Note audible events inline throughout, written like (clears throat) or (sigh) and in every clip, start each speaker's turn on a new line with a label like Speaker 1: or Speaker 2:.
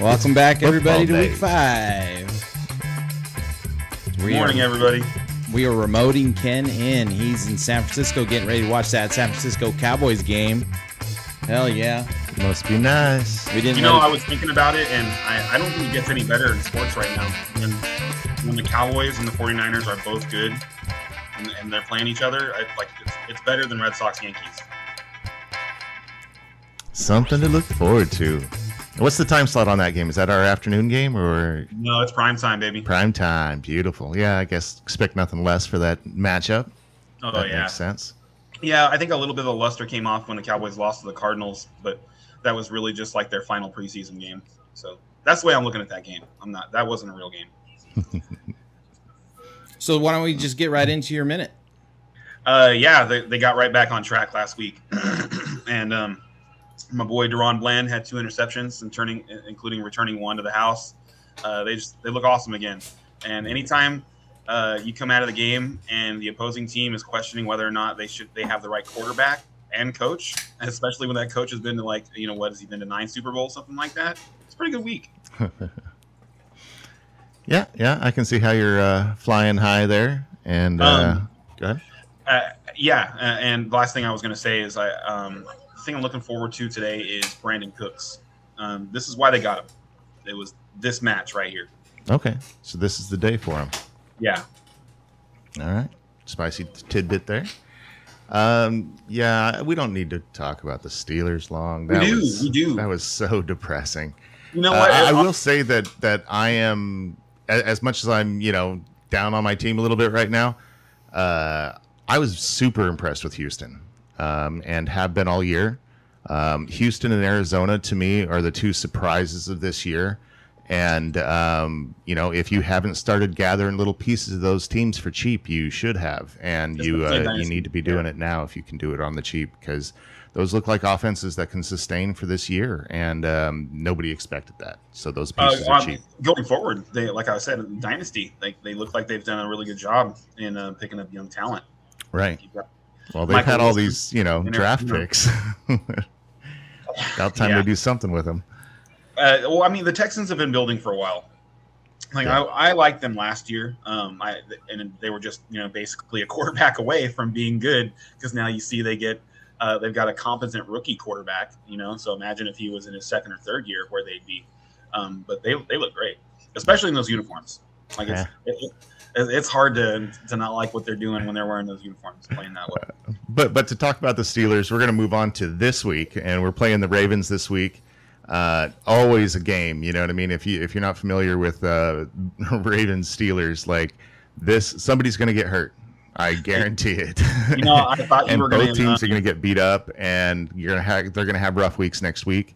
Speaker 1: Welcome back, everybody, to week five.
Speaker 2: Good morning,
Speaker 1: are,
Speaker 2: everybody.
Speaker 1: we are remoting Ken in. He's in San Francisco getting ready to watch that San Francisco Cowboys game. Hell yeah.
Speaker 3: Must be nice.
Speaker 1: We didn't
Speaker 2: You know, I was thinking about it, and I, I don't think it gets any better in sports right now. When, when the Cowboys and the 49ers are both good and, and they're playing each other, I, like it's, it's better than Red Sox Yankees.
Speaker 3: Something to look forward to. What's the time slot on that game? Is that our afternoon game or
Speaker 2: No, it's prime time, baby.
Speaker 3: prime time? Beautiful. Yeah, I guess expect nothing less for that matchup.
Speaker 2: Oh,
Speaker 3: that
Speaker 2: yeah.
Speaker 3: makes sense.
Speaker 2: Yeah, I think a little bit of the luster came off when the Cowboys lost to the Cardinals, but that was really just like their final preseason game. So that's the way I'm looking at that game. I'm not, that wasn't a real game. (laughs)
Speaker 1: So why don't we just get right into your minute?
Speaker 2: Uh, yeah, they, they got right back on track last week, (clears throat) and um, my boy DaRon Bland had two interceptions, and turning, including returning one to the house. Uh, they just they look awesome again. And anytime uh, you come out of the game and the opposing team is questioning whether or not they should they have the right quarterback and coach, especially when that coach has been to like you know what has he been to nine Super Bowls something like that. It's a pretty good week. (laughs)
Speaker 3: Yeah, yeah, I can see how you're uh, flying high there. And uh,
Speaker 2: Um,
Speaker 3: go ahead.
Speaker 2: Uh, yeah, uh, and the last thing I was going to say is I um, thing I'm looking forward to today is Brandin Cooks. Um, this is why they got him. It was this match right here.
Speaker 3: Okay, so this is the day for him.
Speaker 2: Yeah,
Speaker 3: All right, spicy tidbit there. Um, yeah, we don't need to talk about the Steelers long.
Speaker 2: We do,
Speaker 3: was,
Speaker 2: we do.
Speaker 3: That was so depressing.
Speaker 2: you know
Speaker 3: Uh,
Speaker 2: what?
Speaker 3: I, I will say that that I am as much as I'm you know down on my team a little bit right now. Uh, I was super impressed with Houston um, and have been all year. Um, Houston and Arizona to me are the two surprises of this year. And um, you know, if you haven't started gathering little pieces of those teams for cheap, you should have, and you uh, you need to be doing
Speaker 2: yeah.
Speaker 3: it now if you can do it on the cheap because those look like offenses that can sustain for this year, and um, nobody expected that. So those
Speaker 2: Uh,
Speaker 3: pieces are
Speaker 2: um,
Speaker 3: cheap.
Speaker 2: going forward, they like I said, Dynasty. They, they look like they've done a really good job in uh, picking up young talent.
Speaker 3: Right. Well, they've
Speaker 2: Michael
Speaker 3: had all these, you know, draft picks. (laughs) About time
Speaker 2: Yeah.
Speaker 3: to do something with them.
Speaker 2: Uh, well, I mean, the Texans have been building for a while. Like
Speaker 3: Yeah.
Speaker 2: I, I liked them last year, um, I and they were just you know basically a (laughs) quarterback away from being good because now you see they get uh, they've got a competent rookie quarterback, you know. So imagine if he was in his second or third year, where they'd be. Um, but they they look great, especially in those uniforms. Like it's it, it, it's hard to to not like what they're doing when they're wearing those uniforms, playing that way. (laughs)
Speaker 3: But but to talk about the Steelers, we're going to move on to this week, and we're playing the Ravens this week. Uh, always a game, you know what I mean. If you if you're not familiar with uh, (laughs) Ravens Steelers, like this, somebody's going to get hurt. I guarantee it.
Speaker 2: You know, I thought you (laughs)
Speaker 3: and
Speaker 2: were
Speaker 3: both
Speaker 2: going to.
Speaker 3: teams are going to get beat up, and you're gonna have they're going to have rough weeks next week.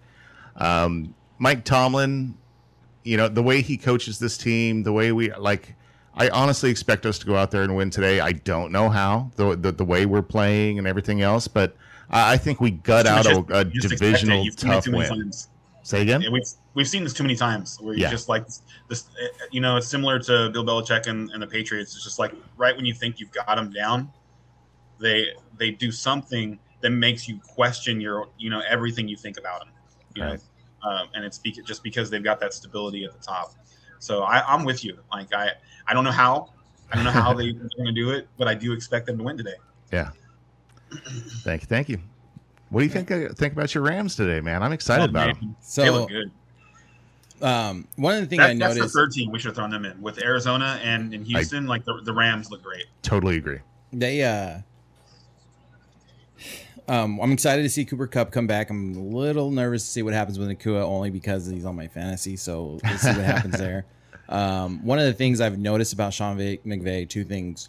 Speaker 3: Um, Mike Tomlin, you know the way he coaches this team, the way we like. I honestly expect us to go out there and win today. I don't know how the the, the way we're playing and everything else, but I, I think we gut out a, a
Speaker 2: Just expect it.
Speaker 3: divisional
Speaker 2: You've seen it
Speaker 3: tough win.
Speaker 2: times.
Speaker 3: Say again.
Speaker 2: Yeah, we've we've seen this too many times where you
Speaker 3: Yeah.
Speaker 2: just like this. You know, it's similar to Bill Belichick and, and the Patriots. It's just like right when you think you've got them down, they they do something that makes you question your you know everything you think about them. You
Speaker 3: Right.
Speaker 2: know, um, and it's just because they've got that stability at the top. So I, I'm with you. Like I I don't know how I don't know how they, (laughs) they're going to do it, but I do expect them to win today.
Speaker 3: Yeah. Thank you. Thank you. What do you think uh, think about your Rams today, man? I'm excited
Speaker 2: Oh,
Speaker 3: about
Speaker 2: man,
Speaker 3: them.
Speaker 2: they look good.
Speaker 1: um, one of the things
Speaker 2: That,
Speaker 1: I
Speaker 2: that's the
Speaker 1: noticed,
Speaker 2: third team we should have thrown them in with Arizona and in Houston. like the, the Rams look great.
Speaker 3: Totally agree.
Speaker 1: they uh, um, I'm excited to see Cooper Kupp come back. I'm a little nervous to see what happens with Nacua only because he's on my fantasy. So we'll see what happens (laughs) there. Um, one of the things I've noticed about Sean Va- McVay, two things.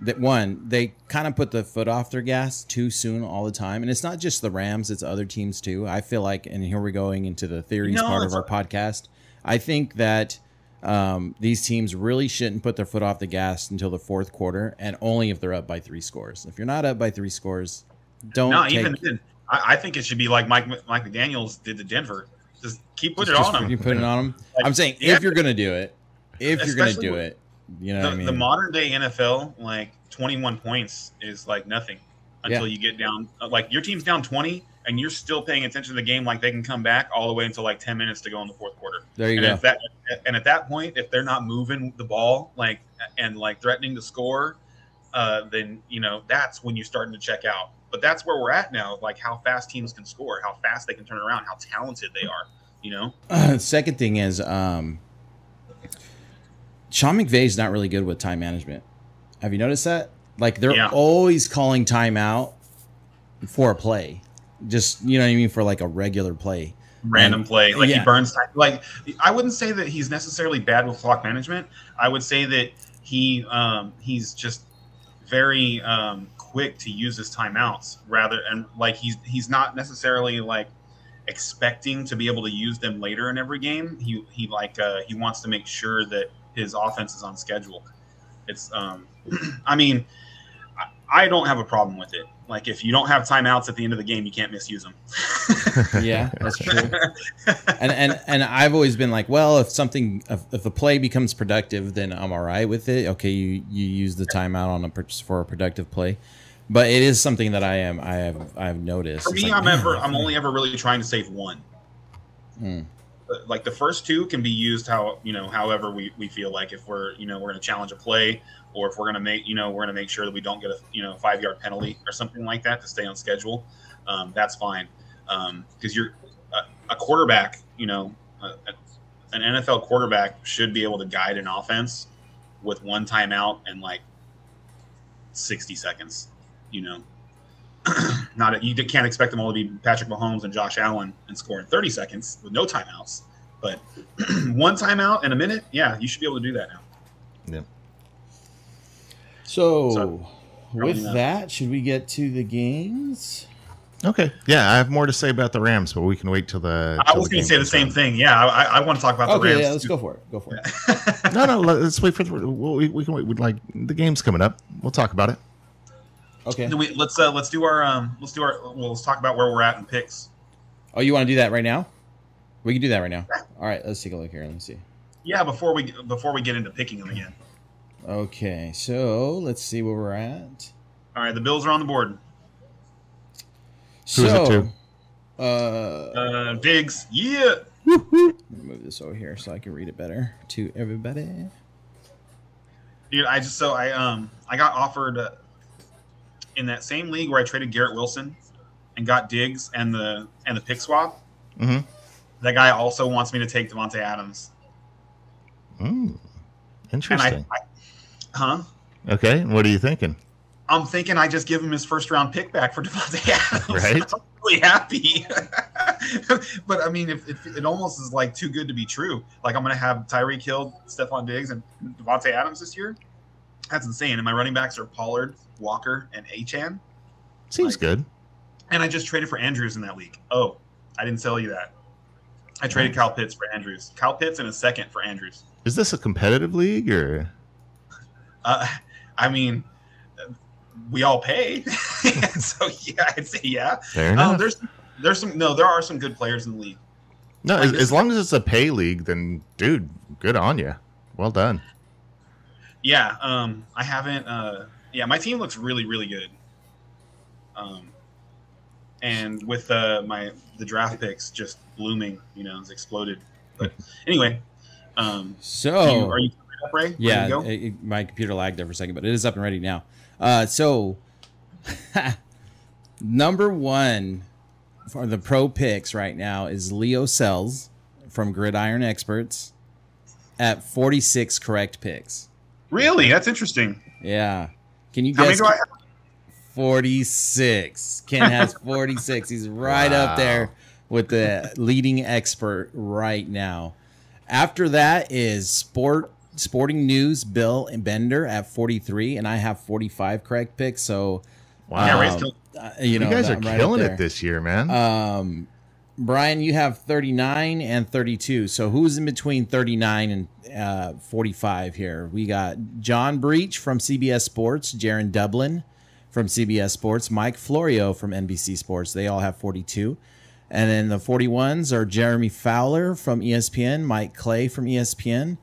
Speaker 1: That one, they kind of put the foot off their gas too soon all the time, and it's not just the Rams; it's other teams too. I feel like, and here we're going into the theories
Speaker 2: No,
Speaker 1: part of our podcast. I think that um, these teams really shouldn't put their foot off the gas until the fourth quarter, and only if they're up by three scores. If you're not up by three scores, don't
Speaker 2: No,
Speaker 1: take,
Speaker 2: even then, I, I think it should be like Mike Mike McDaniel's did to Denver. Just keep putting
Speaker 1: just,
Speaker 2: it on them.
Speaker 1: put it on them.
Speaker 2: Like,
Speaker 1: I'm saying
Speaker 2: yeah.
Speaker 1: if you're gonna do it, if you're gonna do it, you know
Speaker 2: The,
Speaker 1: what I mean.
Speaker 2: the modern day NFL, like 21 points is like nothing until
Speaker 1: Yeah.
Speaker 2: you get down. Like your team's down 20, and you're still paying attention to the game, like they can come back all the way until like 10 minutes to go in the fourth quarter.
Speaker 1: There you
Speaker 2: and
Speaker 1: go.
Speaker 2: That, and at that point, if they're not moving the ball like and like threatening to score, uh, then you know that's when you're starting to check out. But that's where we're at now, like how fast teams can score, how fast they can turn around, how talented they are. You know, (clears throat)
Speaker 1: second thing is um, Sean McVay's not really good with time management. Have you noticed that? Like they're
Speaker 2: Yeah.
Speaker 1: always calling timeout for a play, just you know what I mean for like a regular play.
Speaker 2: random play, like
Speaker 1: yeah.
Speaker 2: he burns time. Like I wouldn't say that he's necessarily bad with clock management. I would say that he um, he's just very um, quick to use his timeouts rather and like he's he's not necessarily like expecting to be able to use them later in every game. He he like uh, he wants to make sure that his offense is on schedule. It's um, (clears throat) I mean, I, don't have a problem with it. Like if you don't have timeouts at the end of the game, you can't misuse them. (laughs)
Speaker 1: Yeah, that's true. (laughs) and and and I've always been like, well, if something if, if the play becomes productive, then I'm all right with it. Okay, you you use the timeout on a for a productive play, but it is something that I am I have I've noticed.
Speaker 2: For me,
Speaker 1: like,
Speaker 2: I'm ever I'm only ever really trying to save one.
Speaker 1: Hmm.
Speaker 2: Like the first two can be used how you know however we, we feel like if we're you know we're going to challenge a play or if we're going to make you know we're going to make sure that we don't get a you know five yard penalty or something like that to stay on schedule. Um, that's fine because you're a, a quarterback. You know, a, an NFL quarterback should be able to guide an offense with one timeout and like sixty seconds. You know, (clears throat) not you can't expect them all to be Patrick Mahomes and Josh Allen and score in 30 seconds with no timeouts. But (clears throat) one timeout in a minute, yeah, you should be able to do that now.
Speaker 1: So,
Speaker 2: So,
Speaker 1: with
Speaker 2: probably not.
Speaker 1: that, should we get to the games?
Speaker 3: Okay. Yeah, I have more to say about the Rams, but we can wait till the.
Speaker 2: I was going to say the same
Speaker 3: on.
Speaker 2: thing. Yeah, I, I want to talk about the
Speaker 1: Okay,
Speaker 2: Rams.
Speaker 1: yeah, let's
Speaker 2: too.
Speaker 1: go for it. Go for it.
Speaker 3: No, no. Let's wait for the. We, we can wait. We'd like the game's coming up. We'll talk about it.
Speaker 1: Okay.
Speaker 2: Do we, let's uh, let's do our um let's do our well let's talk about where we're at in picks.
Speaker 1: Oh, you want to do that right now? We can do that right now. All right, let's take a look here. Let me see.
Speaker 2: Yeah, before we before we get into picking them again.
Speaker 1: Okay, so let's see where we're at.
Speaker 2: All right, the Bills are on the board.
Speaker 3: Who is it
Speaker 1: so,
Speaker 3: to?
Speaker 1: Uh,
Speaker 2: Uh, Diggs, yeah.
Speaker 1: let me move this over here so I can read it better to everybody.
Speaker 2: Dude, I just so I um I got offered uh, in that same league where I traded Garrett Wilson and got Diggs and the and the pick swap.
Speaker 3: Mhm.
Speaker 2: That guy also wants me to take Davante Adams,
Speaker 3: Mm, interesting.
Speaker 2: I, I huh?
Speaker 3: okay. What are you thinking?
Speaker 2: I'm thinking I just give him his first round pick back for (laughs) Davante Adams.
Speaker 3: Right. (laughs)
Speaker 2: I'm really happy. (laughs) but I mean, if, if it almost is like too good to be true. Like I'm gonna have Tyreek Hill, Stefon Diggs, and Davante Adams this year. That's insane. And my running backs are Pollard, Walker, and Achane.
Speaker 3: Seems
Speaker 2: Like-
Speaker 3: good.
Speaker 2: And I just traded for Andrews in that league. Oh, I didn't tell you that. I traded Kyle Pitts for Andrews. Kyle Pitts and a second for Andrews.
Speaker 3: Is this a competitive league or?
Speaker 2: Uh, I mean, we all pay, (laughs) so yeah, I'd say yeah.
Speaker 3: Fair
Speaker 2: Um, there's there's some no, there are some good players in the league.
Speaker 3: no,
Speaker 2: I
Speaker 3: as, as long as it's a pay league, then dude, good on you. Well done.
Speaker 2: Yeah, um, I haven't. Uh, yeah, my team looks really really good. Um, and with uh, my the draft picks just blooming, you know, it's exploded. But anyway, um,
Speaker 1: So,
Speaker 2: you, are you up, Ray? Ready
Speaker 1: yeah,
Speaker 2: go?
Speaker 1: it- it- my computer lagged there for a second, but it is up and ready now. Uh, so, (laughs) number one for the pro picks right now is Leo Sells from Gridiron Experts at 46 correct picks.
Speaker 2: Really, that's interesting.
Speaker 1: Yeah. Can you
Speaker 2: How many
Speaker 1: guess?
Speaker 2: do I have?
Speaker 1: 46. Ken has (laughs) 46. He's right up there with the leading expert right now. After that is Sport Sporting News Bill and Bender at 43 and I have 45 correct picks so
Speaker 3: Wow.
Speaker 1: Um,
Speaker 2: killed-
Speaker 1: uh, you
Speaker 3: you guys are
Speaker 1: I'm
Speaker 3: killing
Speaker 1: there.
Speaker 3: it this year, man.
Speaker 1: Um, Brian, you have 39 and 32. So who's in between 39 and uh, 45 here? We got John Breech from CBS Sports, Jaron Dubin from CBS Sports, Mike Florio from NBC Sports. They all have 42. And then the 41s are Jeremy Fowler from ESPN, Mike Clay from ESPN.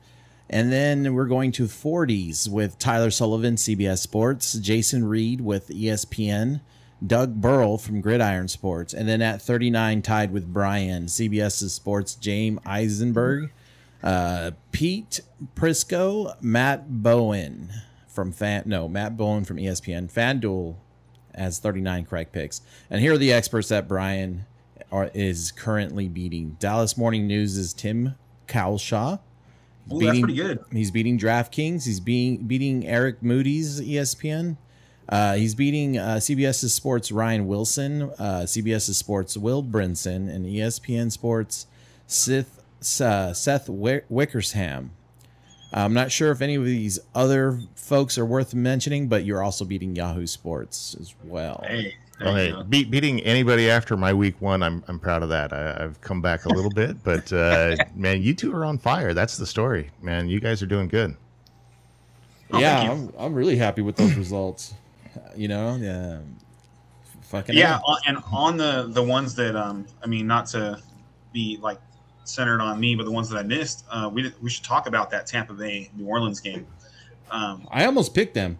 Speaker 1: And then we're going to 40s with Tyler Sullivan, CBS Sports, Jason Reid with ESPN, Doug Burrell from Gridiron Sports, and then at 39 tied with Brian, CBS's Sports, James Eisenberg, uh, Pete Prisco, Matt Bowen from Fan, no Matt Bowen from ESPN, FanDuel as 39 correct picks, and here are the experts that Brian are, is currently beating. Dallas Morning News is Tim Cowlishaw.
Speaker 2: Ooh, that's pretty good.
Speaker 1: He's beating DraftKings. He's being beating Eric Moody's ESPN. Uh, he's beating uh, CBS Sports Ryan Wilson, uh, CBS Sports Will Brinson, and ESPN Sports Sith, uh, Seth Wickersham. I'm not sure if any of these other folks are worth mentioning, but you're also beating Yahoo Sports as well.
Speaker 2: Hey,
Speaker 3: Well, hey,
Speaker 2: go.
Speaker 3: beat, beating anybody after my week one, I'm I'm proud of that. I, I've come back a little bit, but uh, (laughs) man, you two are on fire. That's the story, man. You guys are doing good.
Speaker 2: Oh,
Speaker 1: yeah, I'm, I'm really happy with those results. You know, yeah, fucking
Speaker 2: yeah, on- and on the the ones that um, I mean, not to be like centered on me, but the ones that I missed, uh, we we should talk about that Tampa Bay New Orleans game. Um,
Speaker 1: I almost picked them.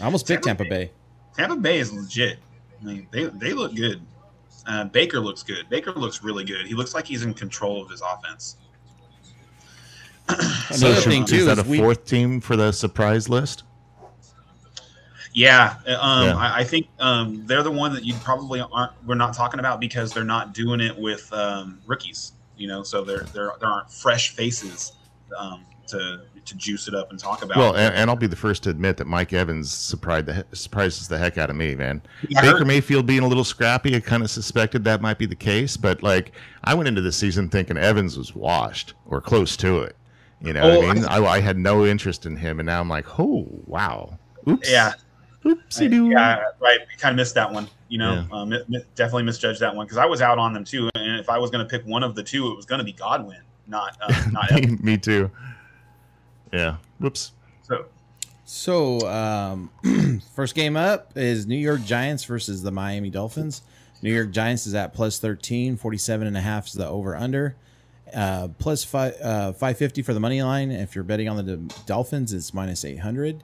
Speaker 1: I almost picked
Speaker 2: Tampa
Speaker 1: Tampa Bay.
Speaker 2: Tampa Bay is legit. I mean, they they look good. Uh, Baker looks good. Baker looks really good. He looks like he's in control of his offense.
Speaker 1: Another
Speaker 3: should-
Speaker 1: thing too
Speaker 3: is that
Speaker 1: is
Speaker 3: a
Speaker 1: we,
Speaker 3: fourth team for the surprise list?
Speaker 2: Yeah, um,
Speaker 3: Yeah.
Speaker 2: I, I think um, they're the one that you probably aren't. We're not talking about because they're not doing it with um, rookies. You know, so there there there aren't fresh faces um, to to juice it up and talk about.
Speaker 3: Well, and, and I'll be the first to admit that Mike Evans surprised the, surprises the heck out of me, man.
Speaker 2: Got
Speaker 3: Baker. Mayfield being a little scrappy, I kind of suspected that might be the case, but like I went into the season thinking Evans was washed or close to it. You know what
Speaker 2: Oh,
Speaker 3: I mean? I, I had no interest in him, and now I'm like, oh wow, oops,
Speaker 2: yeah,
Speaker 3: oopsie doo.
Speaker 2: yeah, right. We kind of missed that one. You know, um, mi- mi- definitely misjudged that one because I was out on them too. And if I was going to pick one of the two, it was going to be Godwin, not uh, (laughs) not
Speaker 3: me, me too. Yeah, whoops.
Speaker 2: So
Speaker 1: So, um, (clears throat) first game up is New York Giants versus the Miami Dolphins. New York Giants is at plus 13, 47 and a half is the over under. Uh, plus five, uh, 550 for the money line. If you're betting on the Dolphins, it's minus 800.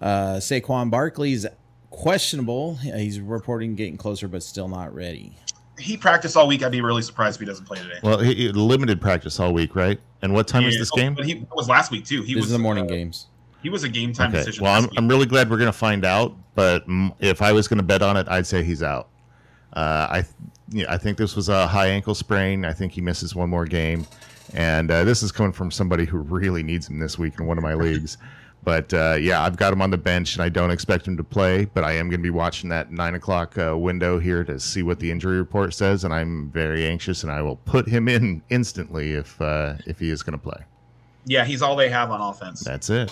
Speaker 1: Uh, Saquon Barkley is questionable. He's reporting getting closer, but still not ready.
Speaker 2: he practiced all week. I'd be really surprised if he doesn't play today.
Speaker 3: Well, he, he- limited practice all week, right? And what time is this game?
Speaker 2: But he that was last week too. He
Speaker 1: This
Speaker 2: was
Speaker 1: is the morning
Speaker 2: uh,
Speaker 1: games.
Speaker 2: He was a game time
Speaker 3: Okay.
Speaker 2: decision.
Speaker 3: Well, I'm,
Speaker 2: week.
Speaker 3: I'm really glad we're going to find out. But if I was going to bet on it, I'd say he's out. Uh, I, yeah, I think this was a high ankle sprain. I think he misses one more game, and uh, this is coming from somebody who really needs him this week in one of my leagues. (laughs) But uh, yeah, I've got him on the bench, and I don't expect him to play. But I am going to be watching that nine o'clock uh, window here to see what the injury report says, and I'm very anxious, and I will put him in instantly if uh, if he is going to play.
Speaker 2: yeah, he's all they have on offense.
Speaker 3: That's it.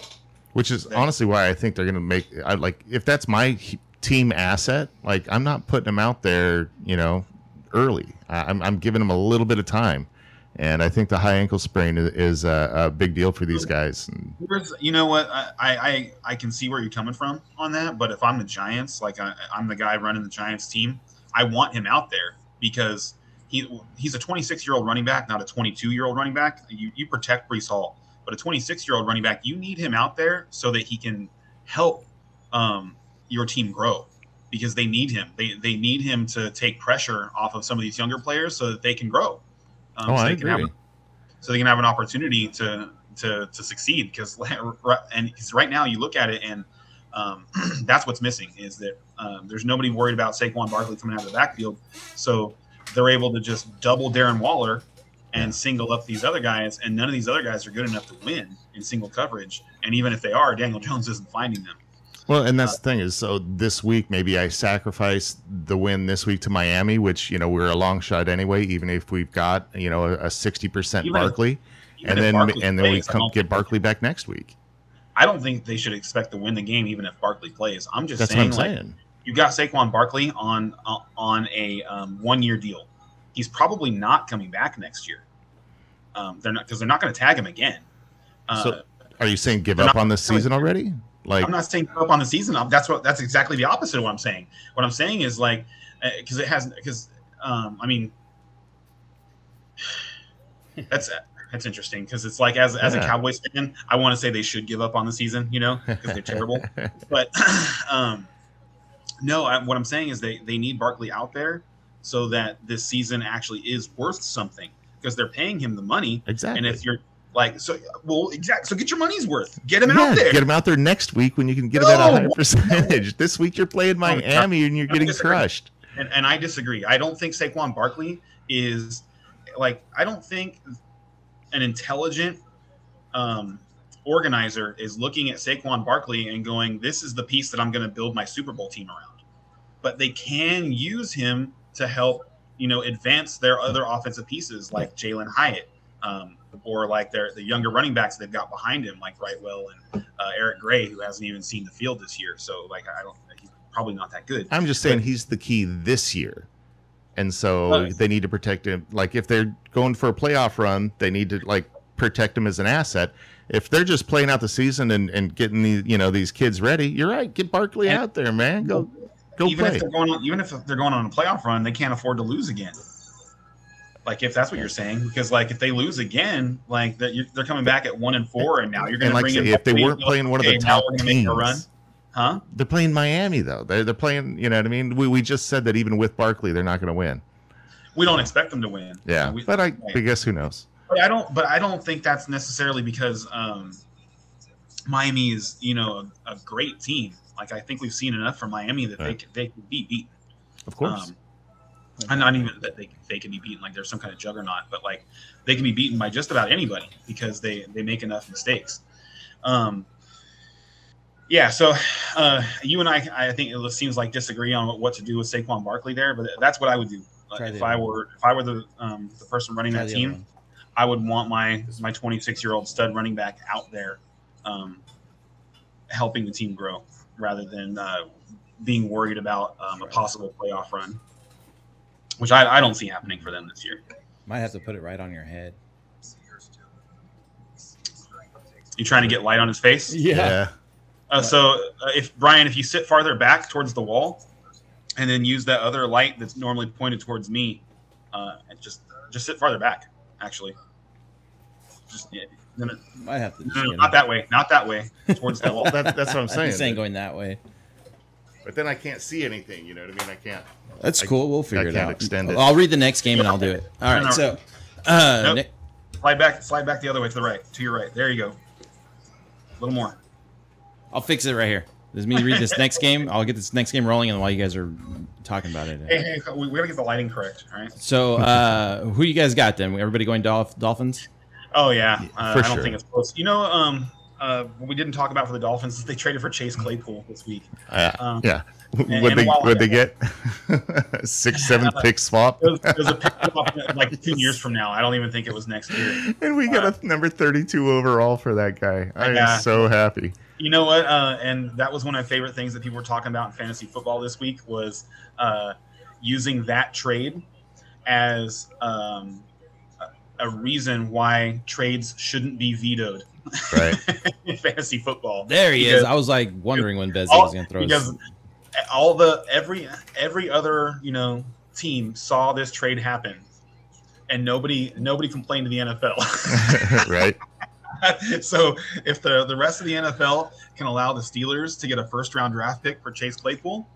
Speaker 3: Which is
Speaker 2: Thanks.
Speaker 3: honestly why I think they're going to make. I like if that's my team asset. Like I'm not putting him out there, you know, early. I, I'm I'm giving him a little bit of time, and I think the high ankle sprain is, a, a big deal for these guys.
Speaker 2: You know what? I, I I can see where you're coming from on that, but if I'm the Giants, like I, I'm the guy running the Giants team, I want him out there because he he's a 26 year old running back, not a 22 year old running back. You you protect Breece Hall, but a 26 year old running back, you need him out there so that he can help um, your team grow because they need him. They they need him to take pressure off of some of these younger players so that they can grow. Um,
Speaker 3: oh,
Speaker 2: so
Speaker 3: I
Speaker 2: they can have so they can have an opportunity to to to succeed because (laughs) and because right now you look at it and um, (clears throat) that's what's missing is that um, there's nobody worried about Saquon Barkley coming out of the backfield, so they're able to just double Darren Waller and single up these other guys, and none of these other guys are good enough to win in single coverage. And even if they are, Daniel (laughs) Jones isn't finding them.
Speaker 3: Well, and that's the thing is, so this week maybe I sacrifice the win this week to Miami, which you know we're a long shot anyway. Even if we've got you know a sixty percent Barkley, and then
Speaker 2: Barkley
Speaker 3: and then we
Speaker 2: plays, I
Speaker 3: come get Barkley back next week.
Speaker 2: I don't think they should expect to win the game even if Barkley plays. I'm just
Speaker 3: That's what
Speaker 2: saying,
Speaker 3: I'm
Speaker 2: like,
Speaker 3: saying.
Speaker 2: you got Saquon Barkley on uh, on a um, one year deal. He's probably not coming back next year. Um, they're not because they're not going to tag him again. Uh,
Speaker 3: So- Are you saying give up on this season already? Like
Speaker 2: I'm not saying give up on the season. That's what that's exactly the opposite of what I'm saying. What I'm saying is like because it has because um, I mean (sighs) that's that's interesting because it's like as as a
Speaker 3: Yeah.
Speaker 2: Cowboys fan, I want to say they should give up on the season, you know, because they're terrible. (laughs) but (clears throat) um, No, I, what I'm saying is they they need Barkley out there so that this season actually is worth something because they're paying him the money.
Speaker 3: Exactly.
Speaker 2: And if you're like, so well, exactly. So get your money's worth. Get him
Speaker 3: yeah,
Speaker 2: out there.
Speaker 3: get him out there next week when you can get him at a
Speaker 2: No.
Speaker 3: higher percentage. This week you're playing Miami and you're getting crushed.
Speaker 2: and, and I disagree. I don't think Saquon Barkley is like I don't think an intelligent um, organizer is looking at Saquon Barkley and going, "This is the piece that I'm going to build my Super Bowl team around." But they can use him to help, you know, advance their other offensive pieces like Jalin Hyatt. Um, or like their the younger running backs they've got behind him, like Wrightwell and uh, Eric Gray, who hasn't even seen the field this year. So like I don't, he's probably not that good.
Speaker 3: I'm just saying he's the key this year. And so
Speaker 2: Right.
Speaker 3: they need to protect him. Like if they're going for a playoff run, they need to like protect him as an asset. If they're just playing out the season and, and getting the you know these kids ready, you're right. Get Barkley
Speaker 2: And-
Speaker 3: out there, man. Go go
Speaker 2: even
Speaker 3: play.
Speaker 2: if they're going on, even if they're going on a playoff run, they can't afford to lose again. Like if that's what you're saying, because like if they lose again, like that you're, they're coming back at one and four, and now you're going to
Speaker 3: like
Speaker 2: bring
Speaker 3: say, if they weren't playing one of the
Speaker 2: "Okay,
Speaker 3: top
Speaker 2: we're gonna make
Speaker 3: teams,
Speaker 2: a run, huh?
Speaker 3: they're playing Miami though. They're they're playing. You know what I mean? We we just said that even with Barkley, they're not going to win.
Speaker 2: We don't expect them to win.
Speaker 3: Yeah,
Speaker 2: we,
Speaker 3: but I. I guess who knows?
Speaker 2: But I don't. But I don't think that's necessarily because um, Miami is you know a, a great team. Like I think we've seen enough from Miami that they
Speaker 3: Right.
Speaker 2: can, they can be beaten.
Speaker 3: Of course.
Speaker 2: Um, and not even that they, they can be beaten like there's some kind of juggernaut, but like they can be beaten by just about anybody because they they make enough mistakes. Um, yeah, so uh, you and I, I think it seems like disagree on what, what to do with Saquon Barkley there, but that's what I would do.
Speaker 1: The
Speaker 2: if I were if I were the um, the person running that team. I would want my my 26 year old stud running back out there, um, helping the team grow rather than uh, being worried about um, a possible playoff run, which I, I don't see happening for them this year.
Speaker 1: Might have to put it right on your head.
Speaker 2: You trying to get light on his face?
Speaker 3: yeah.
Speaker 2: Uh, so uh, if Brian, if you sit farther back towards the wall, and then use that other light that's normally pointed towards me, uh, and just just sit farther back. Actually, just yeah, no, no,
Speaker 1: Might have to.
Speaker 2: No, no, not
Speaker 1: him.
Speaker 2: that way, not that way, towards the (laughs) wall.
Speaker 3: Well, that, that's what I'm
Speaker 1: I'm
Speaker 3: saying.
Speaker 1: saying going that way.
Speaker 3: But then I can't see anything. You know what I mean? I can't.
Speaker 1: That's
Speaker 3: I-
Speaker 1: cool. We'll figure it
Speaker 3: can't
Speaker 1: out.
Speaker 3: extend it.
Speaker 1: I'll read the next game and I'll do it. All right.
Speaker 2: No, no.
Speaker 1: So, uh,
Speaker 2: Nope.
Speaker 1: Nick-
Speaker 2: Slide back, slide back the other way to the right, to your right. There you go. A little more.
Speaker 1: I'll fix it right here. This is me read this (laughs) next game. I'll get this next game rolling, and while you guys are talking about it.
Speaker 2: Hey, hey, we, we gotta get the lighting correct. All right.
Speaker 1: So, uh, who you guys got then? Everybody going Dolph- Dolphins?
Speaker 2: Oh yeah, uh,
Speaker 3: for
Speaker 2: I don't
Speaker 3: sure.
Speaker 2: think it's close. You know, um, uh, we didn't talk about for the Dolphins is they traded for Chase Claypool this week.
Speaker 3: Uh,
Speaker 2: Um,
Speaker 3: yeah.
Speaker 2: and-
Speaker 3: Would
Speaker 2: and
Speaker 3: they would they get (laughs) six seventh (laughs) pick swap?
Speaker 2: It was, it was a pick up like two years from now. I don't even think it was next year. (laughs)
Speaker 3: And we got a number thirty two overall for that guy. I am so happy.
Speaker 2: You know what? Uh, and that was one of my favorite things that people were talking about in fantasy football this week was uh, using that trade as um, a reason why trades shouldn't be vetoed
Speaker 3: Right.
Speaker 2: in (laughs) fantasy football.
Speaker 1: There he is. I was like wondering when Bezos
Speaker 2: all,
Speaker 1: was going to throw it.
Speaker 2: because
Speaker 1: his.
Speaker 2: all the every every other you know team saw this trade happen, and nobody nobody complained to the NFL. (laughs)
Speaker 3: right. (laughs)
Speaker 2: so if the the rest of the NFL can allow the Steelers to get a first round draft pick for Chase Claypool,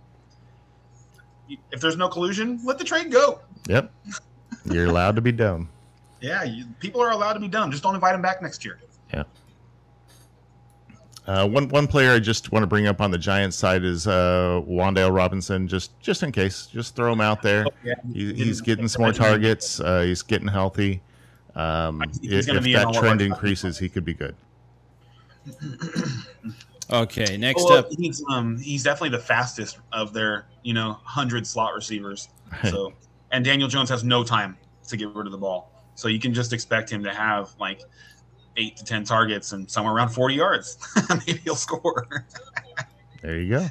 Speaker 2: if there's no collusion, let the trade go.
Speaker 3: Yep. You're allowed to be dumb.
Speaker 2: Yeah, you, people are allowed to be dumb. Just don't invite them back next year.
Speaker 3: Uh, one one player I just want to bring up on the Giants side is uh, Wan'Dale Robinson. Just just in case, just throw him out there.
Speaker 2: Yeah,
Speaker 3: He, he's getting some more targets. Uh, he's getting healthy. Um,
Speaker 2: He's
Speaker 3: if
Speaker 2: gonna
Speaker 3: if
Speaker 2: in
Speaker 3: that
Speaker 2: all of our
Speaker 3: trend increases, he could be good. (clears throat)
Speaker 1: Okay, next
Speaker 2: Well,
Speaker 1: up.
Speaker 2: he's um he's definitely the fastest of their you know hundred slot receivers. (laughs) So and Daniel Jones has no time to get rid of the ball, so you can just expect him to have like eight to ten targets and somewhere around forty yards. (laughs) Maybe he'll score.
Speaker 3: There you go.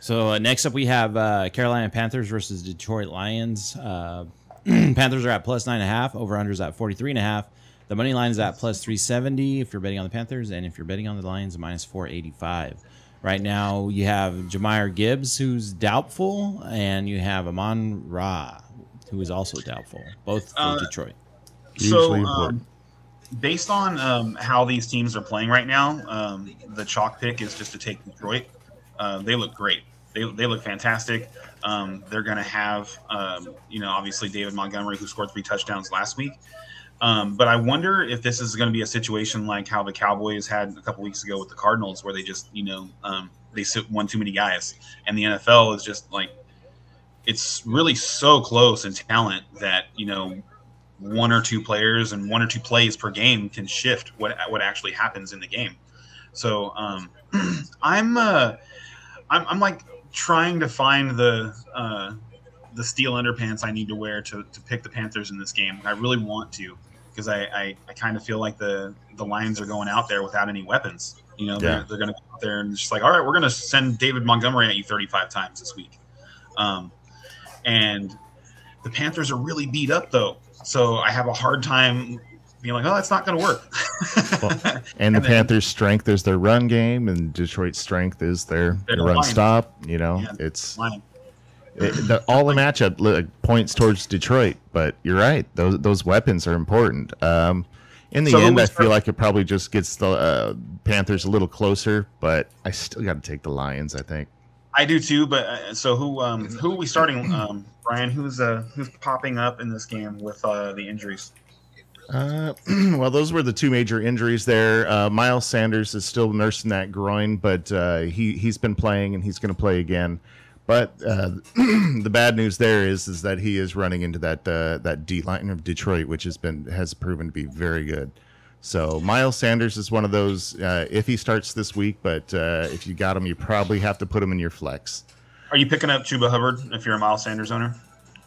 Speaker 1: So uh, next up, we have uh, Carolina Panthers versus Detroit Lions. Uh, (clears throat) Panthers are at plus nine and a half. Over unders at forty three and a half. The money line is at plus three seventy if you're betting on the Panthers, and if you're betting on the Lions, minus four eighty five. Right now, you have Jahmyr Gibbs, who's doubtful, and you have Amon Ra, who is also doubtful. Both for
Speaker 2: Uh, So um, based on um, how these teams are playing right now, um, the chalk pick is just to take Detroit. uh, they look great. They, they look fantastic. Um, they're going to have, um, you know, obviously David Montgomery, who scored three touchdowns last week. Um, but I wonder if this is going to be a situation like how the Cowboys had a couple weeks ago with the Cardinals, where they just, you know, um, they won too many guys, and the NFL is just like, it's really so close in talent that you know, one or two players and one or two plays per game can shift what what actually happens in the game. So um, (clears throat) I'm, uh, I'm I'm like trying to find the uh, the steel underpants I need to wear to, to pick the Panthers in this game. I really want to because I, I, I kind of feel like the the Lions are going out there without any weapons. You know, they're, they're going to go out there and just like, all right, we're going to send David Montgomery at you 35 times this week. Um, and the Panthers are really beat up though, so I have a hard time being like, oh, that's not going to work.
Speaker 3: well, and, (laughs) and the then, Panthers' strength is their run game, and Detroit's strength is their, their run stop. You know, yeah, it's it, the, all the matchup points towards Detroit, but you're right; those those weapons are important. Um, in the so end, I feel like it probably just gets the uh, Panthers a little closer, but I still got to take the Lions. I think.
Speaker 2: I do too, but uh, so who um, who are we starting, um, Brian? Who's uh, who's popping up in this game with uh, the injuries?
Speaker 3: Uh, (clears throat) well, those were the two major injuries there. Uh, Miles Sanders is still nursing that groin, but uh, he he's been playing and he's going to play again. But uh, (clears throat) the bad news there is is that he is running into that uh, that D line of Detroit, which has been has proven to be very good. So Miles Sanders is one of those. Uh, if he starts this week, but if you got him, you probably have to put him in your flex.
Speaker 2: Are you picking up Chuba Hubbard if you're a Miles Sanders owner?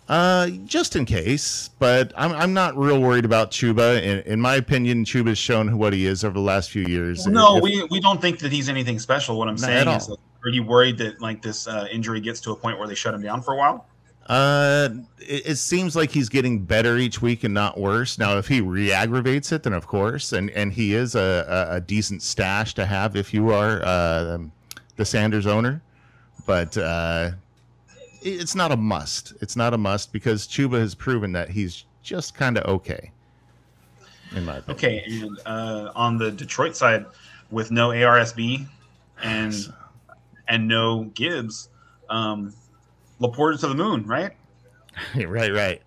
Speaker 3: Uh, just in case, but I'm, I'm not real worried about Chuba. In, in my opinion, Chuba's shown what he is over the last few years.
Speaker 2: No, if, we, we don't think that he's anything special. What I'm saying is, that are you worried that like this uh, injury gets to a point where they shut him down for a while?
Speaker 3: Uh, it, it, seems like he's getting better each week and not worse. Now, if he re-aggravates it, then of course, and and he is a, a, a decent stash to have if you are uh, the Sanders owner, but uh, it's not a must. It's not a must because Chuba has proven that he's just kind of okay.
Speaker 2: In my opinion. Okay, and uh, on the Detroit side, with no ARSB and and no Gibbs. Um, LaPorta to the moon, right? (laughs)
Speaker 3: right, right.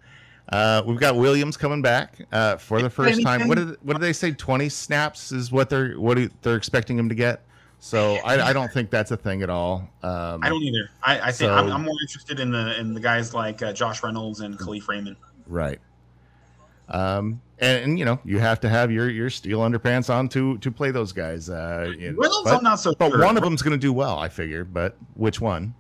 Speaker 3: Uh, we've got Williams coming back uh, for the first time. What did what did they say? Twenty snaps is what they're what they're expecting him to get. So I, I don't think that's a thing at all. Um,
Speaker 2: I don't either. I, I think so, I'm, I'm, more interested in the in the guys like uh, Josh Reynolds and Kalif Raymond.
Speaker 3: Right. Um, and, and, you know you have to have your your steel underpants on to to play those guys. Uh, you know,
Speaker 2: Reynolds, but, I'm not so.
Speaker 3: But sure. one of them's going to do well, I figure. But which one?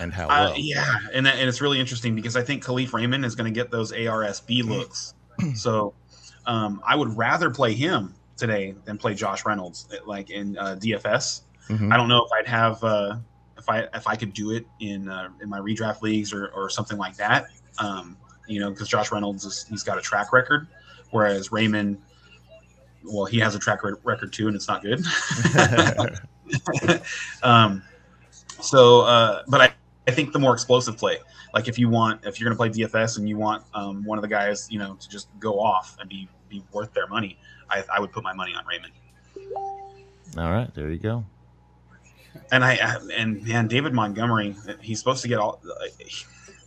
Speaker 3: And how uh, well? Uh,
Speaker 2: yeah, and that, and it's really interesting because I think Kalif Raymond is going to get those ARSB looks. (clears throat) so um, I would rather play him today than play Josh Reynolds, like in uh, DFS. Mm-hmm. I don't know if I'd have uh, if I if I could do it in uh, in my redraft leagues or, or something like that. Um, you know, because Josh Reynolds is he's got a track record, whereas Raymond, well, he has a track record too, and it's not good. (laughs) (laughs) um, so, uh, but I, I think the more explosive play, like if you want, if you're going to play DFS and you want um, one of the guys, you know, to just go off and be be worth their money, I, I would put my money on Raymond.
Speaker 3: All right, there you go.
Speaker 2: And I and man, David Montgomery, he's supposed to get all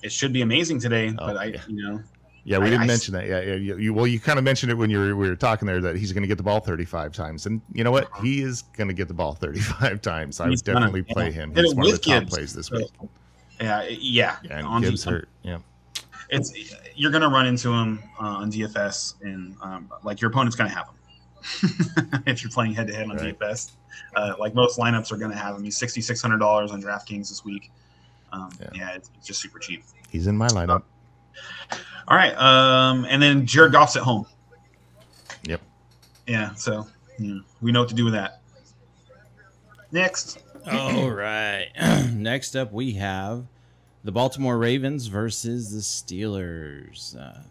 Speaker 2: it should be amazing today. Oh, but I, yeah. you know,
Speaker 3: yeah, we I, didn't I, mention that. Yeah, yeah. You, you, well, you kind of mentioned it when you were we were talking there that he's going to get the ball 35 times, and you know what? He is going to get the ball 35 times. I would definitely gonna, play yeah. him. He's one of the top plays this week.
Speaker 2: Yeah, yeah.
Speaker 3: yeah and Gibbs hurt. Yeah.
Speaker 2: It's you're going to run into him uh, on DFS, and um, like your opponent's going to have him (laughs) if you're playing head to head on right. DFS. Uh, like most lineups are going to have him. He's sixty six hundred dollars on DraftKings this week. Um, yeah. yeah, it's, it's, just super cheap.
Speaker 3: He's in my lineup.
Speaker 2: All right, um, and then Jared Goff's at home.
Speaker 3: Yep.
Speaker 2: Yeah, so yeah, we know what to do with that. Next.
Speaker 1: All right. (clears throat) Next up, we have the Baltimore Ravens versus the Steelers. Uh,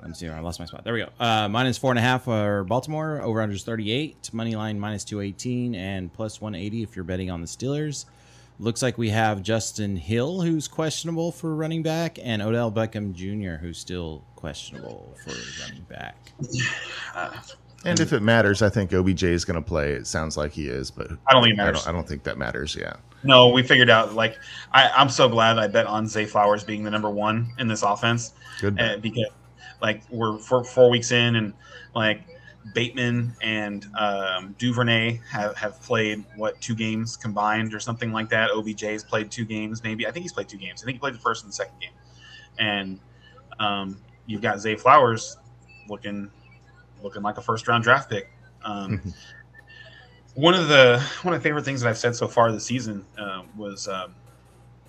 Speaker 1: let me see. I lost my spot. There we go. Uh, minus four and a half for Baltimore. Over under 38. Money line minus 218 and plus 180 if you're betting on the Steelers. Looks like we have Justice Hill, who's questionable for running back, and Odell Beckham Jr., who's still questionable for running back.
Speaker 2: Uh,
Speaker 3: And if it matters, I think OBJ is going to play. It sounds like he is, but
Speaker 2: I don't think it
Speaker 3: I don't, I don't think that matters. Yeah.
Speaker 2: No, we figured out. Like, I, I'm so glad I bet on Zay Flowers being the number one in this offense
Speaker 3: Good.
Speaker 2: uh, because, like, we're four, four weeks in, and like Bateman and um, Duvernay have, have played what two games combined or something like that. OBJ's played two games, maybe. I think he's played two games. I think he played the first and the second game, and um, you've got Zay Flowers looking looking like a first round draft pick. Um, one of the one of the favorite things that I've said so far this season uh, was um,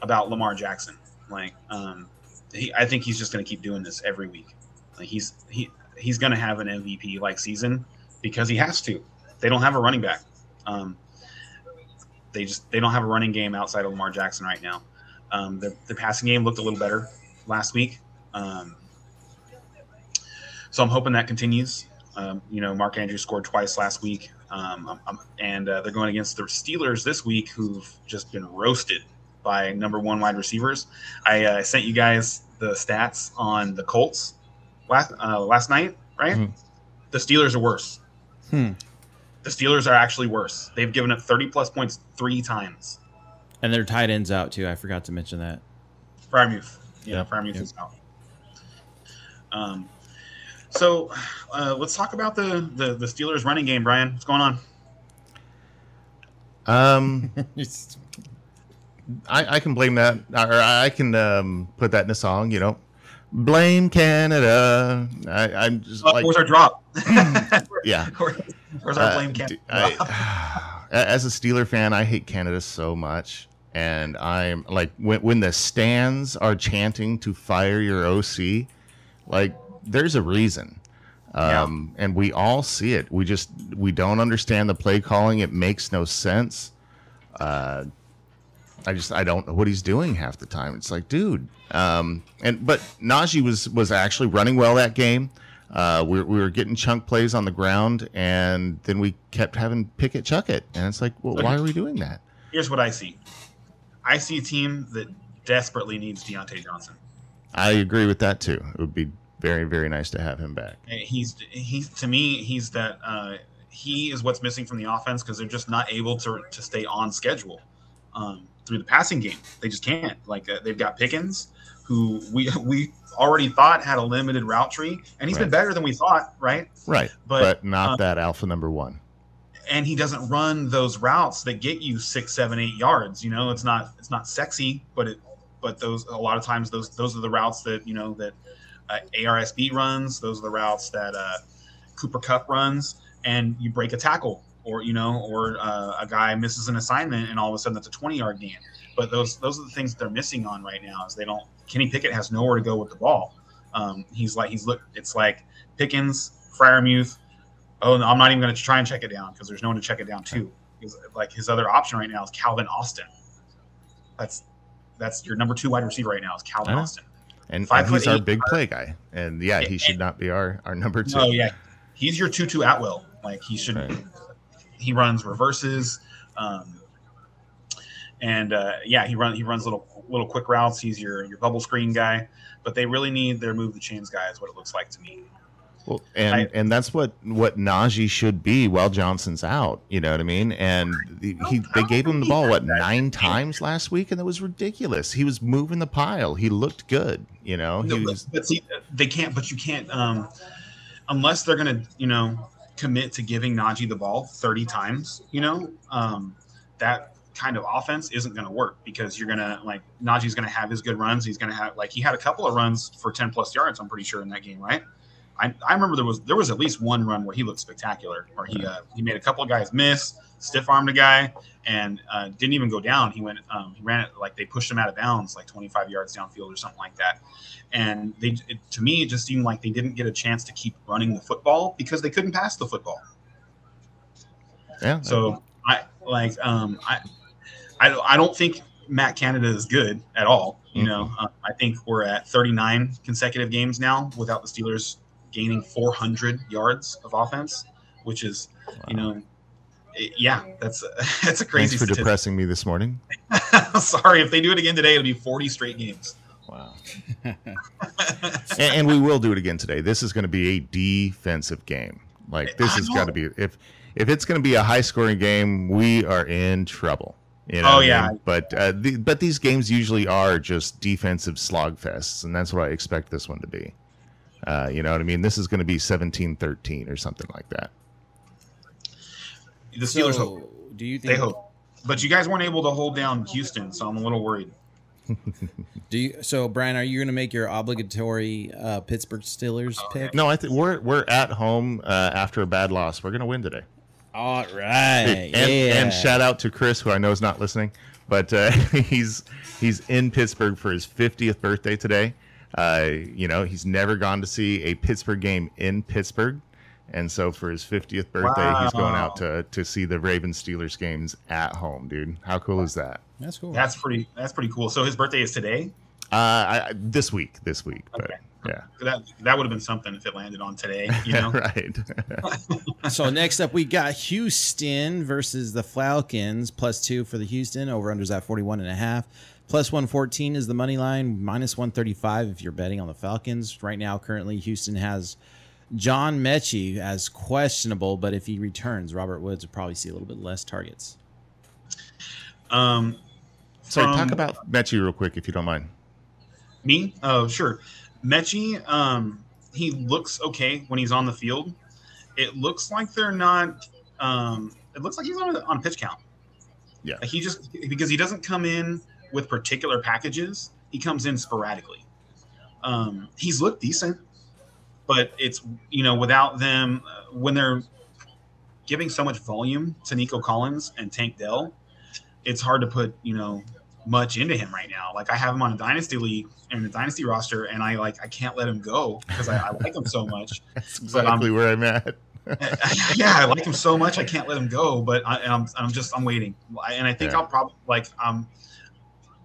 Speaker 2: about Lamar Jackson. Like, um, he, I think he's just going to keep doing this every week. He's he he's going to have an MVP like season because he has to. They don't have a running back. Um, they just they don't have a running game outside of Lamar Jackson right now. Um, the, the passing game looked a little better last week. Um, so I'm hoping that continues. Um, you know, Mark Andrews scored twice last week, um, um, and uh, they're going against the Steelers this week, who've just been roasted by number one wide receivers. I uh, sent you guys the stats on the Colts last uh, last night, right?
Speaker 1: Mhm.
Speaker 2: The Steelers are worse.
Speaker 1: Hmm.
Speaker 2: The Steelers are actually worse. They've given up 30 plus points three times.
Speaker 1: And their tight ends out too. I forgot to mention that.
Speaker 2: Freiermuth. Yeah,
Speaker 1: Yep,
Speaker 2: Freiermuth
Speaker 1: yep.
Speaker 2: is out. Um, so uh, let's talk about the, the the Steelers running game, Brian. What's going on?
Speaker 3: Um, (laughs) I, I can blame that, or I can um, put that in a song. You know, blame Canada. I, I'm just
Speaker 2: Uh,
Speaker 3: like,
Speaker 2: where's our drop? (laughs) (laughs)
Speaker 3: yeah.
Speaker 2: Where's our
Speaker 3: Uh,
Speaker 2: blame camp?
Speaker 3: I- (sighs) as a Steeler fan, I hate Canada so much, and I'm like when when the stands are chanting to fire your OC, like there's a reason,
Speaker 2: Yeah.
Speaker 3: um, and we all see it. We just we don't understand the play calling. It makes no sense. Uh, I just I don't know what he's doing half the time. It's like, dude. Um, and but Najee was was actually running well that game. Uh, we, we were getting chunk plays on the ground, and then we kept having Pickett chuck it, and it's like, well, why are we doing that?
Speaker 2: Here's what I see. I see a team that desperately needs Diontae Johnson.
Speaker 3: I agree with that too. It would be very very nice to have him back.
Speaker 2: He's he's to me he's that uh, he is what's missing from the offense because they're just not able to to stay on schedule um, through the passing game. They just can't. Like uh, they've got Pickens, who we (laughs) we already thought had a limited route tree, and he's been better than we thought, right?
Speaker 3: Right,
Speaker 2: But,
Speaker 3: but, not
Speaker 2: um,
Speaker 3: that alpha number one.
Speaker 2: and he doesn't run those routes that get you six, seven, eight yards. You know, it's not it's not sexy, but it but those a lot of times those those are the routes that you know that uh, ARSB runs. Those are the routes that uh, Cooper Kupp runs, and you break a tackle, or you know, or uh, a guy misses an assignment, and all of a sudden that's a twenty yard gain. But those those are the things they're missing on right now. Is they don't Kenny Pickett has nowhere to go with the ball. Um, he's like he's look. It's like Pickens, Freiermuth, oh, no, I'm not even going to try and check it down because there's no one to check it down to. Like his other option right now is Calvin Austin. That's that's your number two wide receiver right now is Calvin
Speaker 3: know.
Speaker 2: Austin.
Speaker 3: And,
Speaker 2: five
Speaker 3: and he's
Speaker 2: foot
Speaker 3: our big play guy, and yeah, he should
Speaker 2: and-
Speaker 3: not be our our number two.
Speaker 2: Oh yeah, he's your two-two at will. Like he should.
Speaker 3: Right.
Speaker 2: He runs reverses, um, and uh, yeah, he run he runs little little quick routes. He's your your bubble screen guy. But they really need their move the chains guy. Is what it looks like to me.
Speaker 3: Well, and
Speaker 2: I-
Speaker 3: and that's what what Najee should be while Johnson's out. You know what I mean? And the, he they gave him the ball what nine times last week, and that was ridiculous. He was moving the pile. He looked good. You know, he
Speaker 2: No,
Speaker 3: was
Speaker 2: but see, they can't. But you can't um, unless they're going to, you know, commit to giving Najee the ball thirty times. You know, um, that kind of offense isn't going to work because you're going to like Najee's going to have his good runs. He's going to have like he had a couple of runs for ten plus yards. I'm pretty sure in that game, right? I, I remember there was there was at least one run where he looked spectacular, where he uh, he made a couple of guys miss, stiff armed a guy, and uh, didn't even go down. He went um, he ran it like they pushed him out of bounds, like 25 yards downfield or something like that. And they it, to me it just seemed like they didn't get a chance to keep running the football because they couldn't pass the football.
Speaker 3: yeah.
Speaker 2: So I like um I I, I don't think Matt Canada is good at all. You know, uh, I think we're at 39 consecutive games now without the Steelers gaining 400 yards of offense, which is you know. Yeah, that's (laughs) that's a crazy.
Speaker 3: Thanks for
Speaker 2: statistic.
Speaker 3: depressing me this morning. (laughs)
Speaker 2: Sorry, if they do it again today, it'll be 40 straight games.
Speaker 3: Wow. (laughs) and, and we will do it again today. This is going to be a defensive game. Like this
Speaker 2: I
Speaker 3: has got to be if if it's going to be a high scoring game, we are in trouble. You know
Speaker 2: Oh,
Speaker 3: what I
Speaker 2: yeah.
Speaker 3: mean? But uh, the, but these games usually are just defensive slogfests, and that's what I expect this one to be. Uh, you know what I mean? This is going to be 17-13 or something like that.
Speaker 2: The Steelers hope.
Speaker 1: Do you think
Speaker 2: They hope. But you guys weren't able to hold down Houston, so I'm a little worried. (laughs)
Speaker 1: Do you? So, Brian, are you going to make your obligatory uh, Pittsburgh Steelers
Speaker 2: Oh,
Speaker 1: pick?
Speaker 3: No, I think we're we're at home uh, after a bad loss. We're going to win today.
Speaker 1: All right.
Speaker 3: and,
Speaker 1: yeah.
Speaker 3: and shout out to Chris, who I know is not listening, but uh, (laughs) he's he's in Pittsburgh for his 50th birthday today. Uh, you know, he's never gone to see a Pittsburgh game in Pittsburgh, and so for his 50th birthday, he's going out to to see the Ravens Steelers games at home, dude. How cool is that?
Speaker 1: That's cool.
Speaker 2: That's pretty. That's pretty cool. So his birthday is today.
Speaker 3: Uh, I, I- this week, this week, but
Speaker 2: Okay.
Speaker 3: yeah,
Speaker 2: That that would have been something if it landed on today. You (laughs) know.
Speaker 3: right. (laughs)
Speaker 1: so next up, we got Houston versus the Falcons. Plus two for the Houston. Over unders at 41 and a half. Plus 114 is the money line. Minus 135 if you're betting on the Falcons. Right now, currently, Houston has John Metchie as questionable, but if he returns, Robert Woods will probably see a little bit less targets.
Speaker 2: Um,
Speaker 3: so talk about Metchie real quick, if you don't mind.
Speaker 2: Me? Oh, sure. Metchie, um, he looks okay when he's on the field. It looks like they're not. Um, it looks like he's on a, on a pitch count.
Speaker 3: Yeah.
Speaker 2: Like he just because he doesn't come in with particular packages. He comes in sporadically. Um, he's looked decent, but it's you know without them uh, when they're giving so much volume to Nico Collins and Tank Dell, it's hard to put you know much into him right now. Like I have him on a dynasty league and a dynasty roster, and I like I can't let him go because I, I like him so much. (laughs)
Speaker 3: That's exactly where I'm at. (laughs)
Speaker 2: yeah, I like him so much, I can't let him go. But I, and I'm I'm just I'm waiting, and I think
Speaker 3: Yeah.
Speaker 2: I'll probably like I'm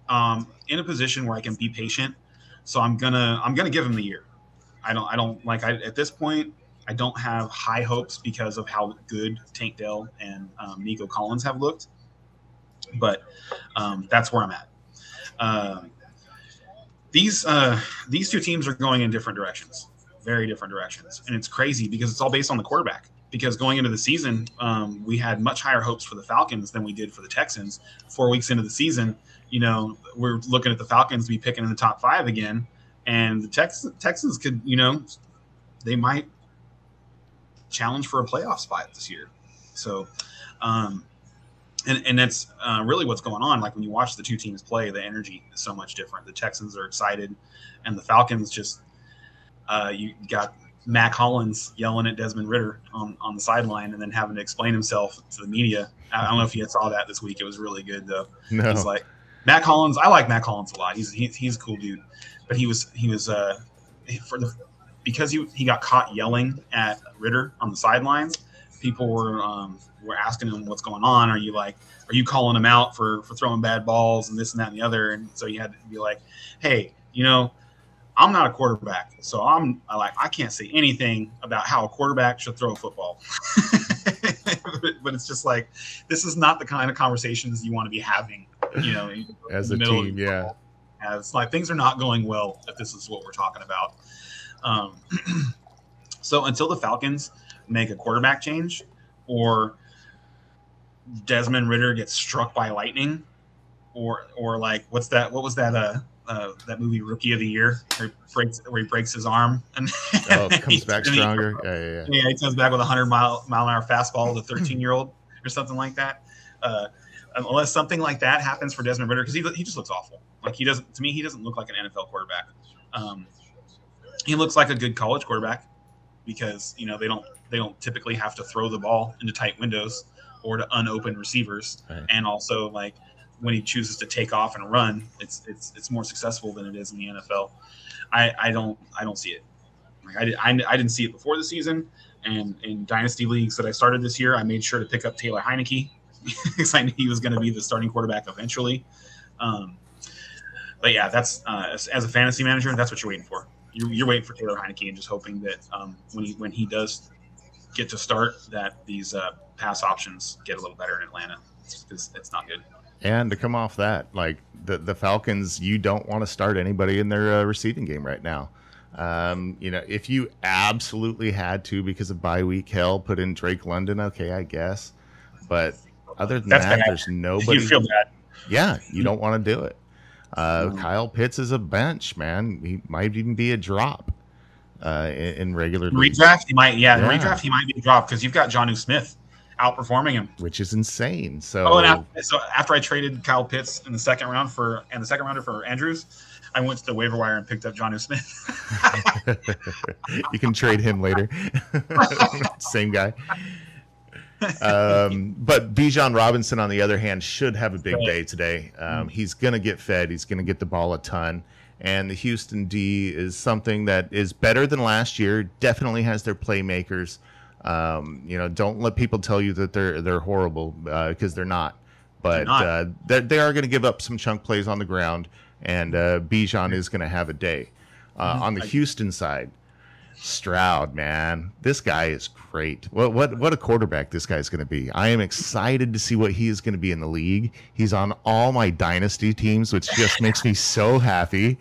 Speaker 2: um in a position where I can be patient. So I'm gonna I'm gonna give him the year. I don't I don't like I at this point I don't have high hopes because of how good Tank Dell and um, Nico Collins have looked, but um, that's where I'm at. Um, these uh, these two teams are going in different directions, very different directions, and it's crazy because it's all based on the quarterback. Because going into the season, um, we had much higher hopes for the Falcons than we did for the Texans. Four weeks into the season, you know, we're looking at the Falcons to be picking in the top five again, and the Tex- Texans could, you know, they might challenge for a playoff spot this year. So, um, and and that's uh, really what's going on. Like when you watch the two teams play, the energy is so much different. The Texans are excited, and the Falcons just uh, you got Mac Hollins yelling at Desmond Ridder on, on the sideline, and then having to explain himself to the media. I don't know if you saw that this week. It was really good though.
Speaker 3: No.
Speaker 2: He's like Mac Hollins. I like Mac Hollins a lot. He's he's, he's a cool dude, but he was he was uh for the because he he got caught yelling at Ridder on the sidelines. People were um, were asking him what's going on. Are you like are you calling him out for for throwing bad balls and this and that and the other? And so you had to be like, hey, you know. I'm not a quarterback, so I'm I like I can't say anything about how a quarterback should throw a football. (laughs) but, but it's just like this is not the kind of conversations you want to be having, you know, (laughs)
Speaker 3: As a team, yeah.
Speaker 2: As like things are not going well if this is what we're talking about. Um, (clears throat) so until the Falcons make a quarterback change or Desmond Ridder gets struck by lightning or or like what's that what was that uh uh, that movie Rookie of the Year, where he breaks where he breaks his arm and
Speaker 3: Oh, comes (laughs) back
Speaker 2: he-
Speaker 3: stronger. Yeah, yeah, yeah.
Speaker 2: yeah, he comes back with a hundred mile mile an hour fastball to thirteen year old or something like that. Uh, unless something like that happens for Desmond Ridder, because he, he just looks awful. Like he doesn't to me, he doesn't look like an NFL quarterback. Um, he looks like a good college quarterback because you know they don't they don't typically have to throw the ball into tight windows or to unopened receivers,
Speaker 3: Right.
Speaker 2: and also like when he chooses to take off and run, it's it's it's more successful than it is in the NFL. I, I don't I don't see it. Like I, I, I didn't see it before the season, and in dynasty leagues that I started this year, I made sure to pick up Taylor Heinicke (laughs) because I knew he was going to be the starting quarterback eventually. Um, but yeah, that's uh, as, as a fantasy manager, that's what you're waiting for. You're, you're waiting for Taylor Heinicke and just hoping that um, when he when he does get to start, that these uh, pass options get a little better in Atlanta because it's not good.
Speaker 3: And to come off that, like the the Falcons, you don't want to start anybody in their uh, receiving game right now. Um, you know, if you absolutely had to because of bye week hell, put in Drake London, okay, I guess. But other than
Speaker 2: That's
Speaker 3: that,
Speaker 2: bad.
Speaker 3: there's nobody.
Speaker 2: You feel bad.
Speaker 3: yeah, you don't want to do it. Uh,
Speaker 2: No.
Speaker 3: Kyle Pitts is a bench man. He might even be a drop uh, in, in regular
Speaker 2: Redraft, he might. Yeah,
Speaker 3: Yeah.
Speaker 2: redraft, he might be dropped because you've got Jonnu Smith outperforming him.
Speaker 3: which is insane. So,
Speaker 2: Oh, and after, so after I traded Kyle Pitts in the second round for and the second rounder for Andrews, I went to the waiver wire and picked up John Jonnu Smith. (laughs)
Speaker 3: you can trade him later. (laughs) Same guy. Um, but Bijan Robinson, on the other hand, should have a big day today. Um, he's going to get fed. He's going to get the ball a ton. And the Houston D is something that is better than last year. Definitely has their playmakers. Um, you know, don't let people tell you that they're they're horrible because they're not. But
Speaker 2: not.
Speaker 3: uh, they they are going to give up some chunk plays on the ground, and uh, Bijan is going to have a day. Uh, on the Houston side, Stroud, man, this guy is great. What what what a quarterback this guy's going to be. I am excited to see what he is going to be in the league. He's on all my dynasty teams, which just makes me so happy.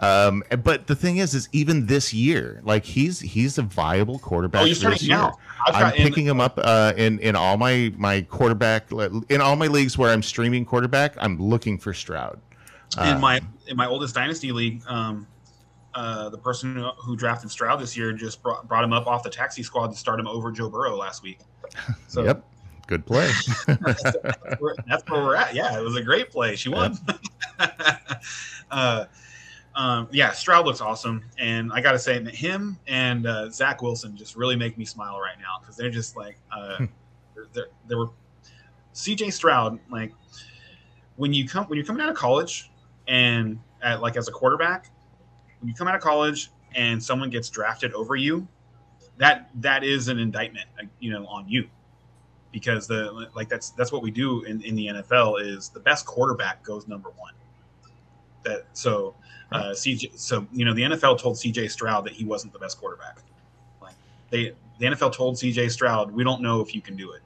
Speaker 3: Um, but the thing is, is even this year, like he's he's a viable quarterback.
Speaker 2: oh, you're starting now. I've
Speaker 3: I'm picking him up uh, in in all my my quarterback in all my leagues where I'm streaming quarterback. I'm looking for Stroud.
Speaker 2: in
Speaker 3: Uh,
Speaker 2: my in my oldest dynasty league. Um, uh, the person who, who drafted Stroud this year just brought, brought him up off the taxi squad to start him over Joe Burrow last week. So
Speaker 3: yep, good play.
Speaker 2: we're- (laughs) that's where we're at. Yeah, it was a great play. She won. (laughs) uh, um, yeah, Stroud looks awesome, and I got to say that him and uh, Zach Wilson just really make me smile right now because they're just like uh, they're, they're, were CJ Stroud. Like when you come when you're coming out of college and at, like as a quarterback, when you come out of college and someone gets drafted over you, that that is an indictment, you know, on you because the like that's that's what we do in, in the NFL is the best quarterback goes number one. That so uh, CJ so you know the NFL told CJ Stroud that he wasn't the best quarterback. Like they the NFL told CJ Stroud, we don't know if you can do it.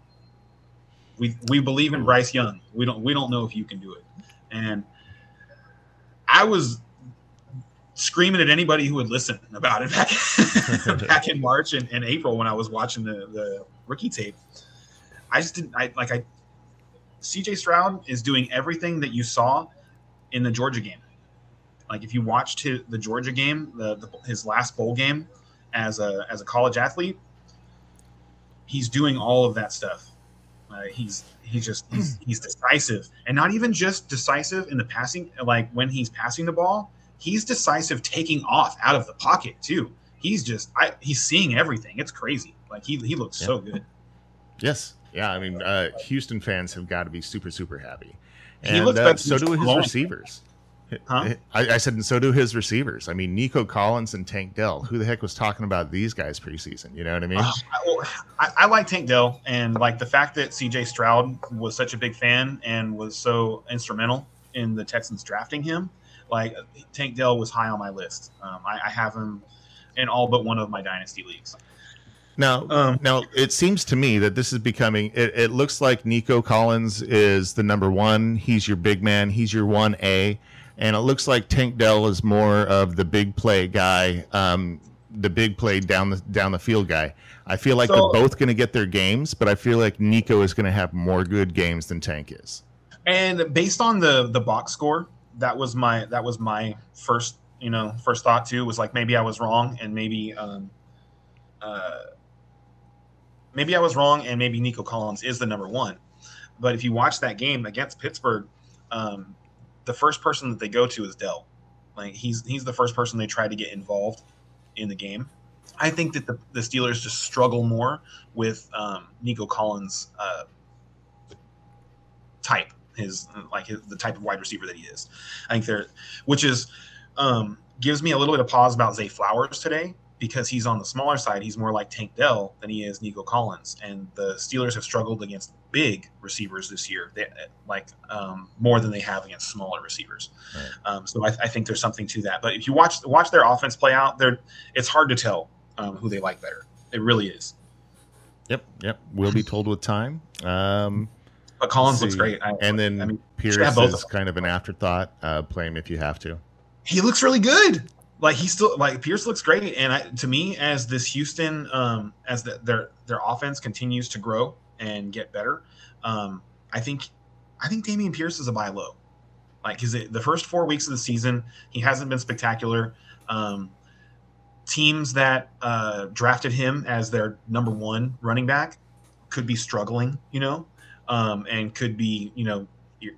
Speaker 2: We we believe in Bryce Young. We don't we don't know if you can do it. And I was screaming at anybody who would listen about it back (laughs) back in March and, and April when I was watching the the rookie tape. I just didn't. I like I. CJ Stroud is doing everything that you saw in the Georgia game. Like if you watched his, the Georgia game, the, the his last bowl game as a as a college athlete, he's doing all of that stuff. Uh, he's he's just he's, (clears throat) he's decisive, and not even just decisive in the passing. Like when he's passing the ball, he's decisive taking off out of the pocket too. He's just I, he's seeing everything. It's crazy. Like he he looks so good.
Speaker 3: Yes. Yeah. I mean, uh, Houston fans have got to be super, super happy.
Speaker 2: He looks
Speaker 3: uh, so do his
Speaker 2: Malone.
Speaker 3: receivers.
Speaker 2: Huh?
Speaker 3: I, I said, and so do his receivers. I mean, Nico Collins and Tank Dell. Who the heck was talking about these guys preseason? You know what I mean?
Speaker 2: Uh, I, well, I, I like Tank Dell, and like the fact that C.J. Stroud was such a big fan and was so instrumental in the Texans drafting him. Like Tank Dell was high on my list. Um, I, I have him in all but one of my dynasty leagues.
Speaker 3: Now,
Speaker 2: Um,
Speaker 3: now it seems to me that this is becoming. It, it looks like Nico Collins is the number one. He's your big man. He's your one A, and it looks like Tank Dell is more of the big play guy, um, the big play down the down the field guy. I feel like
Speaker 2: So-
Speaker 3: they're both going to get their games, but I feel like Nico is going to have more good games than Tank is.
Speaker 2: And based on the the box score, that was my that was my first you know first thought too was like maybe I was wrong and maybe um, uh, maybe I was wrong and maybe Nico Collins is the number one. But if you watch that game against Pittsburgh, um, the first person that they go to is Dell. Like he's he's the first person they try to get involved in the game. I think that the, the Steelers just struggle more with um, Nico Collins' uh, type, his like his, the type of wide receiver that he is. I think they're, which is um, gives me a little bit of pause about Zay Flowers today because he's on the smaller side. He's more like Tank Dell than he is Nico Collins, and the Steelers have struggled against big receivers this year, they, like um, more than they have against smaller receivers.
Speaker 3: Right.
Speaker 2: Um, so I, I think there's something to that. But if you watch watch their offense play out, they're it's hard to tell um, who they like better. It really is.
Speaker 3: Yep, yep. We'll be told with time. Um,
Speaker 2: But Collins looks great. I,
Speaker 3: and then
Speaker 2: I mean,
Speaker 3: Pierce
Speaker 2: both
Speaker 3: is
Speaker 2: of
Speaker 3: kind of an afterthought. Uh, play him if you have to.
Speaker 2: he looks really good. Like he still like Pierce looks great, and I, to me, as this Houston, um, as the, their their offense continues to grow and get better, um, I think I think Dameon Pierce is a buy low. Like, because the first four weeks of the season, he hasn't been spectacular. Um, teams that uh, drafted him as their number one running back could be struggling, you know, um, and could be, you know,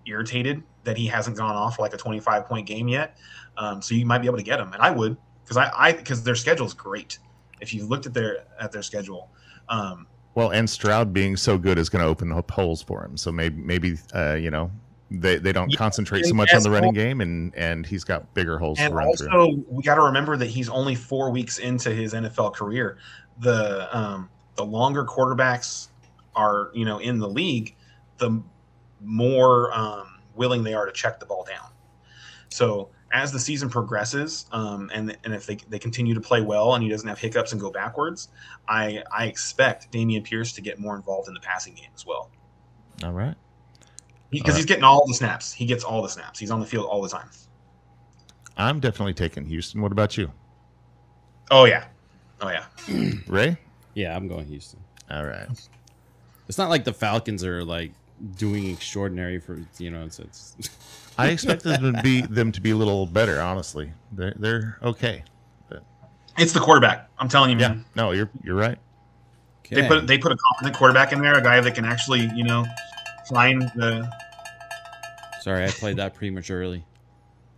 Speaker 2: irritated that he hasn't gone off like a 25 point game yet. Um, so you might be able to get them, and I would because I, I because their schedule is great. If you looked at their at their schedule, um,
Speaker 3: well, and Stroud being so good is going to open up holes for him. So maybe maybe uh, you know they, they don't yeah, concentrate so much on the running game, and and he's got bigger holes
Speaker 2: and
Speaker 3: to run
Speaker 2: also,
Speaker 3: through.
Speaker 2: we got to remember that he's only four weeks into his NFL career. The um, the longer quarterbacks are you know in the league, the more um, willing they are to check the ball down. So as the season progresses, um, and and if they, they continue to play well and he doesn't have hiccups and go backwards, I I expect Dameon Pierce to get more involved in the passing game as well.
Speaker 3: All right,
Speaker 2: because he, he's getting all the snaps. He gets all the snaps. He's on the field all the time.
Speaker 3: I'm definitely taking Houston. What about you?
Speaker 2: Oh yeah, oh yeah. (clears throat)
Speaker 3: Ray?
Speaker 1: Yeah, I'm going Houston.
Speaker 3: All right.
Speaker 1: It's not like the Falcons are like doing extraordinary for you know. It's, it's
Speaker 3: I expect them to be them to be a little better. Honestly, they're they're okay.
Speaker 2: But... It's the quarterback. I'm telling you,
Speaker 3: man. Yeah, no, you're you're right.
Speaker 2: Okay. They put they put a competent quarterback in there, a guy that can actually you know find the.
Speaker 1: Sorry, I played that prematurely.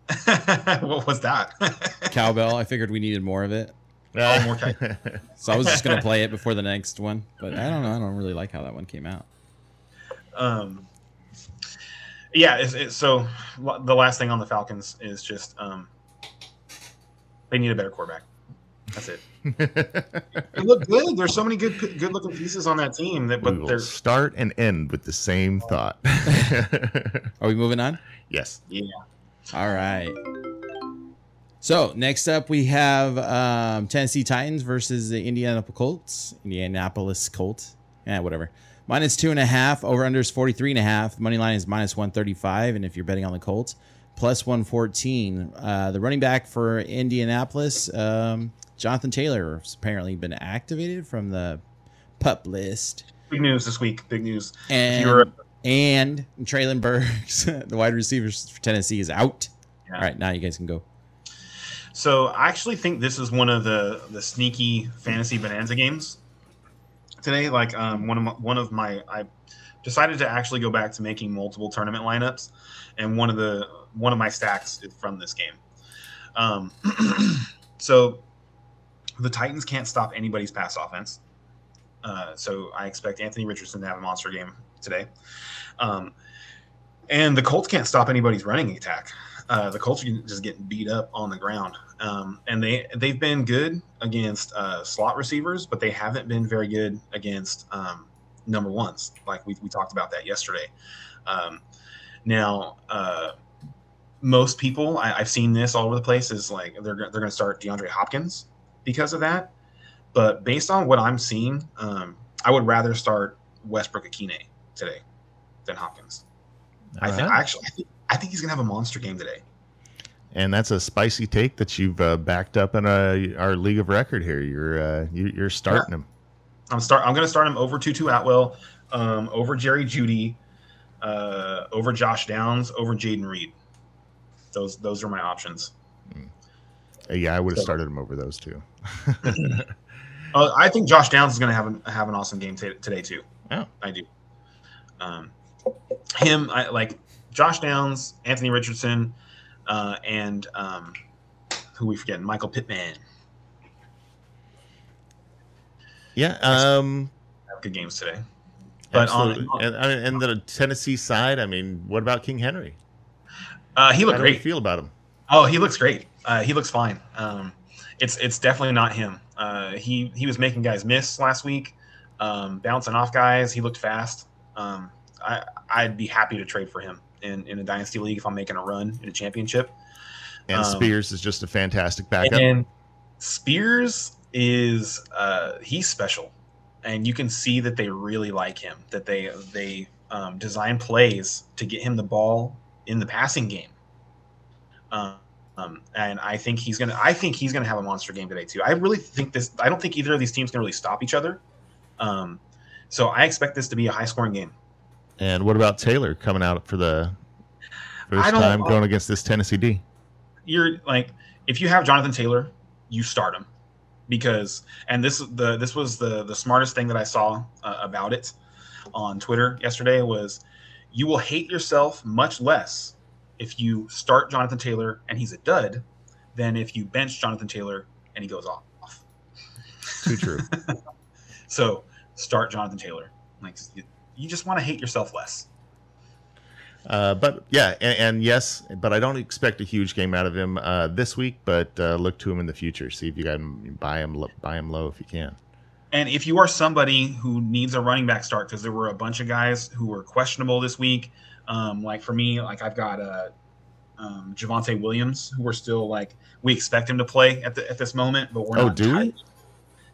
Speaker 1: (laughs)
Speaker 2: what was that? (laughs)
Speaker 1: Cowbell. I figured we needed more of it.
Speaker 2: Oh, more cow- (laughs)
Speaker 1: so I was just gonna play it before the next one, but I don't know. I don't really like how that one came out.
Speaker 2: Um, yeah. It's, it's, so the last thing on the Falcons is just um, they need a better quarterback. That's it. (laughs) they look good. There's so many good, good looking pieces on that team that, but they're
Speaker 3: start and end with the same thought. (laughs)
Speaker 1: Are we moving on?
Speaker 3: Yes.
Speaker 2: Yeah.
Speaker 1: All right. So next up, we have um, Tennessee Titans versus the Indiana Colts. Indianapolis Colts. Yeah, whatever. Minus two and a half. Over under is 43 and a half. The money line is minus 135. And if you're betting on the Colts, plus 114. Uh, the running back for Indianapolis, um, Jonathan Taylor, has apparently been activated from the pup list.
Speaker 2: Big news this week. Big news.
Speaker 1: And, and Treylon Burks, (laughs) the wide receivers for Tennessee, is out. Yeah. All right, now you guys can go.
Speaker 2: So I actually think this is one of the the sneaky fantasy bonanza games today. Like um, one of my, one of my I decided to actually go back to making multiple tournament lineups, and one of the one of my stacks is from this game. Um, (clears throat) so the Titans can't stop anybody's pass offense. Uh, so I expect Anthony Richardson to have a monster game today. Um, and the Colts can't stop anybody's running attack. Uh, the Colts are just getting beat up on the ground, um, and they they've been good against uh, slot receivers, but they haven't been very good against um, number ones. Like we we talked about that yesterday. Um, now, uh, most people I, have seen this all over the place is like they're they're going to start DeAndre Hopkins because of that. But based on what I'm seeing, um, I would rather start Westbrook-Ikhine today than Hopkins. All I think right. actually I think, I think he's gonna have a monster game today.
Speaker 3: And that's a spicy take that you've uh, backed up in a, our league of record here. You're uh, you, are starting yeah. him.
Speaker 2: I'm start. I'm going to start him over Tutu Atwell, um, over Jerry Jeudy, uh, over Josh Downs, over Jayden Reed. Those those are my options.
Speaker 3: Mm. Yeah, I would have so, started him over those two. (laughs) (laughs)
Speaker 2: uh, I think Josh Downs is going to have an, have an awesome game t- today too.
Speaker 3: Yeah,
Speaker 2: I do. Um, him, I like Josh Downs, Anthony Richardson, uh, and um, who we forget, Michael Pittman.
Speaker 3: Yeah, um,
Speaker 2: good games today.
Speaker 3: But absolutely. on, on and, and the Tennessee side, I mean, what about King Henry?
Speaker 2: Uh, he looked
Speaker 3: How
Speaker 2: great.
Speaker 3: feel about him?
Speaker 2: Oh, he looks great. Uh, he looks fine. Um, it's it's definitely not him. Uh, he he was making guys miss last week, um, bouncing off guys. He looked fast. Um, I I'd be happy to trade for him in, in a dynasty league if I'm making a run in a championship.
Speaker 3: And um, Spears is just a fantastic backup.
Speaker 2: And Spears is uh, he's special, and you can see that they really like him. That they they um, design plays to get him the ball in the passing game. Um, Um, and I think he's gonna. I think he's gonna have a monster game today too. I really think this. I don't think either of these teams can really stop each other. Um, so I expect this to be a high scoring game.
Speaker 3: And what about Taylor coming out for the first time going against this Tennessee D?
Speaker 2: You're like, if you have Jonathan Taylor, you start him because, and this the this was the the smartest thing that I saw uh, about it on Twitter yesterday was you will hate yourself much less if you start Jonathan Taylor and he's a dud than if you bench Jonathan Taylor and he goes off.
Speaker 3: Too true. (laughs)
Speaker 2: So start Jonathan Taylor. Like you, just want to hate yourself less.
Speaker 3: Uh, but yeah, and, and yes, but I don't expect a huge game out of him uh, this week. But uh, look to him in the future. See if you can buy him, buy him low if you can.
Speaker 2: And if you are somebody who needs a running back start, because there were a bunch of guys who were questionable this week, um, like for me, like I've got uh, um, Javonte Williams, who we're still like we expect him to play at the, at this moment, but we're
Speaker 3: Oh,
Speaker 2: not.
Speaker 3: do we?
Speaker 2: entirely-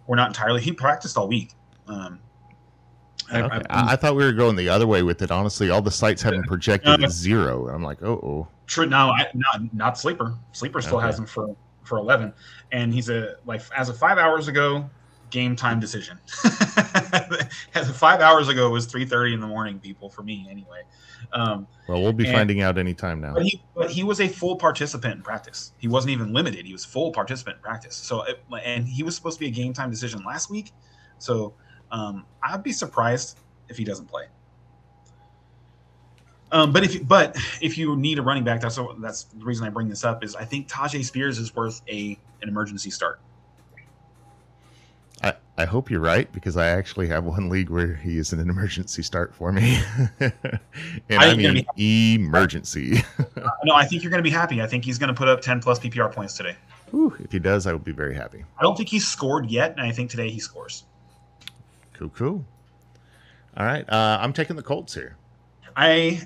Speaker 2: We're not entirely. He practiced all week. Um, I-
Speaker 3: Okay.
Speaker 2: I-
Speaker 3: I, thought we were going the other way with it. Honestly, all the sites have him projected
Speaker 2: Uh,
Speaker 3: at zero. I'm like, oh, oh.
Speaker 2: True. No, I, not not sleeper. Sleeper still
Speaker 3: Okay.
Speaker 2: has him for for eleven, and he's a like as of five hours ago, game time decision. (laughs) as of five hours ago, it was three thirty in the morning. People for me anyway. Um,
Speaker 3: Well, we'll be
Speaker 2: And-
Speaker 3: finding out anytime now.
Speaker 2: but he but he was a full participant in practice. He wasn't even limited. He was full participant in practice. So it, and he was supposed to be a game time decision last week. So um, I'd be surprised if he doesn't play. Um, but if but if you need a running back, that's what, that's the reason I bring this up. Is I think Tyjae Spears is worth a an emergency start.
Speaker 3: I, I hope you're right because I actually have one league where he is an emergency start for me. (laughs) and I,
Speaker 2: I'm
Speaker 3: mean emergency. (laughs)
Speaker 2: No, I think you're going to be happy. I think he's going to put up 10 plus PPR points today.
Speaker 3: Whew, if he does, I will be very happy.
Speaker 2: I don't think he's scored yet, and I think today he scores.
Speaker 3: Cool, cool. All right. Uh, I'm taking the Colts here.
Speaker 2: I,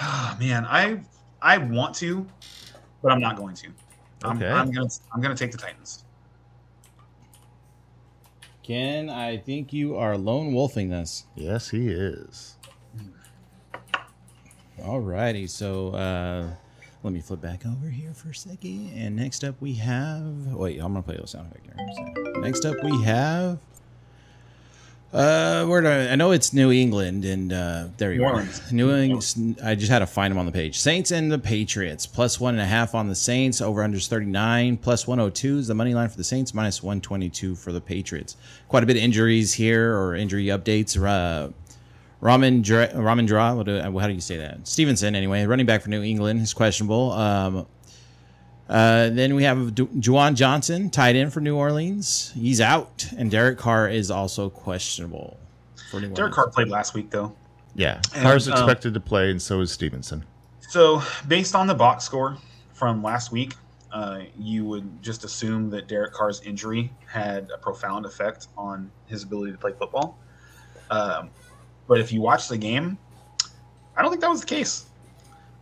Speaker 2: oh man, I I want to, but I'm not going to. I'm,
Speaker 3: Okay.
Speaker 2: I'm gonna I'm gonna take the Titans.
Speaker 1: Ken, I think you are lone wolfing this.
Speaker 3: Yes, he is.
Speaker 1: All righty, so uh, let me flip back over here for a second. And next up we have. Wait, I'm gonna play the sound effect here. Next up we have. Uh, where do I, I know it's New England and uh, there you
Speaker 2: New
Speaker 1: are. New England. I just had to find them on the page. Saints and the Patriots plus one and a half on the Saints. Over unders 39 plus 102 is the money line for the Saints. Minus 122 for the Patriots. Quite a bit of injuries here or injury updates. Uh, Dra- Raman Dra, how do you say that? Stevenson, anyway, running back for New England, is questionable. Um, uh, then we have Du- Juwan Johnson, tight end for New Orleans. He's out, and Derek Carr is also questionable for New
Speaker 2: Derek
Speaker 1: Orleans.
Speaker 2: Carr played last week though,
Speaker 3: Yeah.
Speaker 2: And,
Speaker 3: Carr's
Speaker 2: um,
Speaker 3: expected to play, and so is Stevenson.
Speaker 2: so based on the box score from last week, uh, you would just assume that Derek Carr's injury had a profound effect on his ability to play football. Um, but if you watch the game, I don't think that was the case.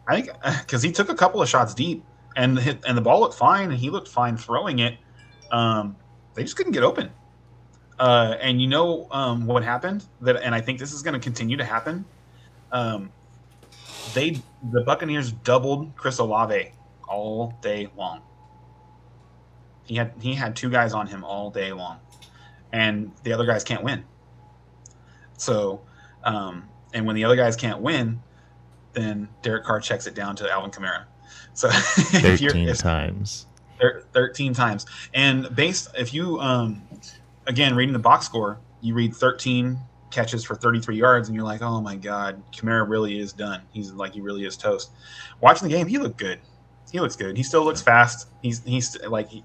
Speaker 2: I think (laughs) because he took a couple of shots deep and hit, and the ball looked fine and he looked fine throwing it. Um, they just couldn't get open. Uh, and you know um, what happened? That and I think this is going to continue to happen. Um, they the Buccaneers doubled Chris Olave all day long. He had he had two guys on him all day long, and the other guys can't win. So, um, and when the other guys can't win, then Derek Carr checks it down to Alvin Kamara. So (laughs) if you're
Speaker 3: 13
Speaker 2: if,
Speaker 3: times.
Speaker 2: thir- 13 times. And based, if you, um, again, reading the box score, you read 13 catches for 33 yards, and you're like, oh my God, Kamara really is done. He's like, he really is toast. Watching the game, he looked good. He looks good. He still looks fast. He's, he's like, he,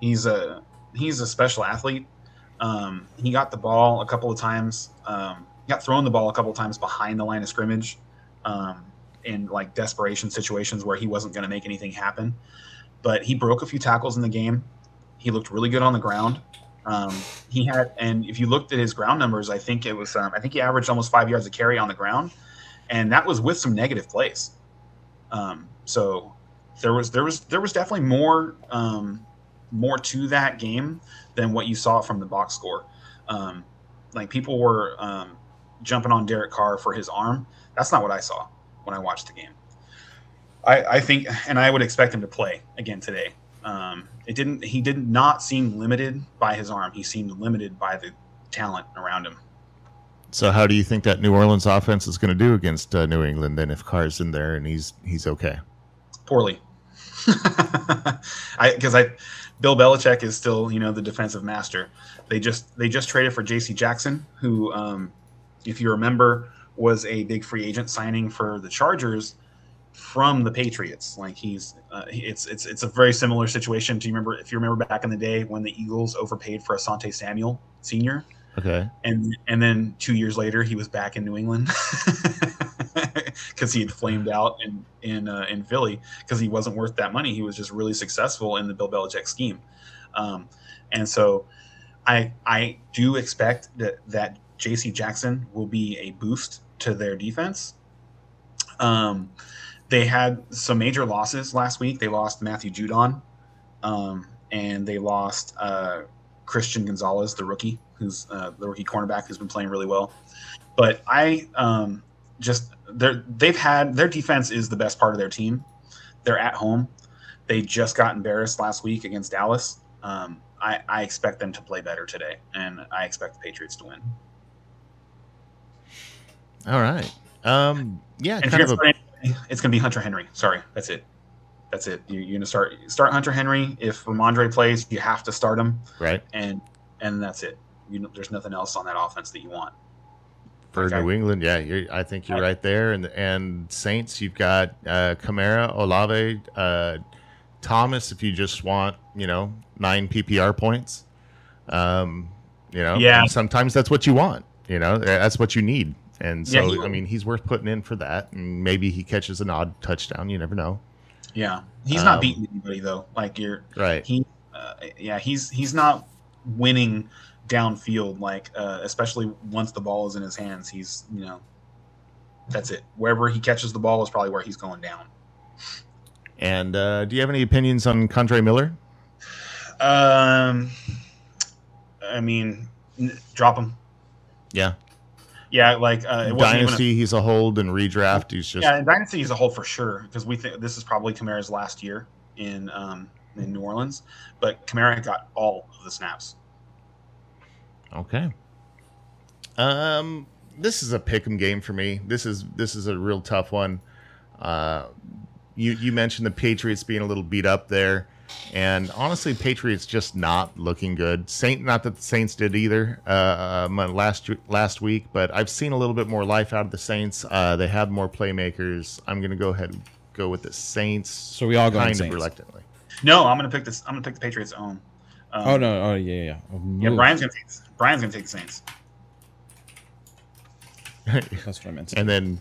Speaker 2: he's a, he's a special athlete. Um, he got the ball a couple of times. Um, he got thrown the ball a couple of times behind the line of scrimmage. Um, in like desperation situations where he wasn't going to make anything happen. But he broke a few tackles in the game. He looked really good on the ground. Um, he had, and if you looked at his ground numbers, I think it was, um, I think he averaged almost five yards a carry on the ground, and that was with some negative plays. Um, so there was, there was, there was definitely more, um, more to that game than what you saw from the box score. Um, like people were um, jumping on Derek Carr for his arm. That's not what I saw when I watched the game. I, I think, and I would expect him to play again today. Um, it didn't. He did not seem limited by his arm. He seemed limited by the talent around him.
Speaker 3: So, how do you think that New Orleans offense is going to do against uh, New England? Then, if Carr's in there and he's he's okay,
Speaker 2: poorly. (laughs) I because I, Bill Belichick is still you know the defensive master. They just they just traded for J.C. Jackson, who, um, if you remember, was a big free agent signing for the Chargers from the Patriots. Like he's, uh, it's it's it's a very similar situation. Do you remember if you remember back in the day when the Eagles overpaid for Asante Samuel Senior?
Speaker 3: Okay.
Speaker 2: And and then two years later he was back in New England (laughs) because he had flamed out in in uh, in Philly because he wasn't worth that money. He was just really successful in the Bill Belichick scheme, um, and so I I do expect that that J.C. Jackson will be a boost to their defense. Um, they had some major losses last week. They lost Matthew Judon, um, and they lost uh, Christian Gonzalez, the rookie, who's uh, the rookie cornerback who's been playing really well. But I um, just they they've had their defense is the best part of their team. They're at home. They just got embarrassed last week against Dallas. Um, I, I expect them to play better today, and I expect the Patriots to win.
Speaker 3: All right. Um, yeah,
Speaker 2: and
Speaker 3: kind of a,
Speaker 2: it's going to be Hunter Henry. Sorry, that's it. That's it. You, are going to start start Hunter Henry. If Rhamondre plays, you have to start him.
Speaker 3: Right.
Speaker 2: And and that's it. You know, there's nothing else on that offense that you want.
Speaker 3: For okay. New England, yeah, I think you're right there. And and Saints, you've got uh, Kamara, Olave, uh, Thomas. If you just want, you know, nine PPR points, um, you know,
Speaker 2: yeah.
Speaker 3: Sometimes that's what you want. You know, that's what you need. And so, yeah, I mean, he's worth putting in for that. And maybe he catches an odd touchdown. You never know.
Speaker 2: Yeah, he's um, not beating anybody though. Like you're
Speaker 3: right.
Speaker 2: He, uh, yeah, he's he's not winning downfield. Like uh, especially once the ball is in his hands, he's you know, that's it. Wherever he catches the ball is probably where he's going down.
Speaker 3: And uh, do you have any opinions on Kendre Miller?
Speaker 2: Um, I mean, drop him.
Speaker 3: Yeah.
Speaker 2: Yeah, like uh,
Speaker 3: Dynasty, a, he's a hold, and redraft, he's just
Speaker 2: yeah. Dynasty, he's a hold for sure because we think this is probably Kamara's last year in um, in New Orleans, but Kamara got all of the snaps.
Speaker 3: Okay. Um, this is a pick'em game for me. This is this is a real tough one. Uh, you you mentioned the Patriots being a little beat up there. And honestly, Patriots just not looking good. Saint, not that the Saints did either uh, um, last last week, but I've seen a little bit more life out of the Saints. Uh, they have more playmakers. I'm going to go ahead and go with the Saints.
Speaker 1: So we all go
Speaker 3: kind of reluctantly.
Speaker 2: No, I'm going to pick this. I'm going to pick the Patriots' own.
Speaker 1: Um, oh no! Oh yeah, yeah. Oh,
Speaker 2: yeah, Brian's going to take. Brian's going to take the Saints.
Speaker 1: That's what I meant. (laughs)
Speaker 3: and then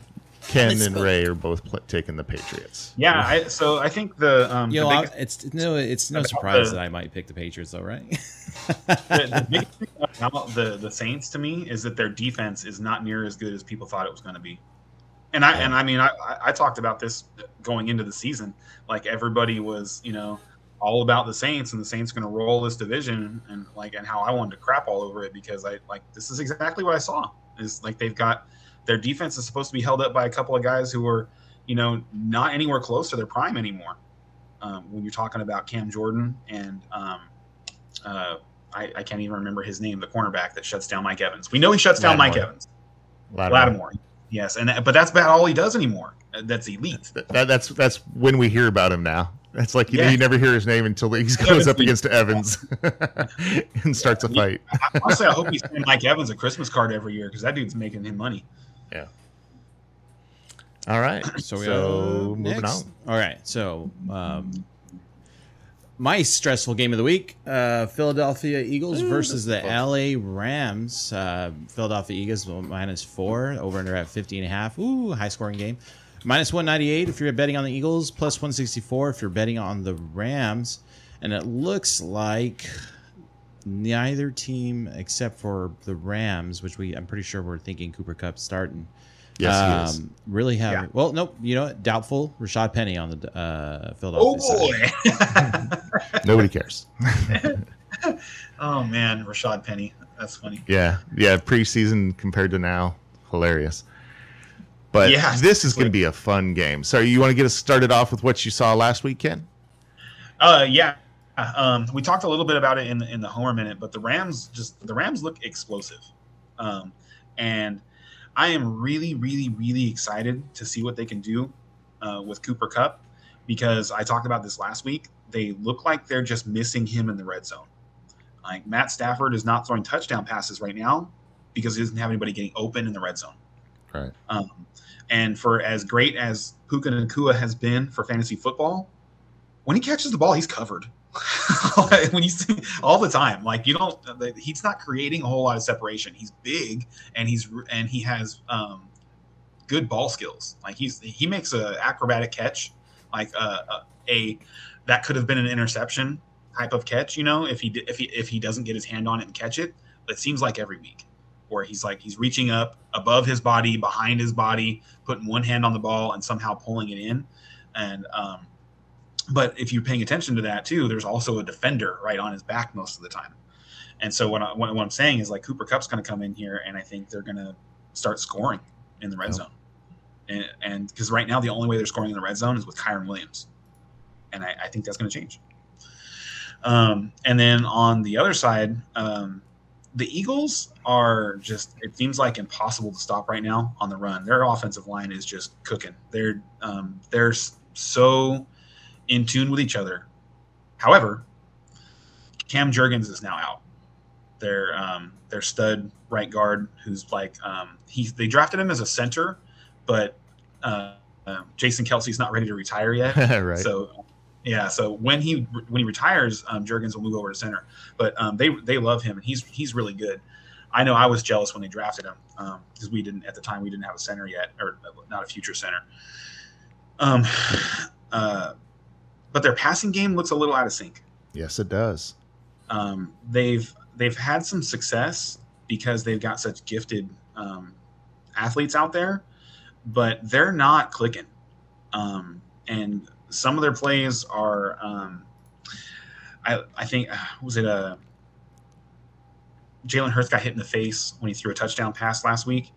Speaker 3: Ken and Ray are both pl- taking the Patriots.
Speaker 2: Yeah, I, so I think the um,
Speaker 1: you
Speaker 2: the
Speaker 1: know biggest, it's no it's no surprise the, that I might pick the Patriots though, right?
Speaker 2: the, the, (laughs) thing the the Saints to me is that their defense is not near as good as people thought it was going to be. And I yeah. and I mean I, I talked about this going into the season. Like everybody was, you know, all about the Saints and the Saints going to roll this division and like and how I wanted to crap all over it because I like this is exactly what I saw. Is like they've got their defense is supposed to be held up by a couple of guys who are, you know, not anywhere close to their prime anymore. Um, when you're talking about Cam Jordan and um, uh, I, I, can't even remember his name, the cornerback that shuts down Mike Evans. We know he shuts down Mike Evans.
Speaker 3: Lattimore.
Speaker 2: Lattimore. Yes, and but that's about all he does anymore. That's elite.
Speaker 3: That, that's that's when we hear about him now. That's like you, yeah. know, you never hear his name until he goes up against Evans (laughs) and starts a fight.
Speaker 2: Honestly, I hope he's sending Mike Evans a Christmas card every year because that dude's making him money.
Speaker 3: Yeah. All right. (coughs)
Speaker 1: So we so moving next. on. All right. So um, my stressful game of the week: uh, Philadelphia Eagles Ooh, versus the LA Rams. Uh, Philadelphia Eagles minus four over under at 50 and a half. Ooh, high scoring game. Minus 198 if you're betting on the Eagles, plus 164 if you're betting on the Rams. And it looks like neither team except for the Rams, which we I'm pretty sure we're thinking Cooper Kupp starting.
Speaker 3: Yes,
Speaker 1: um, really have yeah. well, nope. You know, what? doubtful. Rashad Penny on the uh, Philadelphia.
Speaker 2: Oh boy, (laughs)
Speaker 3: nobody cares. (laughs)
Speaker 2: oh man, Rashad Penny. That's funny.
Speaker 3: Yeah, yeah. Preseason compared to now, hilarious. But
Speaker 2: Yeah,
Speaker 3: this is going to be a fun game. So you want to get us started off with what you saw last weekend?
Speaker 2: Uh, yeah. Um, we talked a little bit about it in the, in the Homer minute, but the Rams just the Rams look explosive, um, and I am really, really, really excited to see what they can do uh, with Cooper Kupp because I talked about this last week. They look like they're just missing him in the red zone. Like Matt Stafford is not throwing touchdown passes right now because he doesn't have anybody getting open in the red zone.
Speaker 3: Right.
Speaker 2: Um, and for as great as Puka Nacua has been for fantasy football, when he catches the ball, he's covered. (laughs) when you see all the time, like you don't, he's not creating a whole lot of separation. He's big and he's and he has um, good ball skills. Like he's he makes a acrobatic catch, like a, a, a that could have been an interception type of catch. You know, if he if he if he doesn't get his hand on it and catch it, But it seems like every week where he's like he's reaching up above his body, behind his body, putting one hand on the ball and somehow pulling it in. And um, but if you're paying attention to that too, there's also a defender right on his back most of the time. And so what, I, what, what I'm saying is like Cooper Kupp's going to come in here, and I think they're going to start scoring in the red
Speaker 3: Yep.
Speaker 2: zone. And because right now the only way they're scoring in the red zone is with Kyren Williams, and I, I think that's going to change. Um, and then on the other side, um, the Eagles are just it seems like impossible to stop right now on the run. Their offensive line is just cooking. They're um, they're so in tune with each other. However, Cam Jurgens is now out. Their um, their stud right guard, who's like um, he they drafted him as a center, but uh, uh, Jason Kelce's not ready to retire yet. (laughs)
Speaker 3: right.
Speaker 2: So yeah, so when he when he retires, um, Jurgens will move over to center. But um, they they love him, and he's he's really good. I know I was jealous when they drafted him um because we didn't at the time we didn't have a center yet, or not a future center. Um, (sighs) uh, but their passing game looks a little out of sync.
Speaker 3: yes, it does.
Speaker 2: Um, they've they've had some success because they've got such gifted um, athletes out there, but they're not clicking. Um, and some of their plays are, um, I I think uh, was it a Jalen Hurts got hit in the face when he threw a touchdown pass last week,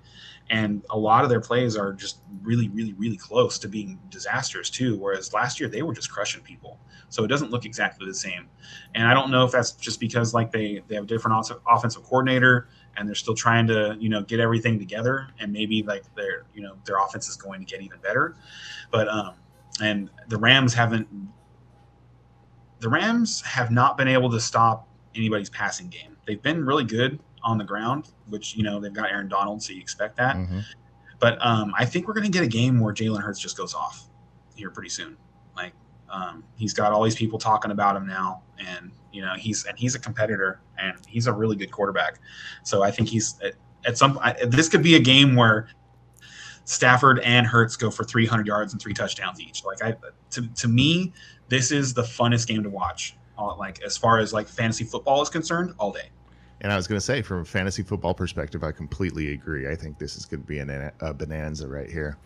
Speaker 2: and a lot of their plays are just really, really, really close to being disasters too. Whereas last year they were just crushing people, so it doesn't look exactly the same. And I don't know if that's just because like they they have a different off- offensive coordinator and they're still trying to you know get everything together, and maybe like their you know their offense is going to get even better. But um, and the Rams haven't. The Rams have not been able to stop anybody's passing game. They've been really good on the ground, which you know they've got Aaron Donald, so you expect that.
Speaker 3: Mhm.
Speaker 2: But um, I think we're going to get a game where Jalen Hurts just goes off here pretty soon. Like um, he's got all these people talking about him now, and you know he's and he's a competitor and he's a really good quarterback. So I think he's at, at some. I, this could be a game where Stafford and Hurts go for 300 yards and three touchdowns each. Like I, to to me, this is the funnest game to watch. Like as far as like fantasy football is concerned, all day.
Speaker 3: And I was going to say, from a fantasy football perspective, I completely agree. I think this is going to be an, a bonanza right here.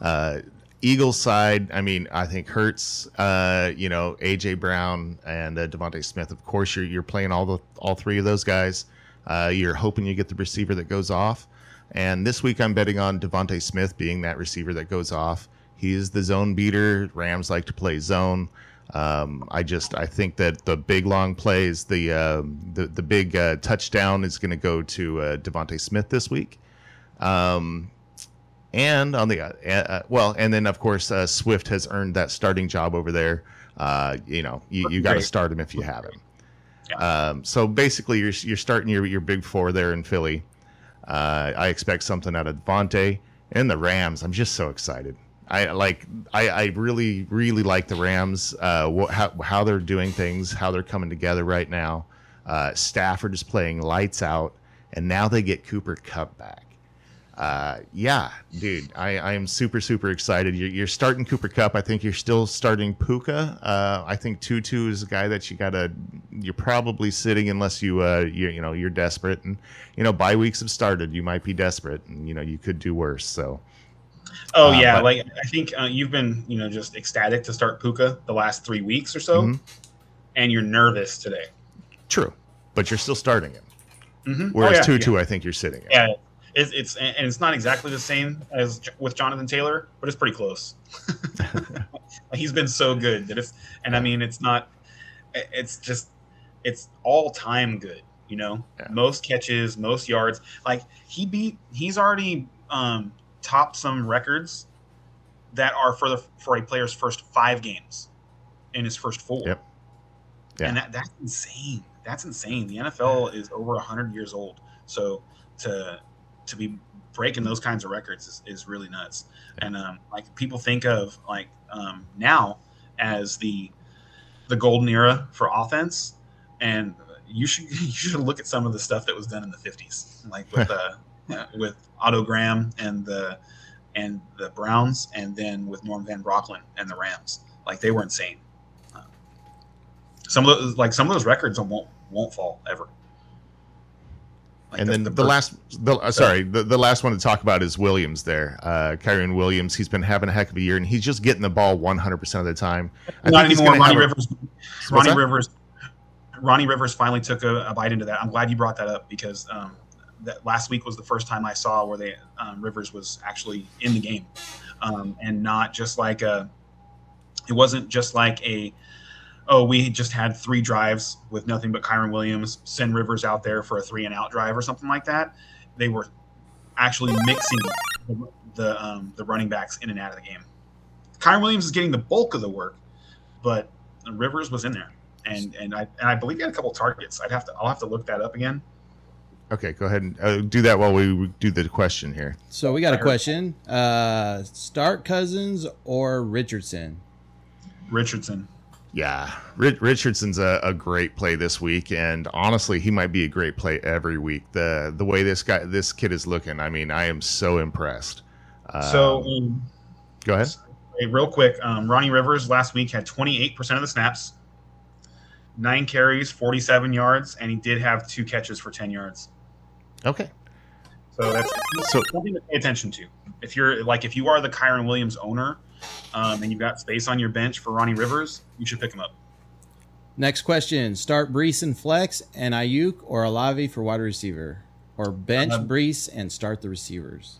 Speaker 3: Uh, Eagles side, I mean, I think Hurts, uh, you know, AJ Brown and uh, DeVonta Smith. Of course, you're you're playing all the all three of those guys. Uh, you're hoping you get the receiver that goes off. And this week, I'm betting on DeVonta Smith being that receiver that goes off. He is the zone beater. Rams like to play zone. Um, I just I think that the big long plays, the uh, the the big uh, touchdown is going to go to uh, DeVonta Smith this week. Um, and on the uh, uh, well, and then of course uh, Swift has earned that starting job over there. Uh, you know, you, you got to start him if you have him. Um, so basically, you're you're starting your your big four there in Philly. Uh, I expect something out of DeVonta and the Rams. I'm just so excited. I like. I, I really, really like the Rams. Uh, how how they're doing things, how they're coming together right now. Uh, Stafford is playing lights out, and now they get Cooper Kupp back. Uh, yeah, dude, I, I am super, super excited. You're, you're starting Cooper Kupp. I think you're still starting Puka. Uh, I think Tutu is a guy that you gotta. You're probably sitting unless you, uh, you, you know, you're desperate, and you know, bye weeks have started. You might be desperate, and you know, you could do worse. So,
Speaker 2: Oh
Speaker 3: Uh,
Speaker 2: yeah,
Speaker 3: but-
Speaker 2: like I think uh, you've been you know just ecstatic to start Puka the last three weeks or so,
Speaker 3: Mhm.
Speaker 2: and you're nervous today.
Speaker 3: true, but you're still starting him.
Speaker 2: Mm-hmm.
Speaker 3: Whereas
Speaker 2: oh, yeah,
Speaker 3: Tutu, I think you're sitting. him.
Speaker 2: yeah. It's, it's and it's not exactly the same as with Jonathan Taylor, but it's pretty close. (laughs) (laughs) He's been so good that it's, and I mean, it's not. It's just, it's all time good. You know,
Speaker 3: Yeah.
Speaker 2: most catches, most yards. Like he beat, he's already um, topped some records that are for the for a player's first five games in his first four.
Speaker 3: Yep. Yeah.
Speaker 2: And that, that's insane. That's insane. The NFL is over 100 years old. So to to be breaking those kinds of records is, is really nuts. And um, like people think of like um, now as the the golden era for offense, and you should (laughs) you should look at some of the stuff that was done in the 50s, like with (laughs) uh, with Otto Graham and the and the Browns, and then with Norm Van Brocklin and the Rams. Like they were insane. Uh, some of those like some of those records won't won't fall ever. Like
Speaker 3: and
Speaker 2: the-
Speaker 3: then the,
Speaker 2: the
Speaker 3: last, the, uh, sorry, the, the last one to talk about is Williams. There, uh, Kyren Williams. He's been having a heck of a year, and he's just getting the ball 100 percent of the time. I
Speaker 2: not
Speaker 3: think
Speaker 2: anymore. Ronnie
Speaker 3: have a-
Speaker 2: Rivers. Ronnie? Rivers. Ronnie Rivers finally took a, a bite into that. I'm glad you brought that up because um, that last week was the first time I saw where they um, Rivers was actually in the game, um, and not just like a. It wasn't just like a. Oh, we just had three drives with nothing but Kyren Williams. Send Rivers out there for a three and out drive or something like that. They were actually mixing the um, the running backs in and out of the game. Kyren Williams is getting the bulk of the work, but Rivers was in there, and and I and I believe he had a couple targets. I'd have to I'll have to look that up again.
Speaker 3: Okay, go ahead and uh, do that while we do the question here.
Speaker 1: So we got a question. Uh, start Cousins or Richardson?
Speaker 2: Richardson.
Speaker 3: Yeah, Ri- Richardson's a, a great play this week, and honestly, he might be a great play every week. the The way this guy, this kid is looking, I mean, I am so impressed. Um,
Speaker 2: so um,
Speaker 3: go ahead.
Speaker 2: hey, real quick, um, Ronnie Rivers last week had 28 percent of the snaps, nine carries, 47 yards, and he did have two catches for 10 yards.
Speaker 3: Okay,
Speaker 2: So that's
Speaker 3: so
Speaker 2: something to pay attention to. If you're like if you are the Kyren Williams owner, um, and you've got space on your bench for Ronnie Rivers, you should pick him up.
Speaker 1: Next question: Start Breece and flex and Aiyuk or Olave for wide receiver, or bench
Speaker 2: Um,
Speaker 1: Breece and start the receivers.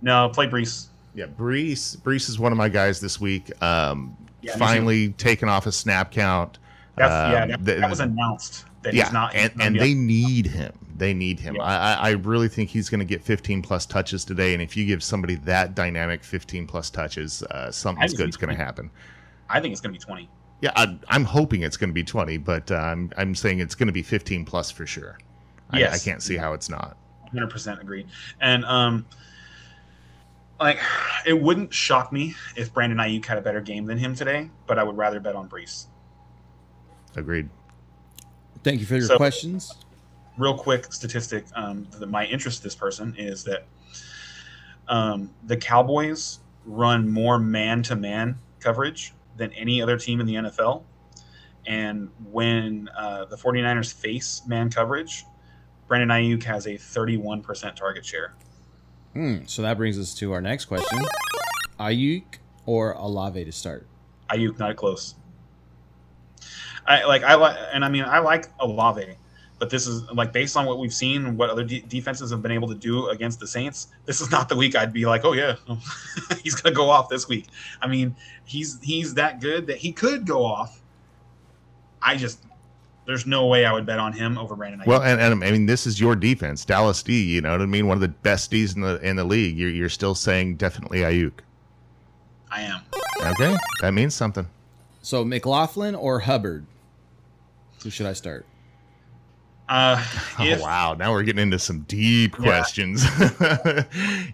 Speaker 2: No, play Breece.
Speaker 3: yeah, Breece, Breece is one of my guys this week. Um,
Speaker 2: Yeah, me too.
Speaker 3: finally taken off a snap count.
Speaker 2: That's yeah,
Speaker 3: Um,
Speaker 2: that,
Speaker 3: the-
Speaker 2: that was announced that
Speaker 3: yeah,
Speaker 2: he's not.
Speaker 3: and, and they need him. They need him.
Speaker 2: Yeah.
Speaker 3: I, I I really think he's going to get 15 plus touches today. And if you give somebody that dynamic 15 plus touches, uh, something's
Speaker 2: just
Speaker 3: good's going to happen.
Speaker 2: I think it's going to be 20.
Speaker 3: Yeah, I, I'm hoping it's going to be 20, but uh, I'm I'm saying it's going to be 15 plus for sure. I, I can't see how it's not.
Speaker 2: 100% agree. And um, like, it wouldn't shock me if Brandon Aiyuk had a better game than him today, but I would rather bet on Breece.
Speaker 3: Agreed.
Speaker 1: Thank you for your
Speaker 2: So-
Speaker 1: questions.
Speaker 2: Real quick statistic um, that my interest in this person is that um, the Cowboys run more man to man coverage than any other team in the NFL. And when uh, the 49ers face man coverage, Brandon Aiyuk has a 31% target share.
Speaker 1: Hmm, so that brings us to our next question: Aiyuk or Olave to start?
Speaker 2: Aiyuk not close. I like I like and I mean I like Olave, but this is like based on what we've seen what other de- defenses have been able to do against the Saints. This is not the week I'd be like, oh yeah, (laughs) he's gonna go off this week. I mean, he's he's that good that he could go off. I just there's no way I would bet on him over Brandon Aiyuk.
Speaker 3: Well, and, and I mean, this is your defense, Dallas D. You know what I mean? One of the best D's in the in the league. You're, you're still saying definitely Aiyuk.
Speaker 2: I am.
Speaker 3: Okay, that means something.
Speaker 1: So McLaughlin or Hubbard? Who should I start?
Speaker 2: Uh,
Speaker 3: Oh wow! Now we're getting into some deep
Speaker 2: Yeah.
Speaker 3: questions. (laughs)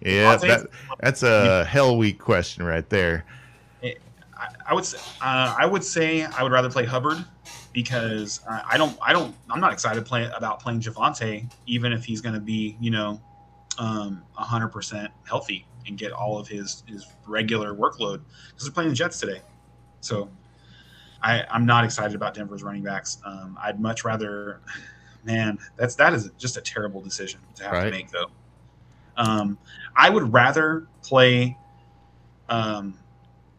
Speaker 3: yeah, that, that's a hell week question right there.
Speaker 2: I, I would say uh, I would say I would rather play Hubbard because uh, I don't I don't I'm not excited play, about playing Javonte even if he's going to be you know um, 100% healthy and get all of his his regular workload because they're playing the Jets today. So I I'm not excited about Denver's running backs. Um, I'd much rather man that's that is just a terrible decision to have
Speaker 3: Right.
Speaker 2: to make though. Um, I would rather play um,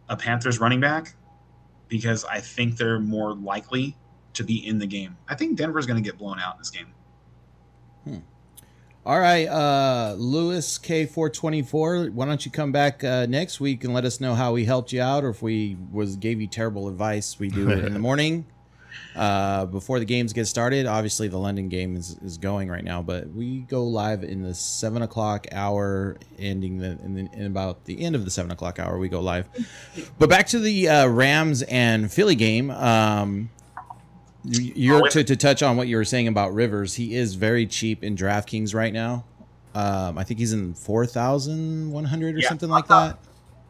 Speaker 2: a Panthers running back because I think they're more likely to be in the game. I think Denver's going to get blown out in this game.
Speaker 1: All right, uh, Lewis K424. Why don't you come back uh, next week and let us know how we helped you out, or if we was gave you terrible advice? We do it in the (laughs) morning uh, before the games get started. Obviously, the London game is, is going right now, but we go live in the seven o'clock hour, ending the in, the, in about the end of the seven o'clock hour. We go live. But back to the uh, Rams and Philly game. Um, you're to, to touch on what you were saying about Rivers. He is very cheap in DraftKings right now. Um, I think he's in four thousand one hundred or
Speaker 2: Yeah,
Speaker 1: something like
Speaker 2: I'm
Speaker 1: that.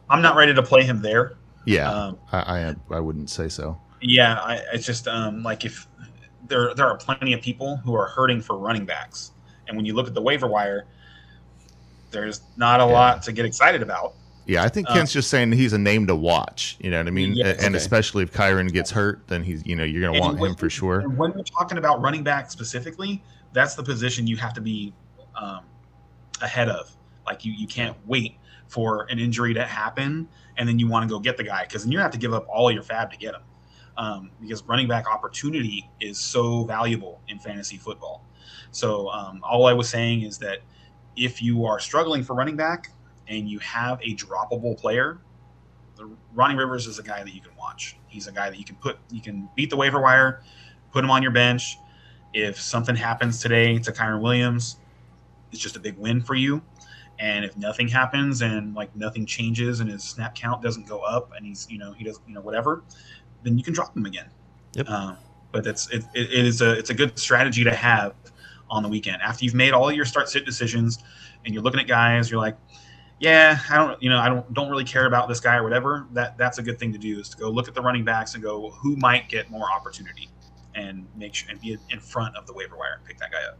Speaker 2: I'm not ready to play him there.
Speaker 3: Yeah,
Speaker 2: Um,
Speaker 3: I, I I wouldn't say so.
Speaker 2: Yeah, I, it's just um, like if there there are plenty of people who are hurting for running backs, and when you look at the waiver wire, there's not a
Speaker 3: Yeah.
Speaker 2: lot to get excited about.
Speaker 3: Yeah, I think
Speaker 2: Uh,
Speaker 3: Kent's just saying he's a name to watch. You know what I mean?
Speaker 2: Yes.
Speaker 3: and
Speaker 1: Okay.
Speaker 3: especially if Kyren gets hurt, then he's you know you're gonna
Speaker 2: And
Speaker 3: want
Speaker 2: when-
Speaker 3: him for sure.
Speaker 2: When we're talking about running back specifically, that's the position you have to be um, ahead of. Like you, you can't wait for an injury to happen and then you want to go get the guy because then you have to give up all your fab to get him. Um, because running back opportunity is so valuable in fantasy football. So um, all I was saying is that if you are struggling for running back and you have a droppable player, Ronnie Rivers is a guy that you can watch. He's a guy that you can put, you can beat the waiver wire, put him on your bench. If something happens today to Kyren Williams, it's just a big win for you. And if nothing happens and like nothing changes and his snap count doesn't go up and he's you know he does you know whatever, then you can drop them again.
Speaker 1: Yep.
Speaker 2: Um, but it's it, it is a it's a good strategy to have on the weekend after you've made all your start sit decisions and you're looking at guys. You're like, yeah, I don't you know I don't don't really care about this guy or whatever. That that's a good thing to do is to go look at the running backs and go who might get more opportunity and make sure and be in front of the waiver wire and pick that guy up.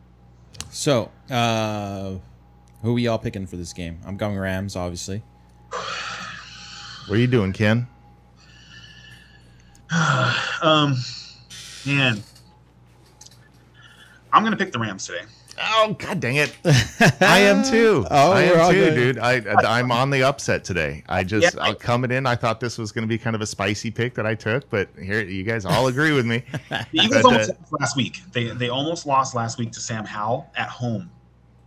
Speaker 1: So, uh, who are we all picking for this game? I'm going Rams, obviously.
Speaker 3: What are you doing, Ken? (sighs)
Speaker 2: um, man, I'm gonna pick the Rams today.
Speaker 3: Oh god dang it! (laughs) I am too.
Speaker 1: Oh,
Speaker 3: I am too,
Speaker 1: good.
Speaker 3: dude. (laughs) I I'm on the upset today. I just
Speaker 2: Yeah.
Speaker 3: I'll coming in. I thought this was going to be kind of a spicy pick that I took, but here you guys all agree with me. (laughs)
Speaker 2: The Eagles
Speaker 3: But,
Speaker 2: almost
Speaker 3: uh,
Speaker 2: lost last week. They they almost lost last week to Sam Howell at home.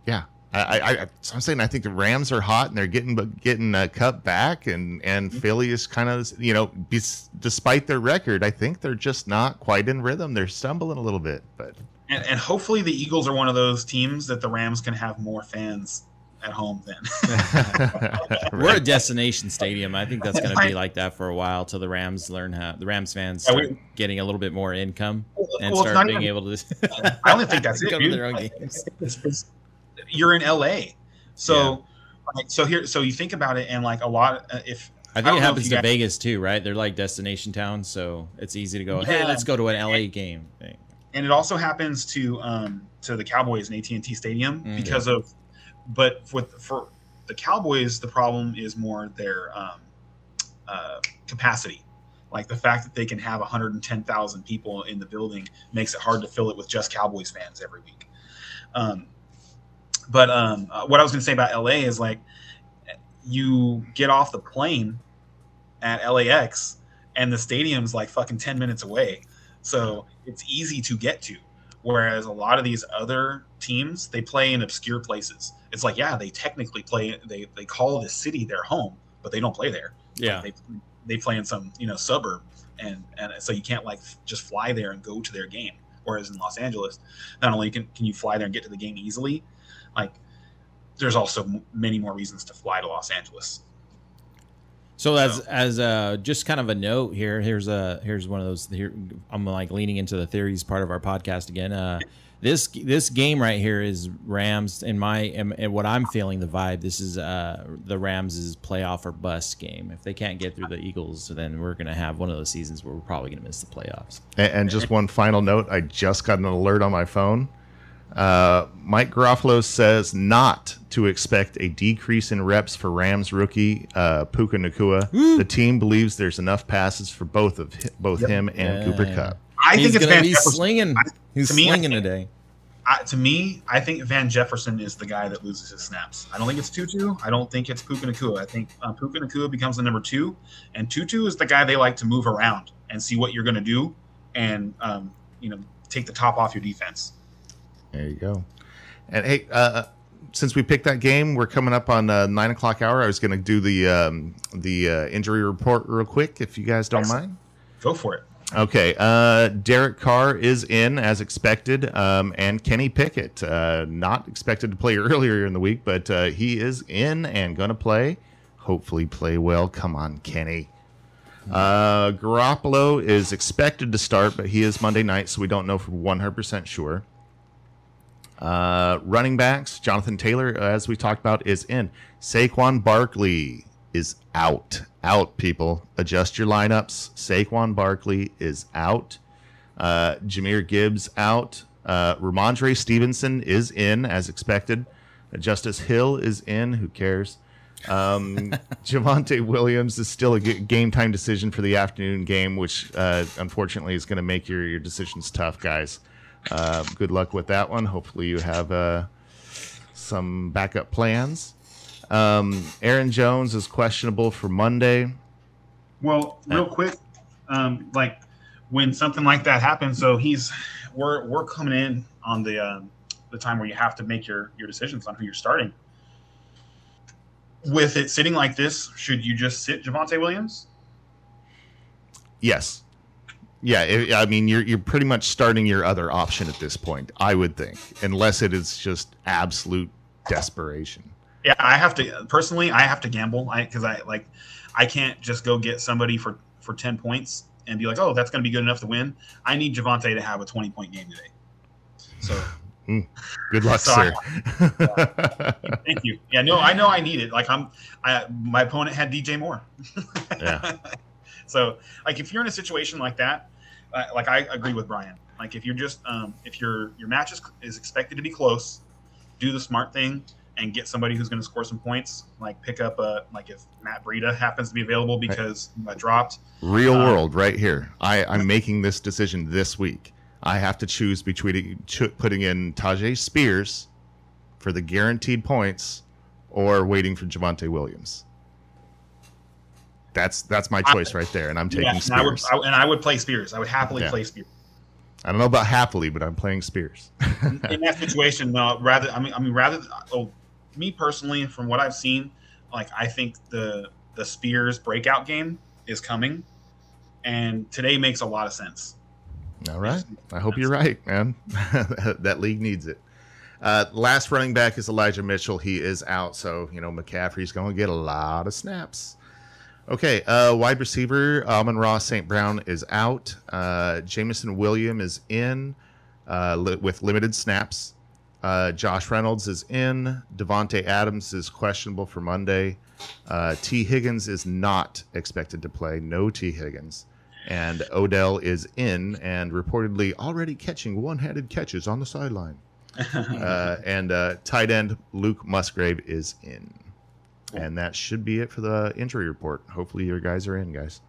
Speaker 3: I, I, I so I'm saying I think the Rams are hot and they're getting but getting uh, cut back, and and
Speaker 2: Mm-hmm.
Speaker 3: Philly is kind of you know bes- despite their record, I think they're just not quite in rhythm. They're stumbling a little bit, but
Speaker 2: And, and hopefully the Eagles are one of those teams that the Rams can have more fans at home then. (laughs)
Speaker 1: We're a destination stadium. I think that's going to be like that for a while till the Rams learn how the Rams fans
Speaker 2: Yeah, we-
Speaker 1: getting a little bit more income and
Speaker 2: Well,
Speaker 1: start being
Speaker 2: even-
Speaker 1: able to. (laughs)
Speaker 2: I only think that's (laughs) it.
Speaker 1: Go to
Speaker 2: dude.
Speaker 1: their own
Speaker 2: Like,
Speaker 1: games.
Speaker 2: it's- it's- you're in LA, so like so here so you think about it and like a lot uh, if
Speaker 1: I think
Speaker 2: know
Speaker 1: it happens to
Speaker 2: guys-
Speaker 1: Vegas too, right? They're like destination towns, so it's easy to go. Hey,
Speaker 2: Yeah.
Speaker 1: let's go to an LA game. thing.
Speaker 2: and it also happens to um to the Cowboys in AT&T Stadium
Speaker 1: Mm.
Speaker 2: because of but with for the Cowboys the problem is more their um, uh, capacity like the fact that they can have 110,000 people in the building makes it hard to fill it with just Cowboys fans every week um, but um, uh, what I was going to say about LA is like you get off the plane at LAX and the stadium's like fucking 10 minutes away so it's easy to get to. Whereas a lot of these other teams, they play in obscure places. It's like, yeah, they technically play, they, they call the city their home, but they don't play there.
Speaker 1: Yeah,
Speaker 2: They, they play in some, you know, suburb. And, and so you can't like just fly there and go to their game. Whereas in Los Angeles, not only can, can you fly there and get to the game easily, like there's also m- many more reasons to fly to Los Angeles.
Speaker 1: So as
Speaker 2: So-
Speaker 1: as uh just kind of a note here, here's a here's one of those. Here, I'm like leaning into the theories part of our podcast again. Uh, this this game right here is Rams in my and, and what I'm feeling the vibe. This is uh the Rams' is playoff or bust game. If they can't get through the Eagles, then we're gonna have one of those seasons where we're probably gonna miss the playoffs.
Speaker 3: And, and just one final note: I just got an alert on my phone. Uh, Mike Garafolo says not to expect a decrease in reps for Rams rookie uh, Puka Nacua. The team believes there's enough passes for both of hi- both him and
Speaker 1: Yeah.
Speaker 3: Cooper Kupp.
Speaker 2: I
Speaker 1: He's
Speaker 2: think it's Van
Speaker 1: be
Speaker 2: Jefferson.
Speaker 1: slinging. He's
Speaker 2: to me, I
Speaker 1: slinging
Speaker 2: think-
Speaker 1: today.
Speaker 2: I, to me, I think Van Jefferson is the guy that loses his snaps. I don't think it's Tutu. I don't think it's Puka Nacua. I think uh, Puka Nacua becomes the number two, and Tutu is the guy they like to move around and see what you're going to do, and um, you know take the top off your defense.
Speaker 3: There you go. And hey, uh, since we picked that game, we're coming up on uh, nine o'clock hour. I was going to do the um, the uh, injury report real quick, if you guys don't
Speaker 2: Excellent.
Speaker 3: mind.
Speaker 2: Go for it.
Speaker 3: Okay, uh, Derek Carr is in as expected, um, and Kenny Pickett uh, not expected to play (laughs) earlier in the week, but uh, he is in and going to play. Hopefully, play well. Come on, Kenny. Uh, Garoppolo is expected to start, but he is Monday night, so we don't know for 100% sure. Uh, running backs, Jonathan Taylor, as we talked about, is in. Saquon Barkley is out. Out, people. Adjust your lineups. Saquon Barkley is out. Uh, Jahmyr Gibbs out. Uh, Rhamondre Stevenson is in, as expected. Justice Hill is in. Who cares? Um, (laughs) Javonte Williams is still a game time decision for the afternoon game, which uh, unfortunately is going to make your, your decisions tough, guys. Uh, good luck with that one. Hopefully, you have uh, some backup plans. Um, Aaron Jones is questionable for Monday.
Speaker 2: Well, real quick, um, like when something like that happens, so he's we're we're coming in on the um, the time where you have to make your your decisions on who you're starting. With it sitting like this, should you just sit Javonte Williams?
Speaker 3: Yes. Yeah, it, I mean, you're you're pretty much starting your other option at this point, I would think, unless it is just absolute desperation.
Speaker 2: Yeah, I have to personally. I have to gamble. I because I like, I can't just go get somebody for for ten points and be like, oh, that's going to be good enough to win. I need Javonte to have a twenty point game today. So (laughs) hmm.
Speaker 3: Good luck,
Speaker 2: So
Speaker 3: sir.
Speaker 2: thank you. Yeah, no, I know I need it. Like I'm, I my opponent had DJ Moore.
Speaker 3: Yeah. (laughs)
Speaker 2: so like if you're in a situation like that, like I agree with Brian. Like if you're just um, if your your match is, is expected to be close, do the smart thing and get somebody who's going to score some points. Like pick up a like if Matt Breida happens to be available because he got dropped.
Speaker 3: Real
Speaker 2: Uh,
Speaker 3: world, right here. I, I'm making this decision this week. I have to choose between putting in Tyjae Spears for the guaranteed points or waiting for Javonte Williams. That's that's my choice right there, and I'm taking
Speaker 2: Yeah, and I would
Speaker 3: Spears.
Speaker 2: I, and I would play Spears. I would happily
Speaker 3: Yeah.
Speaker 2: play Spears.
Speaker 3: I don't know about happily, but I'm playing Spears. (laughs)
Speaker 2: in that situation, no, rather, I mean, I mean, rather, oh, me personally, from what I've seen, like I think the the Spears breakout game is coming, and today makes a lot of sense.
Speaker 3: All right. I hope you're right, man. (laughs) that league needs it. Uh, last running back is Elijah Mitchell. He is out, so you know McCaffrey's going to get a lot of snaps. Okay, uh, wide receiver Amon-Ra St. Brown is out. Uh, Jameson William is in uh, li- with limited snaps. Uh, Josh Reynolds is in. Davante Adams is questionable for Monday. Uh, Tee Higgins is not expected to play. No Tee Higgins. And Odell is in and reportedly already catching one handed catches on the sideline. (laughs) Uh, and uh, tight end Luke Musgrave is in. And that should be it for the injury report. Hopefully, your guys are in, guys.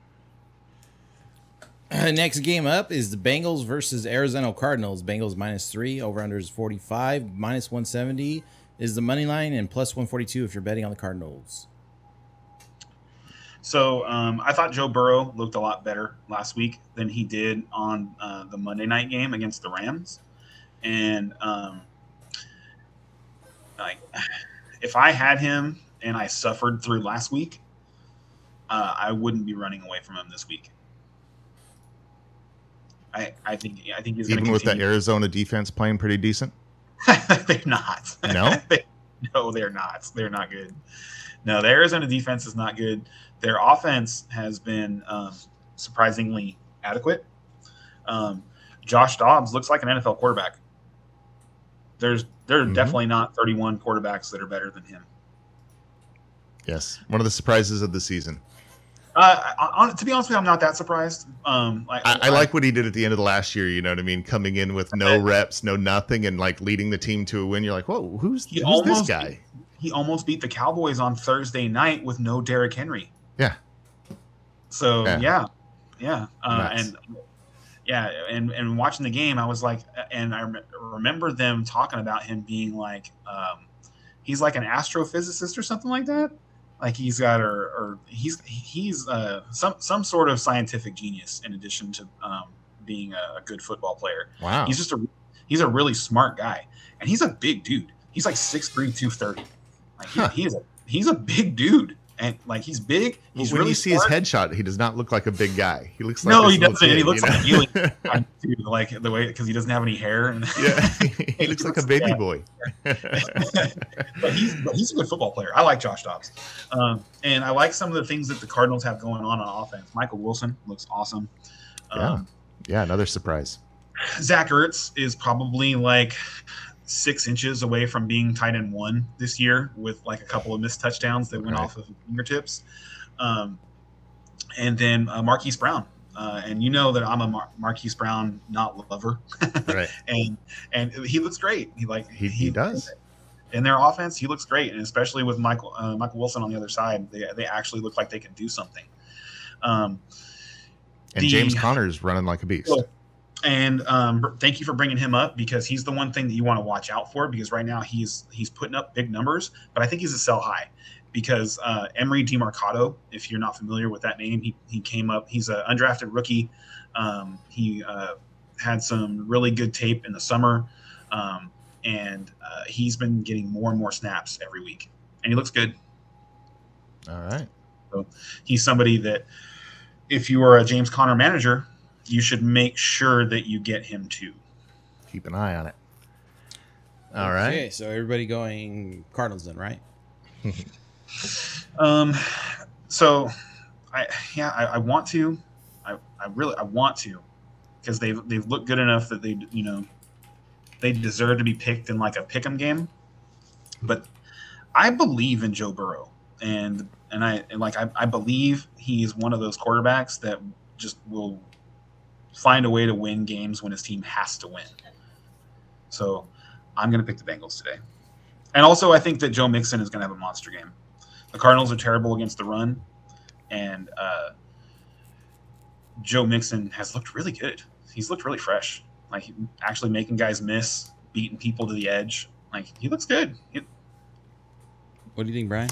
Speaker 1: Uh, next game up is the Bengals versus Arizona Cardinals. Bengals minus three, over under is 45, minus 170 is the money line, and plus 142 if you're betting on the Cardinals.
Speaker 2: So um, I thought Joe Burrow looked a lot better last week than he did on uh, the Monday night game against the Rams, and um, like if I had him and I suffered through last week, uh, I wouldn't be running away from him this week. I I think I think he's
Speaker 3: Even with that. Arizona defense playing pretty decent. (laughs)
Speaker 2: they're not.
Speaker 3: No? (laughs)
Speaker 2: They- no, they're not. They're not good. No, the Arizona defense is not good. Their offense has been um, surprisingly adequate. Um, Josh Dobbs looks like an NFL quarterback. There's there are
Speaker 3: Mhm.
Speaker 2: definitely not 31 quarterbacks that are better than him.
Speaker 3: Yes, one of the surprises of the season.
Speaker 2: Uh, on, to be honest with you, I'm not that surprised. Um, like,
Speaker 3: I, I like what he did at the end of the last year. You know what I mean? Coming in with no reps, no nothing, and like leading the team to a win. You're like, whoa, who's,
Speaker 2: He
Speaker 3: who's this guy?
Speaker 2: he almost beat the Cowboys on Thursday night with no Derrick Henry.
Speaker 3: Yeah.
Speaker 2: So
Speaker 3: Yeah.
Speaker 2: yeah, yeah, uh, and yeah, and and watching the game, I was like, and I rem- remember them talking about him being like, um, he's like an astrophysicist or something like that. Like he's got, or, or he's he's uh, some some sort of scientific genius in addition to um, being a, a good football player.
Speaker 3: Wow.
Speaker 2: He's just a he's a really smart guy, and he's a big dude. He's like 6'3", 230. Like he,
Speaker 3: Huh.
Speaker 2: he is a he's a big dude, and like he's big. He's
Speaker 3: when
Speaker 2: really
Speaker 3: you see his headshot, he does not look like a big guy. He looks like
Speaker 2: No, he doesn't. and he looks
Speaker 3: you
Speaker 2: like a
Speaker 3: know? (laughs)
Speaker 2: guy, too, like the way because he doesn't have any hair. And
Speaker 3: yeah, (laughs) (laughs) he looks like a baby
Speaker 2: Yeah.
Speaker 3: boy.
Speaker 2: but he's but he's a good football player. I like Josh Dobbs, um, and I like some of the things that the Cardinals have going on on offense. Michael Wilson looks awesome. Um,
Speaker 3: yeah, another surprise.
Speaker 2: Zach Ertz is probably like six inches away from being tight end one this year, with like a couple of missed touchdowns that went
Speaker 3: Right.
Speaker 2: off of fingertips. Um, and then uh, Marquise Brown. Uh, and you know that I'm a Mar- Marquise Brown not lover, (laughs)
Speaker 3: Right.
Speaker 2: and and he looks great. He like
Speaker 3: He, he does.
Speaker 2: in their offense, he looks great, and especially with Michael uh, Michael Wilson on the other side, they, they actually look like they can do something. Um,
Speaker 3: And
Speaker 2: the-
Speaker 3: James Conner's running like a beast.
Speaker 2: Cool. And um, thank you for bringing him up because he's the one thing that you want to watch out for because right now he's he's putting up big numbers, but I think he's a sell high because uh, Emari Demercado, if you're not familiar with that name, he, he came up. He's an undrafted rookie. Um, he uh, had some really good tape in the summer, um, and uh, he's been getting more and more snaps every week, and he looks good.
Speaker 3: All right.
Speaker 2: So he's somebody that if you are a James Conner manager, you should make sure that you get him too.
Speaker 3: Keep an eye on it. All right.
Speaker 1: Okay, so everybody going Cardinals then, right? (laughs)
Speaker 2: Um, so I yeah, I, I want to, I, I really I want to, because they've they've looked good enough that they you know they deserve to be picked in like a pick'em game, but I believe in Joe Burrow and and I and like I, I believe he's one of those quarterbacks that just will find a way to win games when his team has to win. So I'm going to pick the Bengals today. And also, I think that Joe Mixon is going to have a monster game. The Cardinals are terrible against the run, and uh, Joe Mixon has looked really good. He's looked really fresh, like actually making guys miss, beating people to the edge. Like he looks good. He-
Speaker 1: What do you think, Brian?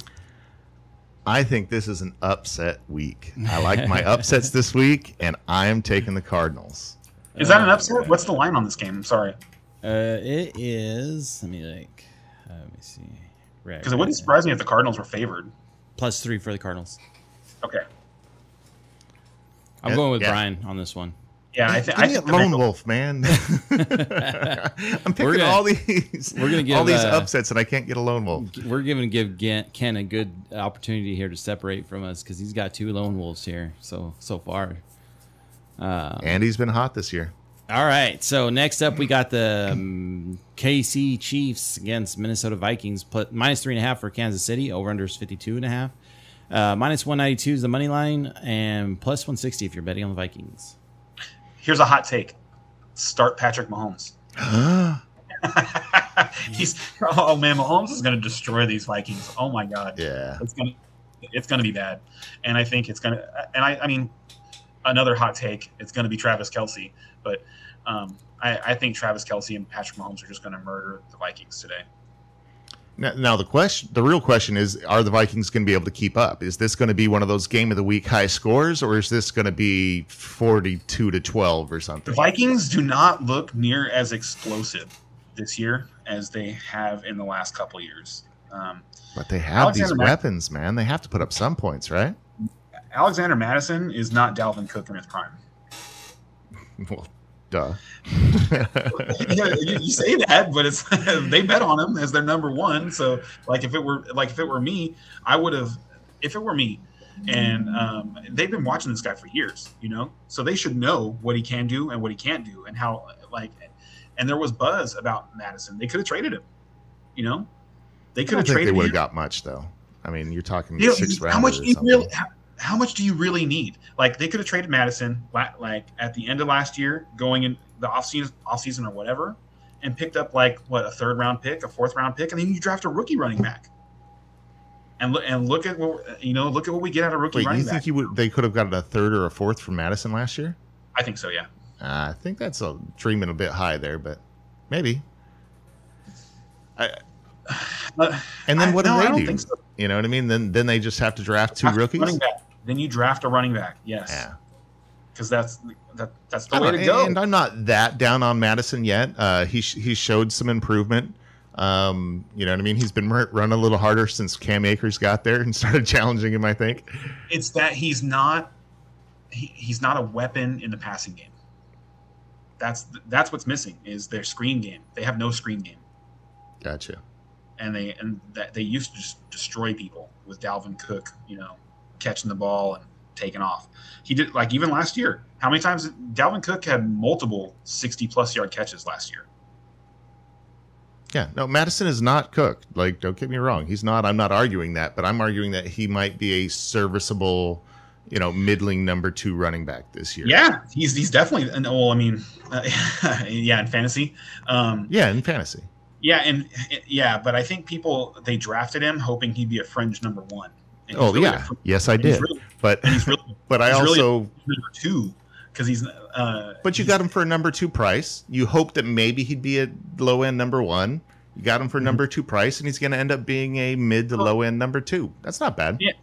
Speaker 3: I think this is an upset week. I like my upsets this week, and I am taking the Cardinals.
Speaker 2: is that an upset? What's the line on this game? I'm sorry,
Speaker 1: Uh, it is. Let me like. Uh, let me see. Right.
Speaker 2: because it wouldn't surprise me if the Cardinals were favored.
Speaker 1: Plus three for the Cardinals.
Speaker 2: Okay,
Speaker 1: I'm going with
Speaker 3: yeah.
Speaker 1: Brian on this one.
Speaker 2: Yeah, I, th-
Speaker 3: Give
Speaker 2: I think
Speaker 3: a lone
Speaker 2: Bengals-
Speaker 3: wolf, man. (laughs) (laughs) I'm picking
Speaker 1: gonna-
Speaker 3: all these.
Speaker 1: we're gonna give,
Speaker 3: all these
Speaker 1: uh,
Speaker 3: upsets, and I can't get a lone wolf.
Speaker 1: We're giving give Ken a good opportunity here to separate from us because he's got two lone wolves here. So so far. Um,
Speaker 3: he's been hot this year.
Speaker 1: All right. So next up, we got the um, KC Chiefs against Minnesota Vikings. Plus, minus three and a half for Kansas City. Over under is 52 and a half. Uh, minus 192 is the money line, and plus 160 if you're betting on the Vikings.
Speaker 2: Here's a hot take: Start Patrick Mahomes. (gasps) He's oh man, Mahomes is going to destroy these Vikings. Oh my god,
Speaker 3: yeah.
Speaker 2: it's gonna it's gonna be bad, and I think it's gonna. And I, I mean, another hot take: it's gonna be Travis Kelce, but um, I, I think Travis Kelce and Patrick Mahomes are just gonna murder the Vikings today.
Speaker 3: Now, now the question, the real question is: Are the Vikings going to be able to keep up? Is this going to be one of those game of the week high scores, or is this going to be forty-two to twelve or something? The?
Speaker 2: Vikings do not look near as explosive this year as they have in the last couple years. Um,
Speaker 3: But they have these
Speaker 2: Alexander Mack-
Speaker 3: weapons, man. They have to put up some points, right?
Speaker 2: Alexander Mattison is not Dalvin Cook in his prime. (laughs)
Speaker 3: Well, duh. (laughs)
Speaker 2: Yeah, you, you say that, but it's (laughs) they bet on him as their number one. So, like, if it were like if it were me, I would have. If it were me, and um, they've been watching this guy for years, you know, so they should know what he can do and what he can't do, and how like. And there was buzz about Mattison. They could have traded him, you know. They could have
Speaker 3: think they would have got much though. I mean, you're talking
Speaker 2: You know,
Speaker 3: six rounds.
Speaker 2: how much really? How, how much do you really need? Like they could have traded Mattison, like at the end of last year, going in the off season, off season or whatever, and picked up like what a third round pick, a fourth round pick, and then you draft a rookie running back. And look and look at what you know. Look at what we get out of rookie
Speaker 3: Wait,
Speaker 2: running
Speaker 3: you think
Speaker 2: back.
Speaker 3: you would? They could have gotten a third or a fourth from Mattison last year.
Speaker 2: I think so. Yeah.
Speaker 3: Uh, I think that's a dreaming a bit high there, but maybe. I,
Speaker 2: But (sighs)
Speaker 3: and then
Speaker 2: I-
Speaker 3: what
Speaker 2: no, I
Speaker 3: do
Speaker 2: don't
Speaker 3: they do?
Speaker 2: think so.
Speaker 3: You know what I mean? Then then they just have to draft two
Speaker 2: Draft
Speaker 3: rookies.
Speaker 2: Then you draft a running back. Yes.
Speaker 3: Yeah.
Speaker 2: Because that's that, that's the way to go.
Speaker 3: And I'm not that down on Mattison yet. Uh, he he showed some improvement Um, you know what I mean? He's been run a little harder since Cam Akers got there and (laughs) started challenging him. I think
Speaker 2: it's that he's not he, he's not a weapon in the passing game. That's that's what's missing is their screen game. They have no screen game.
Speaker 3: Gotcha.
Speaker 2: And they and that they used to just destroy people with Dalvin Cook, you know, catching the ball and taking off. He did like even last year. How many times Dalvin Cook had multiple 60 plus yard catches last year?
Speaker 3: Yeah, no, Mattison is not Cook. Like, don't get me wrong, he's not. I'm not arguing that, but I'm arguing that he might be a serviceable, you know, middling number two running back this year.
Speaker 2: Yeah, he's he's definitely. Well, I mean, uh, (laughs) yeah, in fantasy. Um,
Speaker 3: yeah, in fantasy.
Speaker 2: Yeah, and yeah, but I think people they drafted him hoping he'd be a fringe number one.
Speaker 3: Oh really yeah, yes I did. Really, but really, (laughs) but I also
Speaker 2: really number two because he's. Uh,
Speaker 3: but you got him for a number two price. You hope that maybe he'd be a low end number one. You got him for mm-hmm. number two price, and he's going to end up being a mid to low end number two. That's not bad.
Speaker 2: Yeah,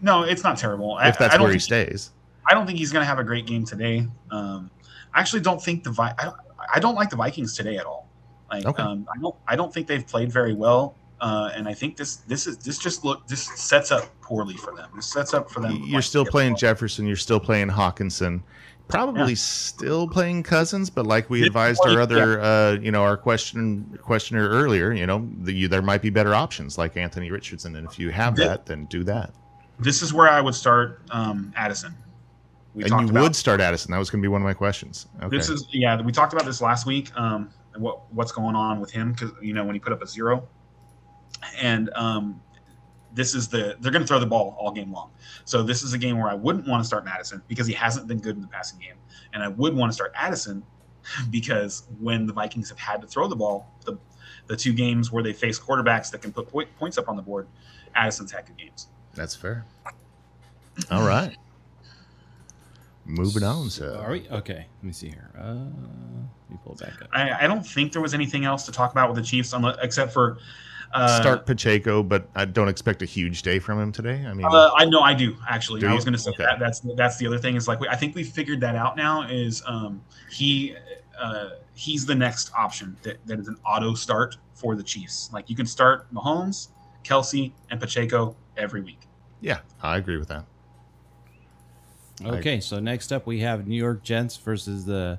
Speaker 2: no, it's not terrible.
Speaker 3: If that's where he stays,
Speaker 2: I don't think he's going to have a great game today. Um, I actually don't think the Vi- I, don't, I don't like the Vikings today at all. Like, okay. um, I don't I don't think they've played very well. Uh, and I think this this is this just look this sets up poorly for them. This sets up for them.
Speaker 3: You're still playing Jefferson. You're still playing Hockenson. Probably yeah. still playing Cousins, but like we advised our other, uh, you know, our question questioner earlier, you know, the, you, there might be better options like Anthony Richardson, and if you have this, that, then do that.
Speaker 2: This is where I would start um, Addison.
Speaker 3: We and you about, would start Addison. That was going to be one of my questions.
Speaker 2: Okay. This is yeah. We talked about this last week. Um, what what's going on with him because you know when he put up a zero, and um, this is the they're going to throw the ball all game long. So this is a game where I wouldn't want to start Mattison because he hasn't been good in the passing game, and I would want to start Addison (laughs) because when the Vikings have had to throw the ball, the the two games where they face quarterbacks that can put point, points up on the board, Addison's had good games.
Speaker 3: That's fair. All right. Moving on, so
Speaker 1: are we okay? Let me see here. Uh, let me pull it back up.
Speaker 2: I, I don't think there was anything else to talk about with the Chiefs, except for
Speaker 3: uh, start Pacheco, but I don't expect a huge day from him today. I mean,
Speaker 2: uh, I know I do actually. Do I was going to say okay. that. That's that's the other thing is like we, I think we figured that out now. Is um, he uh, he's the next option that, that is an auto start for the Chiefs. Like you can start Mahomes, Kelce, and Pacheco every week.
Speaker 3: Yeah, I agree with that.
Speaker 1: Okay, I, so next up we have New York Jets versus the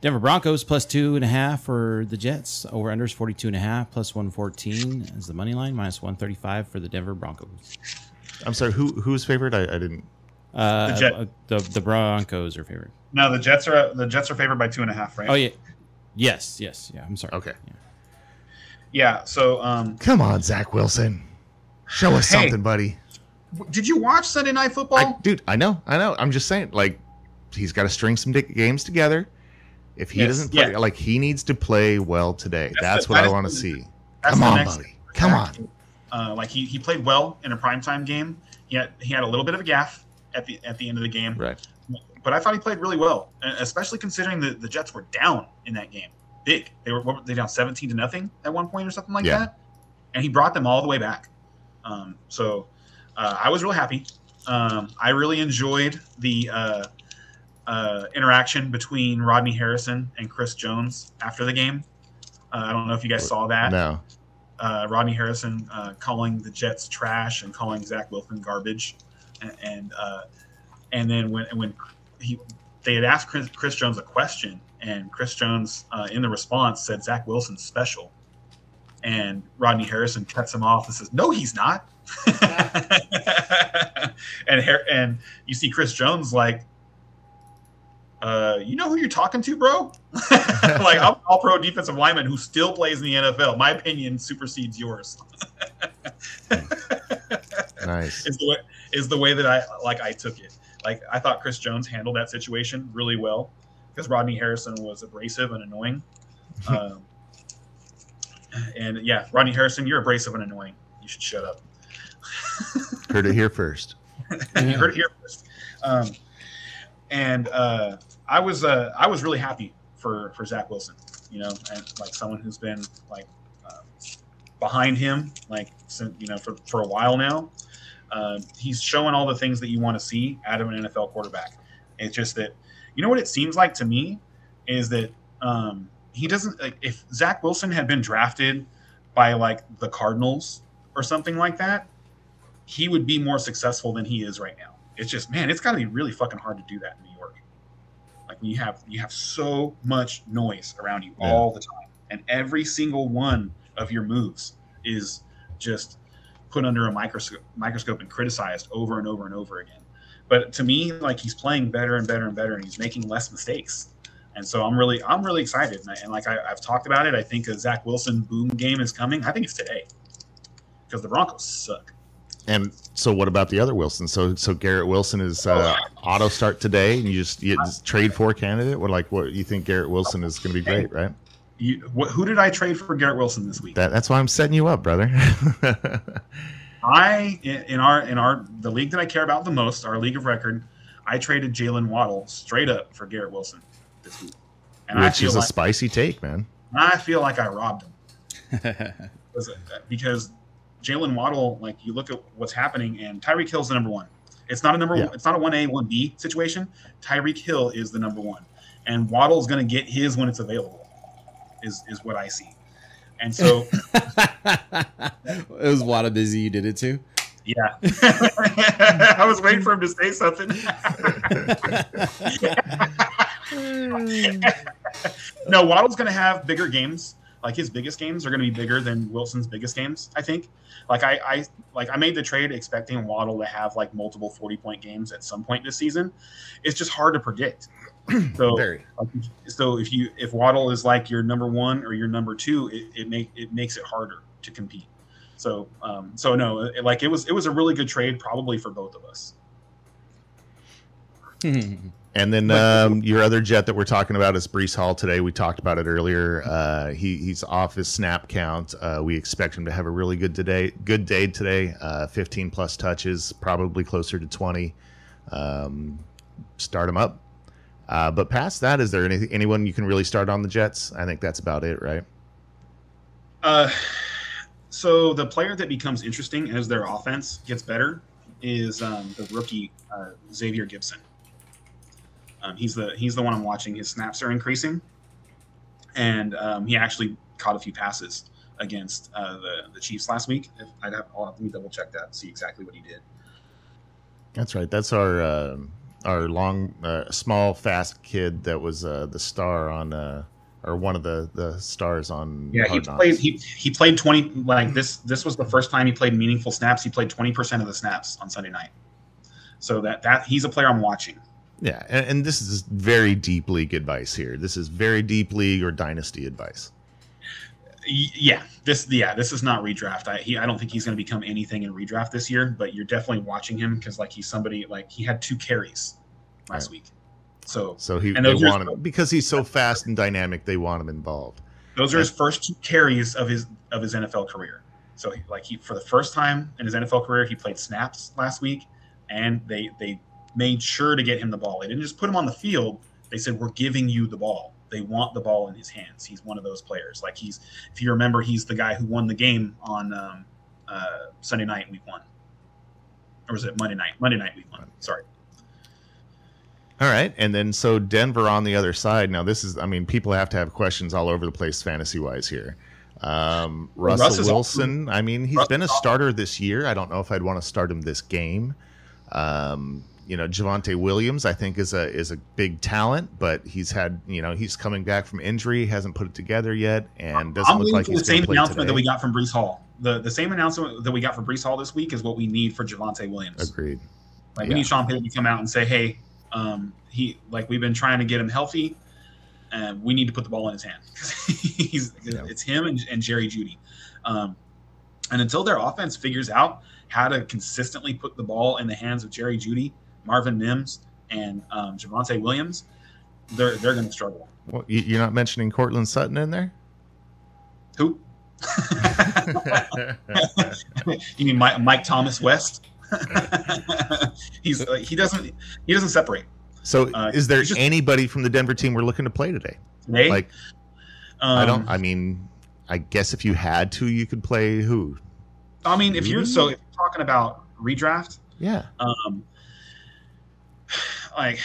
Speaker 1: Denver Broncos plus two and a half for the Jets. Over unders 42 and a half plus 114 is the money line, minus 135 for the Denver Broncos.
Speaker 3: I'm sorry, who who's favored? I, I didn't.
Speaker 1: Uh, the, Jet. Uh, the the Broncos are favored.
Speaker 2: No, the Jets are the Jets are favored by two and a half, right?
Speaker 1: Oh yeah, yes, yes, yeah. I'm sorry.
Speaker 3: Okay.
Speaker 1: Yeah.
Speaker 2: yeah so um,
Speaker 3: come on, Zach Wilson, show us hey, something, buddy.
Speaker 2: Did you watch Sunday Night Football,
Speaker 3: I, dude? I know, I know. I'm just saying, like, he's got to string some games together if he yes, doesn't play, yeah. like he needs to play well today. That's, that's the, what that I want to see. Come on, buddy. Come on.
Speaker 2: Uh, like he, he played well in a primetime game. He had he had a little bit of a gaff at the at the end of the game.
Speaker 3: Right.
Speaker 2: But I thought he played really well, especially considering the, the Jets were down in that game. Big. They were, were they down 17 to nothing at one point or something like yeah. that. And he brought them all the way back. Um, so uh, I was real happy. Um, I really enjoyed the uh, uh, interaction between Rodney Harrison and Chris Jones after the game. Uh, I don't know if you guys saw that.
Speaker 3: No.
Speaker 2: Uh, Rodney Harrison uh, calling the Jets trash and calling Zach Wilson garbage, and and, uh, and then when when he they had asked Chris, Chris Jones a question, and Chris Jones uh, in the response said Zach Wilson's special, and Rodney Harrison cuts him off and says, "No, he's not." (laughs) and and you see Chris Jones like uh, you know who you're talking to, bro? (laughs) like I'm all pro defensive lineman who still plays in the NFL. My opinion supersedes yours. (laughs)
Speaker 3: nice.
Speaker 2: Is the way is the way that I like I took it. Like I thought Chris Jones handled that situation really well because Rodney Harrison was abrasive and annoying. um, and yeah, Rodney Harrison, you're abrasive and annoying. You should shut up.
Speaker 3: Heard it here first. (laughs)
Speaker 2: you heard it here first. Um, and uh, I was uh, I was really happy for for Zach Wilson, you know, and like someone who's been like uh, behind him, like you know, for for a while now. Uh, he's showing all the things that you want to see out of an NFL quarterback. It's just that you know what it seems like to me is that um, he doesn't like if Zach Wilson had been drafted by like the Cardinals or something like that, he would be more successful than he is right now. It's just man, it's got to be really fucking hard to do that in New York. Like when you have you have so much noise around you
Speaker 3: Yeah.
Speaker 2: all the time, and every single one of your moves is just put under a microscope microscope and criticized over and over and over again. But to me, like he's playing better and better and better, and he's making less mistakes. And so I'm really, I'm really excited. And, I, and like I, I've talked about it, I think a Zach Wilson boom game is coming. I think it's today because the Broncos suck.
Speaker 3: And so, what about the other Wilson? So, so Garrett Wilson is uh, auto start today, and you just, you just trade for a candidate. What like what you think Garrett Wilson is going to be great, right?
Speaker 2: You, wh- who did I trade for Garrett Wilson this week?
Speaker 3: That that's why I'm setting you up, brother. (laughs)
Speaker 2: I in in our in our the league that I care about the most, our league of record, I traded Jaylen Waddle straight up for Garrett Wilson this week, and I
Speaker 3: Which
Speaker 2: feel
Speaker 3: is a
Speaker 2: like
Speaker 3: spicy take, man.
Speaker 2: I feel like I robbed him. (laughs) Because Jaylen Waddle, like you look at what's happening, and Tyreek Hill's the number one. It's not a number.
Speaker 3: Yeah.
Speaker 2: It's not a one A one B situation. Tyreek Hill is the number one, and Waddle's going to get his when it's available. Is is what I see, and so (laughs)
Speaker 1: it was Wada busy. You did it too.
Speaker 2: yeah, (laughs) I was waiting for him to say something. (laughs) no, Waddle's going to have bigger games. Like his biggest games are going to be bigger than Wilson's biggest games. I think. Like I, I like I made the trade expecting Waddle to have like multiple forty point games at some point this season. It's just hard to predict. (clears throat) So,
Speaker 3: Very.
Speaker 2: so if you if Waddle is like your number one or your number two, it, it make it makes it harder to compete. So, um, so no, it, like it was it was a really good trade probably for both of us. (laughs)
Speaker 3: And then um, your other jet that we're talking about is Breece Hall today. We talked about it earlier. Uh, he, he's off his snap count. Uh, we expect him to have a really good today. Good day today. Uh, 15 plus touches, probably closer to 20. Um, start him up. Uh, but past that, is there any, anyone you can really start on the Jets? I think that's about it, right?
Speaker 2: Uh, so the player that becomes interesting as their offense gets better is um, the rookie uh, Xavier Gipson. Um, he's the he's the one I'm watching. His snaps are increasing, and um, he actually caught a few passes against uh, the the Chiefs last week. If I'd have, I'll have me double check that, see exactly what he did.
Speaker 3: That's right. That's our uh, our long, uh, small, fast kid that was uh, the star on, uh, or one of the the stars on.
Speaker 2: Yeah, he
Speaker 3: Hard Knocks.
Speaker 2: played. He he played twenty. Like this, this was the first time he played meaningful snaps. He played twenty percent of the snaps on Sunday night. So that that he's a player I'm watching.
Speaker 3: Yeah, and, and this is very deep league advice here. This is very deep league or dynasty advice.
Speaker 2: Yeah, this yeah this is not redraft. I he I don't think he's going to become anything in redraft this year. But you're definitely watching him because like he's somebody like he had two carries last
Speaker 3: Right.
Speaker 2: week. So
Speaker 3: So he
Speaker 2: And
Speaker 3: they want him because he's so fast and dynamic. They want him involved.
Speaker 2: those are his first two carries of his of his NFL career. So he, like he for the first time in his NFL career, he played snaps last week, and they they made sure to get him the ball. They didn't just put him on the field. They said we're giving you the ball. They want the ball in his hands. He's one of those players. Like he's if you remember, he's the guy who won the game on um, uh, Sunday night week one, or was it Monday night? Monday night week one. Sorry.
Speaker 3: All right, and then so Denver on the other side. Now this is, I mean, people have to have questions all over the place fantasy wise here. Um, Russell
Speaker 2: Russ
Speaker 3: Wilson. I mean, he's
Speaker 2: Russ
Speaker 3: been a
Speaker 2: is awesome.
Speaker 3: starter this year. I don't know if I'd want to start him this game. Um, you know, Javonte Williams, I think is a is a big talent, but he's had you know he's coming back from injury, hasn't put it together yet, and doesn't
Speaker 2: I'm
Speaker 3: look like
Speaker 2: for
Speaker 3: he's
Speaker 2: the same announcement that we got from Breece Hall. The the same announcement that we got from Breece Hall this week is what we need for Javonte Williams.
Speaker 3: Agreed.
Speaker 2: Like
Speaker 3: Yeah.
Speaker 2: we need Sean Payton to come out and say, "Hey, um, he like we've been trying to get him healthy, and we need to put the ball in his hand because (laughs) he's
Speaker 3: Yeah.
Speaker 2: it's him and, and Jerry Jeudy." Um, and until their offense figures out how to consistently put the ball in the hands of Jerry Jeudy, Marvin Mims, and um, Javonte Williams, they're they're going to struggle.
Speaker 3: Well, you- you're not mentioning Courtland Sutton in there.
Speaker 2: Who? (laughs) you mean Mike, Mike Thomas West? (laughs) He's uh, he doesn't he doesn't separate
Speaker 3: so,
Speaker 2: Uh,
Speaker 3: is there
Speaker 2: just-
Speaker 3: anybody from the Denver team we're looking to play today?
Speaker 2: today.
Speaker 3: Like, I don't.
Speaker 2: Um,
Speaker 3: I mean, I guess if you had to, you could play who?
Speaker 2: I mean, if you're so if you're talking about redraft,
Speaker 3: Yeah.
Speaker 2: um, like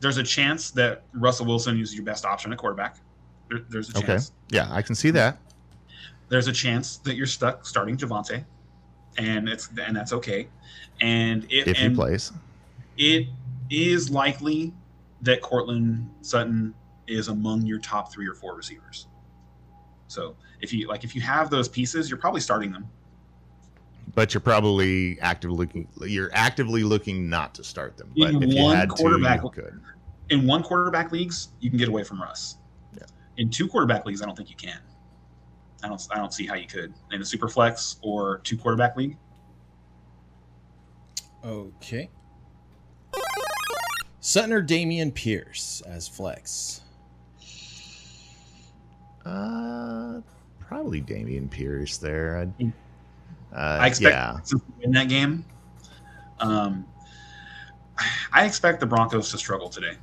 Speaker 2: there's a chance that Russell Wilson is your best option at quarterback. There, there's a chance. Okay.
Speaker 3: Yeah, I can see that.
Speaker 2: there's a chance that you're stuck starting Javonte, and it's and that's okay. And it,
Speaker 3: if he
Speaker 2: and
Speaker 3: plays.
Speaker 2: it is likely that Courtland Sutton is among your top three or four receivers. So if you like, if you have those pieces, you're probably starting them.
Speaker 3: But you're probably actively looking. You're actively looking not to start them. But
Speaker 2: In
Speaker 3: if you
Speaker 2: one
Speaker 3: had to,
Speaker 2: quarterback-
Speaker 3: you could.
Speaker 2: In one quarterback leagues, you can get away from Russ.
Speaker 3: Yeah.
Speaker 2: In two quarterback leagues, I don't think you can. I don't. I don't see how you could in a super flex or two quarterback league.
Speaker 1: Okay. Sutton or Dameon Pierce as flex.
Speaker 3: Uh, probably Dameon Pierce there. I'd. Uh,
Speaker 2: I expect
Speaker 3: yeah.
Speaker 2: to win that game. Um, I expect the Broncos to struggle today,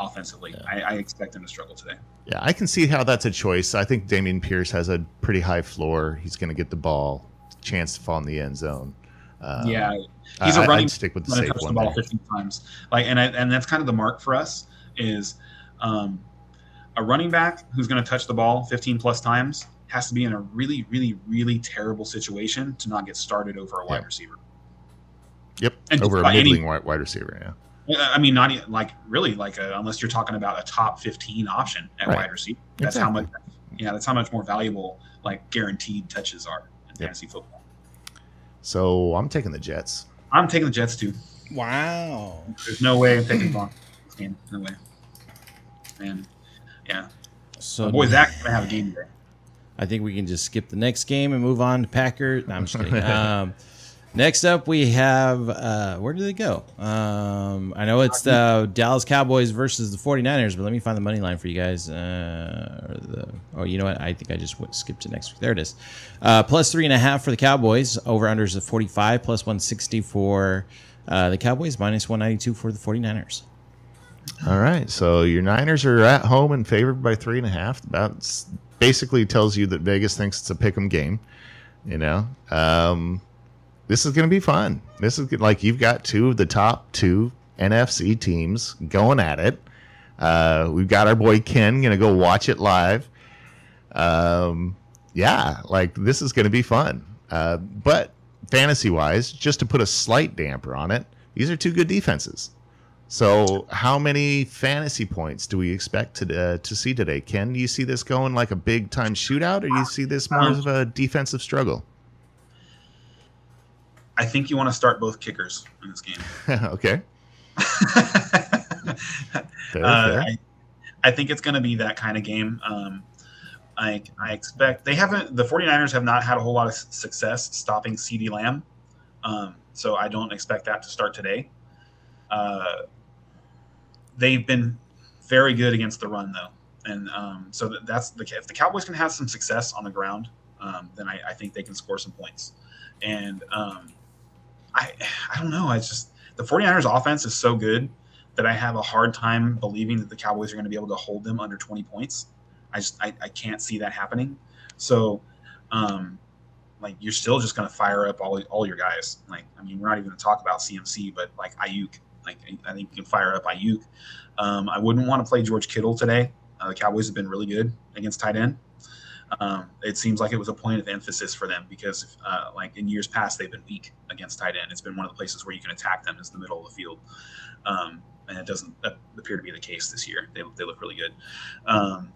Speaker 2: offensively.
Speaker 1: Yeah.
Speaker 2: I, I expect them to struggle today.
Speaker 3: Yeah, I can see how that's a choice. I think Dameon Pierce has a pretty high floor. He's going to get the ball, chance to fall in the end zone. Uh,
Speaker 2: yeah, he's a
Speaker 3: I-
Speaker 2: running
Speaker 3: I'd stick with the safe
Speaker 2: touch the
Speaker 3: one.
Speaker 2: ball
Speaker 3: there.
Speaker 2: 15 times. Like, and I, and that's kind of the mark for us is um, a running back who's going to touch the ball 15 plus times has to be in a really, really, really terrible situation to not get started over a wide
Speaker 3: Yeah.
Speaker 2: receiver.
Speaker 3: Yep,
Speaker 2: And
Speaker 3: over a
Speaker 2: about any-
Speaker 3: middling wide, wide receiver. Yeah,
Speaker 2: Uh, I mean, not e- like really like a, unless you're talking about a top 15 option at
Speaker 3: Right.
Speaker 2: wide receiver. That's how
Speaker 3: Exactly.
Speaker 2: much. Yeah, that's how much more valuable like guaranteed touches are in
Speaker 3: Yep.
Speaker 2: fantasy football.
Speaker 3: so I'm taking the Jets.
Speaker 2: I'm taking the Jets too.
Speaker 1: Wow.
Speaker 2: There's no way I'm taking the Broncos. game. No way. And yeah,
Speaker 1: So
Speaker 2: my boy Zach's gonna have a game today.
Speaker 1: I think we can just skip the next game and move on to Packer. No, I'm just kidding. (laughs) um, next up, we have uh, where do they go? Um, I know it's the Dallas Cowboys versus the 49ers, but let me find the money line for you guys. Uh, or the, oh, you know what? I think I just went, skipped to next week. There it is. Uh, plus three and a half for the Cowboys. Over unders of 45, plus 160 for uh, the Cowboys, minus 192 for the 49ers.
Speaker 3: All right, so your Niners are at home and favored by three and a half. That's basically tells you that Vegas thinks it's a pick'em game. You know, um, this is going to be fun. This is like you've got two of the top two NFC teams going at it. Uh, we've got our boy Ken going to go watch it live. Um, yeah, like this is going to be fun. Uh, but fantasy wise, just to put a slight damper on it, these are two good defenses. So, how many fantasy points do we expect to uh, to see today? Ken, do you see this going like a big time shootout, or do you see this more of a defensive struggle?
Speaker 2: I think you want to start both kickers in this game. (laughs)
Speaker 3: okay, (laughs) fair,
Speaker 2: Uh,
Speaker 3: fair.
Speaker 2: I, I think it's going to be that kind of game. Um, I, I expect they haven't, the 49ers have not had a whole lot of success stopping CeeDee Lamb. Um, so I don't expect that to start today. Uh, they've been very good against the run, though. And um, so that, that's the, if the Cowboys can have some success on the ground, um, then I, I think they can score some points. And um, I, I don't know. I just, the 49ers offense is so good that I have a hard time believing that the Cowboys are going to be able to hold them under 20 points. I just I, I can't see that happening. So, um, like you're still just going to fire up all all your guys. Like I mean, we're not even going to talk about CMC, but like Aiyuk, like I think you can fire up Aiyuk. Um, I wouldn't want to play George Kittle today. Uh, the Cowboys have been really good against tight end. Um, it seems like it was a point of emphasis for them because, uh, like in years past, they've been weak against tight end. It's been one of the places where you can attack them is the middle of the field. Um, and it doesn't appear to be the case this year. They, they look really good. Um,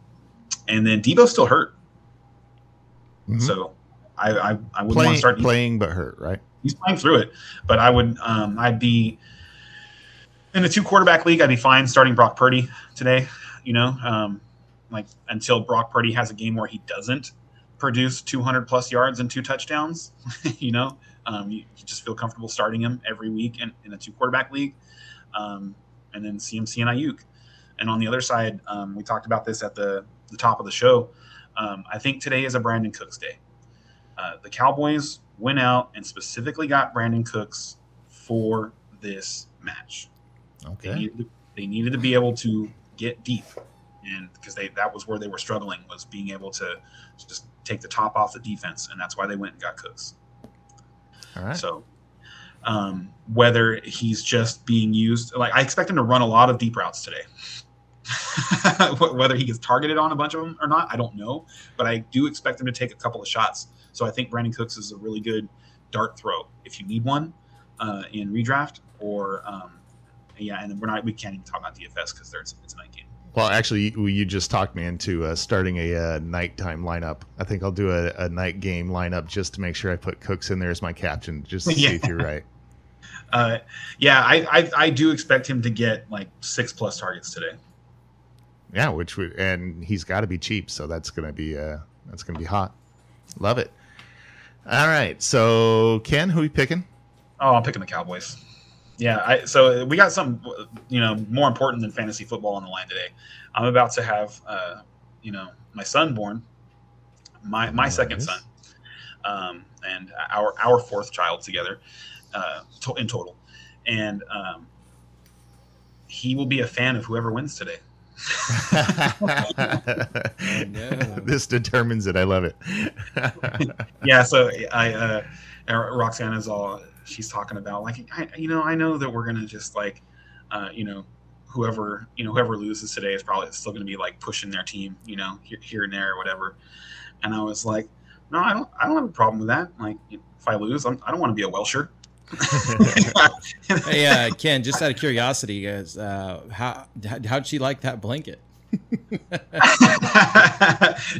Speaker 2: and then Deebo's still hurt,
Speaker 3: Mhm.
Speaker 2: so I I, I wouldn't want to start.
Speaker 3: playing but hurt, right?
Speaker 2: He's playing through it, but I would um, I'd be in a two quarterback league. I'd be fine starting Brock Purdy today. You know, um, like until Brock Purdy has a game where he doesn't produce 200 plus yards and two touchdowns. (laughs) you know, um, you, you just feel comfortable starting him every week in, in a two quarterback league. Um, and then CMC and Aiyuk. And on the other side, um, we talked about this at the, the top of the show. Um, I think today is a Brandin Cooks day. Uh, the Cowboys went out and specifically got Brandin Cooks for this match. They,
Speaker 3: Okay.
Speaker 2: needed, they needed to be able to get deep, and because they that was where they were struggling was being able to just take the top off the defense, and that's why they went and got Cooks.
Speaker 3: All right.
Speaker 2: So, um, whether he's just being used, like I expect him to run a lot of deep routes today. (laughs) Whether he gets targeted on a bunch of them or not, I don't know. But I do expect him to take a couple of shots. So I think Brandin Cooks is a really good dart throw if you need one uh, in redraft or um, yeah. And we're not we can't even talk about DFS because there's it's a night game.
Speaker 3: Well, actually, you, you just talked me into uh, starting a uh, nighttime lineup. I think I'll do a, a, night game lineup just to make sure I put Cooks in there as my captain, just to (laughs) yeah. see if you're right.
Speaker 2: Uh, yeah, I, I, I do expect him to get like six plus targets today.
Speaker 3: Yeah, which would and he's got to be cheap, so that's gonna be uh that's gonna be hot. Love it. All right, so Ken, who are you picking?
Speaker 2: Oh, I'm picking the Cowboys. Yeah, I, so we got some, you know, more important than fantasy football on the line today. I'm about to have, uh, you know, my son born, my my nice. second son, um, and our our fourth child together, uh, to, in total, and um, he will be a fan of whoever wins today. (laughs)
Speaker 3: This determines it. I love it. (laughs)
Speaker 2: yeah. So I, uh, Roxanne is all she's talking about like I, you know I know that we're gonna just like uh, you know whoever you know whoever loses today is probably still gonna be like pushing their team you know here, here and there or whatever. And I was like no I don't I don't have a problem with that. Like if I lose I'm, I do not want to be a Welsher. (laughs)
Speaker 1: Hey uh, (laughs) Ken just out of curiosity guys uh, how how'd she like that blanket? (laughs)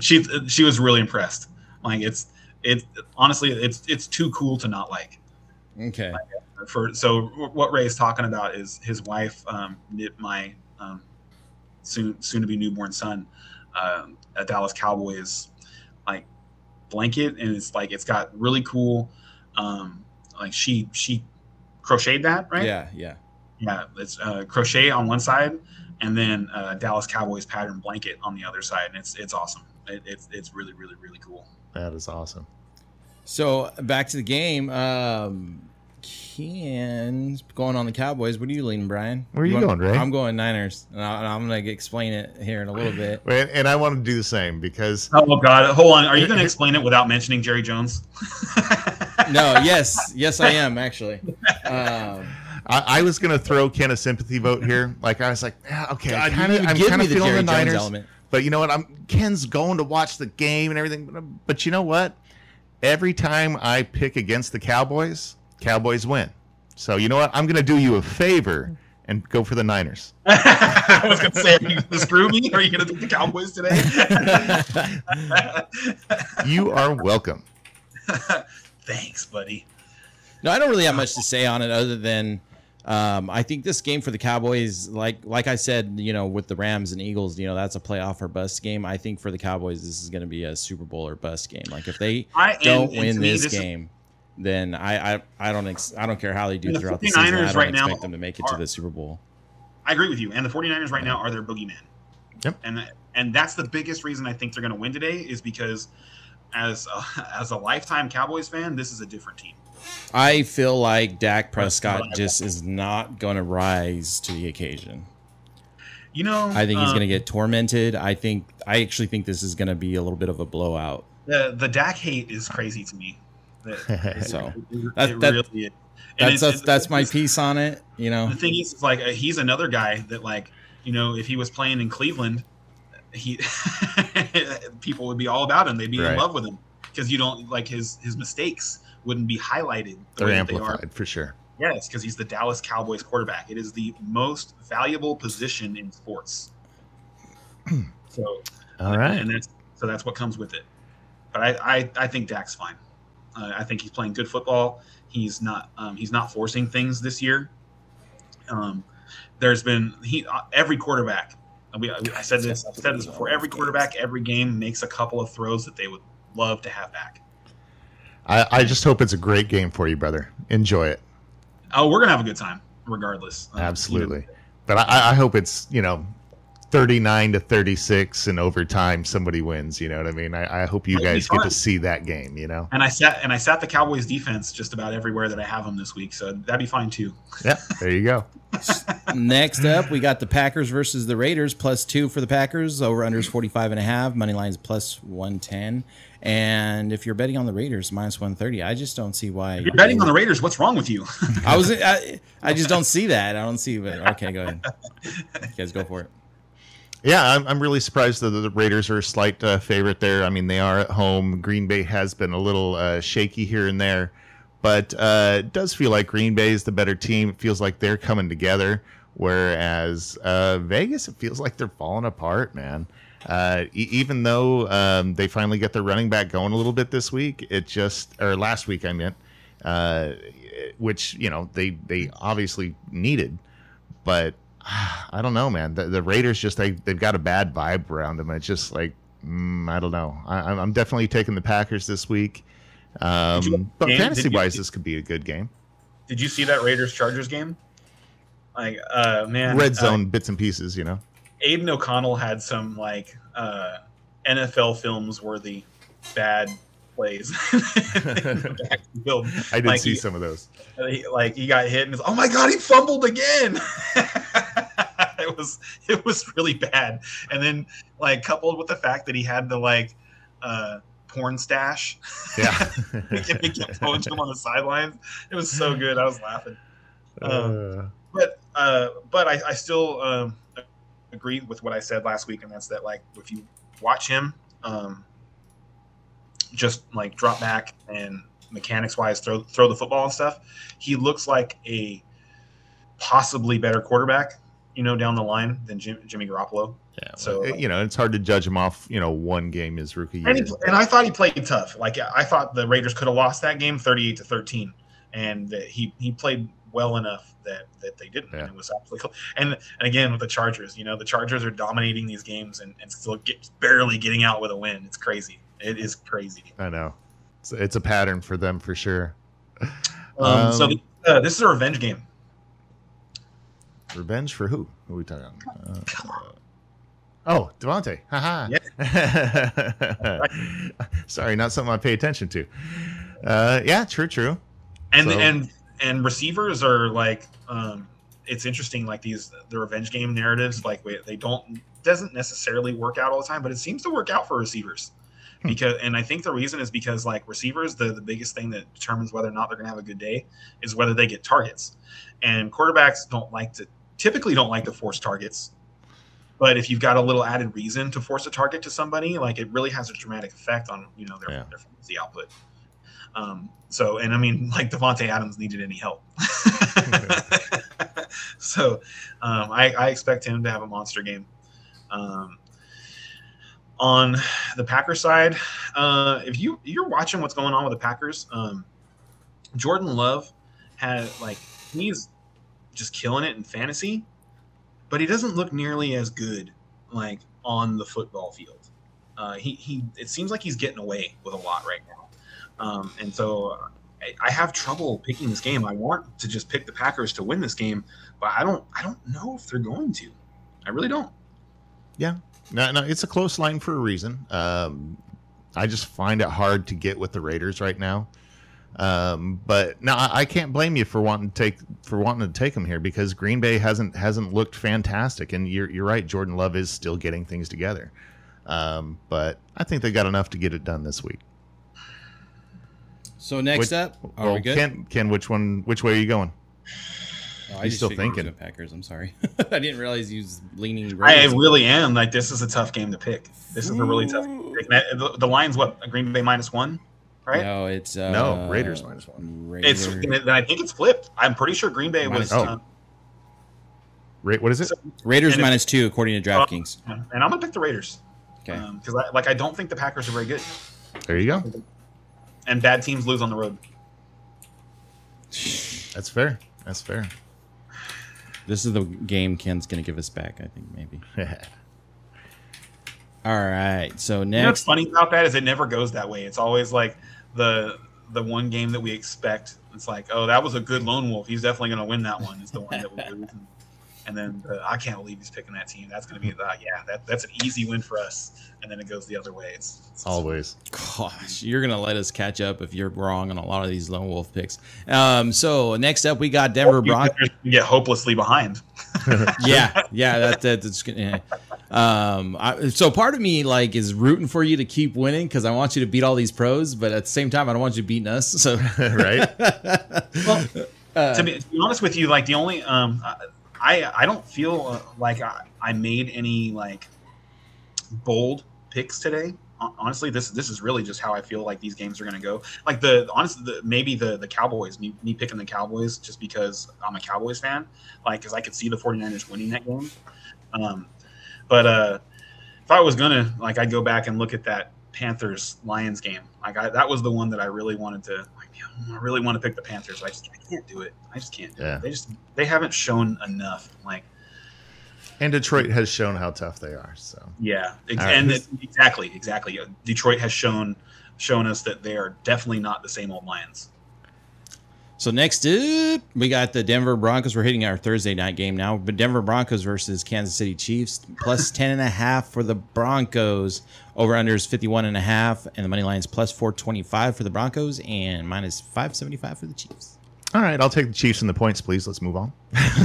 Speaker 2: She she was really impressed. Like it's it's honestly it's it's too cool to not like
Speaker 1: Okay.
Speaker 2: For so what Ray is talking about is his wife um, knit my um, soon soon to be newborn son uh, a Dallas Cowboys like blanket, and it's like it's got really cool um, like she she crocheted that right?
Speaker 1: Yeah, yeah,
Speaker 2: yeah. It's uh, crochet on one side, and then uh, Dallas Cowboys pattern blanket on the other side, and it's it's awesome. It, it's it's really really really cool.
Speaker 3: That is awesome.
Speaker 1: So back to the game. Um, Ken's going on the Cowboys. What are you leaning, Brian?
Speaker 3: Where are you, you going, Ray?
Speaker 1: I'm going Niners, and I, am going to explain it here in a little bit.
Speaker 3: And I want to do the same because.
Speaker 2: Oh God! Hold on. Are you going to explain it without mentioning Jerry Jones? (laughs)
Speaker 1: no. Yes. Yes, I am actually. Um,
Speaker 3: I, I, was going to throw Ken a sympathy vote here. Like I was like, yeah, okay, God, kinda, I'm kind of feeling the, the Niners. Element. But you know what? I'm Ken's going to watch the game and everything. But you know what? every time I pick against the Cowboys, Cowboys win. So you know what? I'm going to do you a favor and go for the Niners. (laughs)
Speaker 2: I was going to say, are you going to screw me? Are you going to pick the Cowboys today? (laughs)
Speaker 3: you are welcome. (laughs)
Speaker 2: Thanks, buddy.
Speaker 1: No, I don't really have much to say on it other than um, I think this game for the Cowboys, like like I said, you know, with the Rams and Eagles, you know, that's a playoff or bust game. I think for the Cowboys, this is going to be a Super Bowl or bust game. Like if they I, don't and, win and this, this, game, then I I, I don't ex- I don't care how they do the throughout the season. I don't right expect now them to make it are, to the Super Bowl.
Speaker 2: I agree with you. And the 49ers right now are their boogeyman. Yep. And and that's the biggest reason I think they're going to win today is because as a, (laughs) as a lifetime Cowboys fan, this is a different team.
Speaker 1: I feel like Dak Prescott just is not going to rise to the occasion.
Speaker 2: You know,
Speaker 1: I think he's going to um, get tormented. I think I actually think this is going to be a little bit of a blowout.
Speaker 2: The the Dak hate is crazy to me. (laughs)
Speaker 1: so it, that, it that, really that's that's, that's my piece on it. You know,
Speaker 2: the thing is, like uh, he's another guy that like you know if he was playing in Cleveland, he (laughs) people would be all about him. They'd be right. in love with him because you don't like his his mistakes wouldn't be highlighted.
Speaker 3: The They're amplified they for sure.
Speaker 2: Yes, because he's the Dallas Cowboys quarterback. It is the most valuable position in sports. so,
Speaker 3: all right,
Speaker 2: and that's so that's what comes with it. But I I, I think Dak's fine. Uh, I think he's playing good football. He's not um, he's not forcing things this year. Um, there's been he uh, every quarterback. We, I said this. I said this before. Every quarterback, every game makes a couple of throws that they would love to have back.
Speaker 3: I, I just hope it's a great game for you, brother. Enjoy it.
Speaker 2: Oh, we're gonna have a good time, regardless.
Speaker 3: Absolutely. but I, I hope it's you know 39 to 36 in overtime somebody wins you know what i mean i, I hope you guys get to see that game you know
Speaker 2: and i sat and i sat the cowboys defense just about everywhere that i have them this week so that'd be fine too
Speaker 3: yeah there you go (laughs)
Speaker 1: next up we got the packers versus the raiders plus two for the packers over unders 45 and a half money lines plus 110 and if you're betting on the Raiders minus 130, I just don't see why.
Speaker 2: If you're betting on the Raiders. What's wrong with you? (laughs)
Speaker 1: I was I, I just don't see that. I don't see. But okay, go ahead. You guys go for it.
Speaker 3: Yeah, I'm, I'm really surprised that the Raiders are a slight uh, favorite there. I mean, they are at home. Green Bay has been a little uh, shaky here and there, but uh, it does feel like Green Bay is the better team. It feels like they're coming together, whereas uh, Vegas, it feels like they're falling apart, man. Uh, e- even though um, they finally got their running back going a little bit this week, it just or last week I meant, uh, which you know they they obviously needed, but I don't know, man. The, the Raiders just they they've got a bad vibe around them. It's just like mm, I don't know. I, I'm definitely taking the Packers this week. Um,
Speaker 2: you-
Speaker 3: but
Speaker 2: Dan,
Speaker 3: fantasy
Speaker 2: did you-
Speaker 3: wise, this could be a good game.
Speaker 2: Did you see that Raiders Chargers game? Like, uh, man,
Speaker 3: Red
Speaker 2: uh,
Speaker 3: zone bits and pieces, you know.
Speaker 2: Aidan O'Connell had some like uh, NFL films worthy bad plays. (laughs) (laughs)
Speaker 3: I did
Speaker 2: Like,
Speaker 3: see
Speaker 2: he-
Speaker 3: some of those.
Speaker 2: He- like he got hit and it's, oh my god, he fumbled again. (laughs) it was it was really bad. And then like coupled with the fact that he had the like uh, porn stash,
Speaker 3: Yeah.
Speaker 2: he kept going to him on the sidelines. It was so good. I was laughing. Um,
Speaker 3: Uh,
Speaker 2: but uh, but I, I still um, agree with what I said last week, and that's that like if you watch him, um, just like drop back and mechanics wise throw throw the football and stuff, he looks like a possibly better quarterback, you know, down the line than Jim, Jimmy Garoppolo.
Speaker 3: yeah.
Speaker 2: So-
Speaker 3: So uh, you know, it's hard to judge him off. You know, one game his rookie year.
Speaker 2: And, he, and I thought he played tough. Like I thought the Raiders could have lost that game, thirty-eight to thirteen, and that he he played well enough that that they didn't.
Speaker 3: Yeah.
Speaker 2: And it was absolutely cool. And and again with the Chargers, you know, the Chargers are dominating these games and, and still get barely getting out with a win. It's crazy. It is crazy.
Speaker 3: I know. It's, it's a pattern for them for sure.
Speaker 2: Um, so
Speaker 3: Um,
Speaker 2: the, uh, this is a revenge game.
Speaker 3: Revenge for who? Who are we talking about? Uh, oh, Davante. Haha. (laughs) Sorry, not something I pay attention to. Uh, yeah, true, true.
Speaker 2: and
Speaker 3: So-
Speaker 2: and and receivers are like um it's interesting like these the revenge game narratives like they don't doesn't necessarily work out all the time but it seems to work out for receivers. Because and i think the reason is because like receivers the, the biggest thing that determines whether or not they're going to have a good day is whether they get targets and quarterbacks don't like to typically don't like to force targets but if you've got a little added reason to force a target to somebody like it really has a dramatic effect on you know their,
Speaker 3: Yeah.
Speaker 2: their fantasy output um, so, and I mean, like Davante Adams needed any help. (laughs) (laughs) so, um, I, I expect him to have a monster game. Um, on the Packers side, uh, if you you're watching what's going on with the Packers, um, Jordan Love had like he's just killing it in fantasy, but he doesn't look nearly as good like on the football field. Uh, he he it seems like he's getting away with a lot right now. Um, and so I, I have trouble picking this game. I want to just pick the Packers to win this game, but I don't. I don't know if they're going to. I really don't.
Speaker 3: No, no, it's a close line for a reason. Um, I just find it hard to get with the Raiders right now. Um, but no, I, I can't blame you for wanting to take for wanting to take them here because Green Bay hasn't hasn't looked fantastic, and you're you're right. Jordan Love is still getting things together. Um, but I think they got enough to get it done this week.
Speaker 1: So next
Speaker 3: Which-
Speaker 1: up, are
Speaker 3: well,
Speaker 1: we good?
Speaker 3: Ken, Ken, which one? Which way are you going?
Speaker 1: Oh, I
Speaker 3: you
Speaker 1: just
Speaker 3: still
Speaker 1: figured you were
Speaker 3: thinking?
Speaker 1: doing Packers. I'm sorry. (laughs) I didn't realize you was leaning.
Speaker 2: I
Speaker 1: Raiders.
Speaker 2: really am. Like this is a tough game to pick. This is a really tough. Game to pick. The, the line's what? Green Bay minus one, right?
Speaker 1: No, it's uh,
Speaker 3: No, Raiders minus one.
Speaker 2: It's.
Speaker 1: Raiders,
Speaker 2: and I think it's flipped. I'm pretty sure Green Bay was.
Speaker 1: Minus
Speaker 3: two.
Speaker 2: uh,
Speaker 3: Ra- what is it?
Speaker 2: So-
Speaker 1: Raiders
Speaker 2: and if-
Speaker 1: minus two according to DraftKings.
Speaker 2: and I'm gonna pick the Raiders
Speaker 1: Okay.
Speaker 2: because I like I don't think the Packers are very good,
Speaker 3: There you go.
Speaker 2: and bad teams lose on the road.
Speaker 3: That's fair. That's fair.
Speaker 1: This is the game Ken's gonna give us back. I think maybe. (laughs) All right. So
Speaker 2: You know what's funny about that is it never goes that way. It's always like the the one game that we expect. It's like, oh, that was a good lone wolf. He's definitely going to win that one. It's the one that we lose. And, and then the, I can't believe he's picking that team. That's going to be the yeah. That, that's an easy win for us. And then it goes the other way. It's, it's
Speaker 3: Always.
Speaker 1: gosh, you're gonna let us catch up if you're wrong on a lot of these lone wolf picks. Um. So next up, we got Denver Broncos.
Speaker 2: You get hopelessly behind. (laughs)
Speaker 1: yeah, yeah, that, that that's gonna. Um, I, so part of me like is rooting for you to keep winning because I want you to beat all these pros, but at the same time, I don't want you beating us. So (laughs)
Speaker 3: right? (laughs)
Speaker 2: Well,
Speaker 1: uh,
Speaker 2: to, be, to be honest with you, like the only um, I, I don't feel uh, like I, I made any like bold picks today. Honestly, this this is really just how I feel like these games are going to go. Like the honestly, the, maybe the the Cowboys, me, me picking the Cowboys just because I'm a Cowboys fan, like because I could see the 49ers winning that game. Um, but uh, if I was gonna like, I'd go back and look at that Panthers Lions game. Like I, that was the one that I really wanted to. Yeah, I really want to pick the Panthers. I just I can't do it. I just can't. Do
Speaker 3: Yeah.
Speaker 2: it. They just they haven't shown enough. Like
Speaker 3: And Detroit has shown how tough they are. So
Speaker 2: yeah, ex-
Speaker 3: right,
Speaker 2: and it, exactly, exactly. Detroit has shown shown us that they are definitely not the same old Lions.
Speaker 1: So next up, we got the Denver Broncos. We're hitting our Thursday night game now. But Denver Broncos versus Kansas City Chiefs, plus (laughs) 10 and a half for the Broncos. Over under is 51 and a half, and the money line is plus 425 for the Broncos and minus 575 for the Chiefs.
Speaker 3: all right, I'll take the Chiefs and the points, please. Let's move on.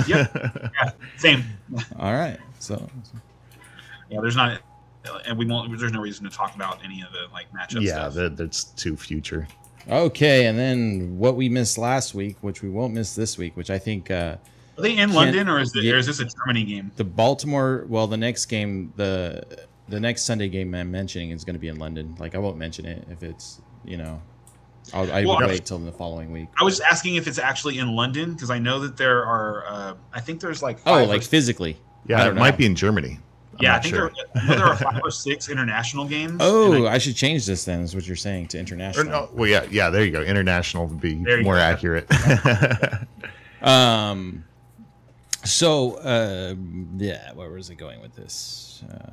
Speaker 2: Yep. yeah, same. (laughs)
Speaker 1: All right. So
Speaker 2: Yeah, there's not, and we won't. There's no reason to talk about any of the like matchup
Speaker 3: yeah,
Speaker 2: stuff.
Speaker 3: that, that's too future.
Speaker 1: Okay, and then what we missed last week, which we won't miss this week, which I think uh
Speaker 2: Are they in London or is, it,
Speaker 1: yeah.
Speaker 2: or is this a Germany game?
Speaker 1: the Baltimore, well, the next game, the the next Sunday game I'm mentioning is going to be in London. Like I won't mention it if it's, you know, I'll, I
Speaker 2: Well,
Speaker 1: would
Speaker 2: I-
Speaker 1: wait till the following week.
Speaker 2: I was just asking if it's actually in London because I know that there are. Uh, I think there's like
Speaker 1: Oh,
Speaker 2: five
Speaker 1: like
Speaker 2: or-
Speaker 1: physically.
Speaker 3: Yeah,
Speaker 1: I
Speaker 3: it
Speaker 1: don't
Speaker 3: might
Speaker 1: know.
Speaker 3: be in Germany. I'm
Speaker 2: yeah, I think
Speaker 3: sure.
Speaker 2: there, I there are five (laughs) or six international games.
Speaker 1: Oh,
Speaker 2: I-
Speaker 1: I, should change this then. Is what you're saying to international?
Speaker 3: no, well, yeah, yeah. There you go. International would be
Speaker 2: There
Speaker 3: more
Speaker 2: go.
Speaker 3: accurate. (laughs)
Speaker 1: Um. So, uh, yeah, where was it going with this? Uh,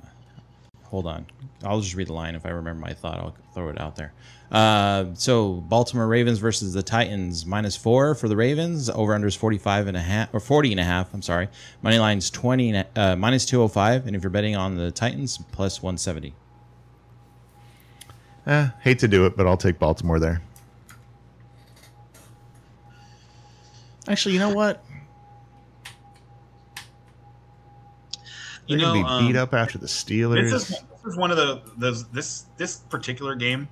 Speaker 1: hold on, I'll just read the line. If I remember my thought, I'll throw it out there. Uh, so Baltimore Ravens versus the Titans minus four for the Ravens. Over under is 45 and a half or 40 and a half. I'm sorry. Money line's 20 uh, minus 205. And if you're betting on the Titans, plus 170.
Speaker 3: eh, hate to do it, but I'll take Baltimore there. Actually, you know what?
Speaker 2: You
Speaker 3: They're
Speaker 2: know,
Speaker 3: gonna be beat
Speaker 2: um,
Speaker 3: up after the Steelers.
Speaker 2: This is this is one of the those this this particular game.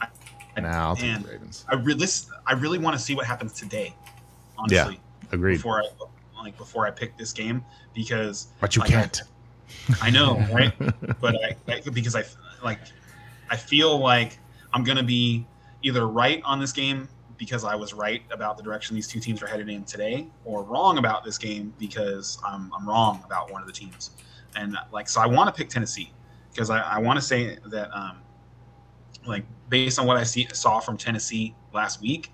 Speaker 2: I,
Speaker 3: nah, I'll take the Ravens.
Speaker 2: I really this I really want to see what happens today. Honestly,
Speaker 3: Agreed.
Speaker 2: before I like before I pick this game because
Speaker 3: But you
Speaker 2: like,
Speaker 3: can't.
Speaker 2: I know, (laughs) right? but I, I because I like I feel like I'm gonna be either right on this game because I was right about the direction these two teams are headed in today, or wrong about this game because I'm, I'm wrong about one of the teams. And like, so I want to pick Tennessee because I, I want to say that, um, like, based on what I see saw from Tennessee last week,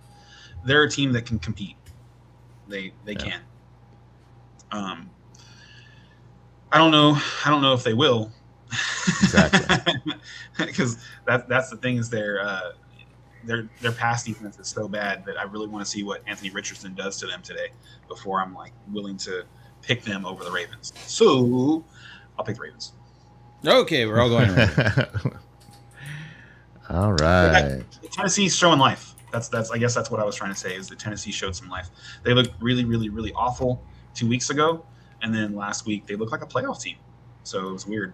Speaker 2: they're a team that can compete. They they
Speaker 3: Yeah.
Speaker 2: can. Um, I don't know. I don't know if they will.
Speaker 3: Exactly. (laughs)
Speaker 2: Because that that's the thing is their uh, their their pass defense is so bad that I really want to see what Anthony Richardson does to them today before I'm like willing to pick them over the Ravens. So I'll pick the Ravens.
Speaker 1: Okay, we're all going. Ravens. (laughs)
Speaker 3: All right.
Speaker 2: Tennessee's showing life. That's that's I guess that's what I was trying to say is that Tennessee showed some life. They looked really really really awful two weeks ago, and then last week they looked like a playoff team. So it was weird.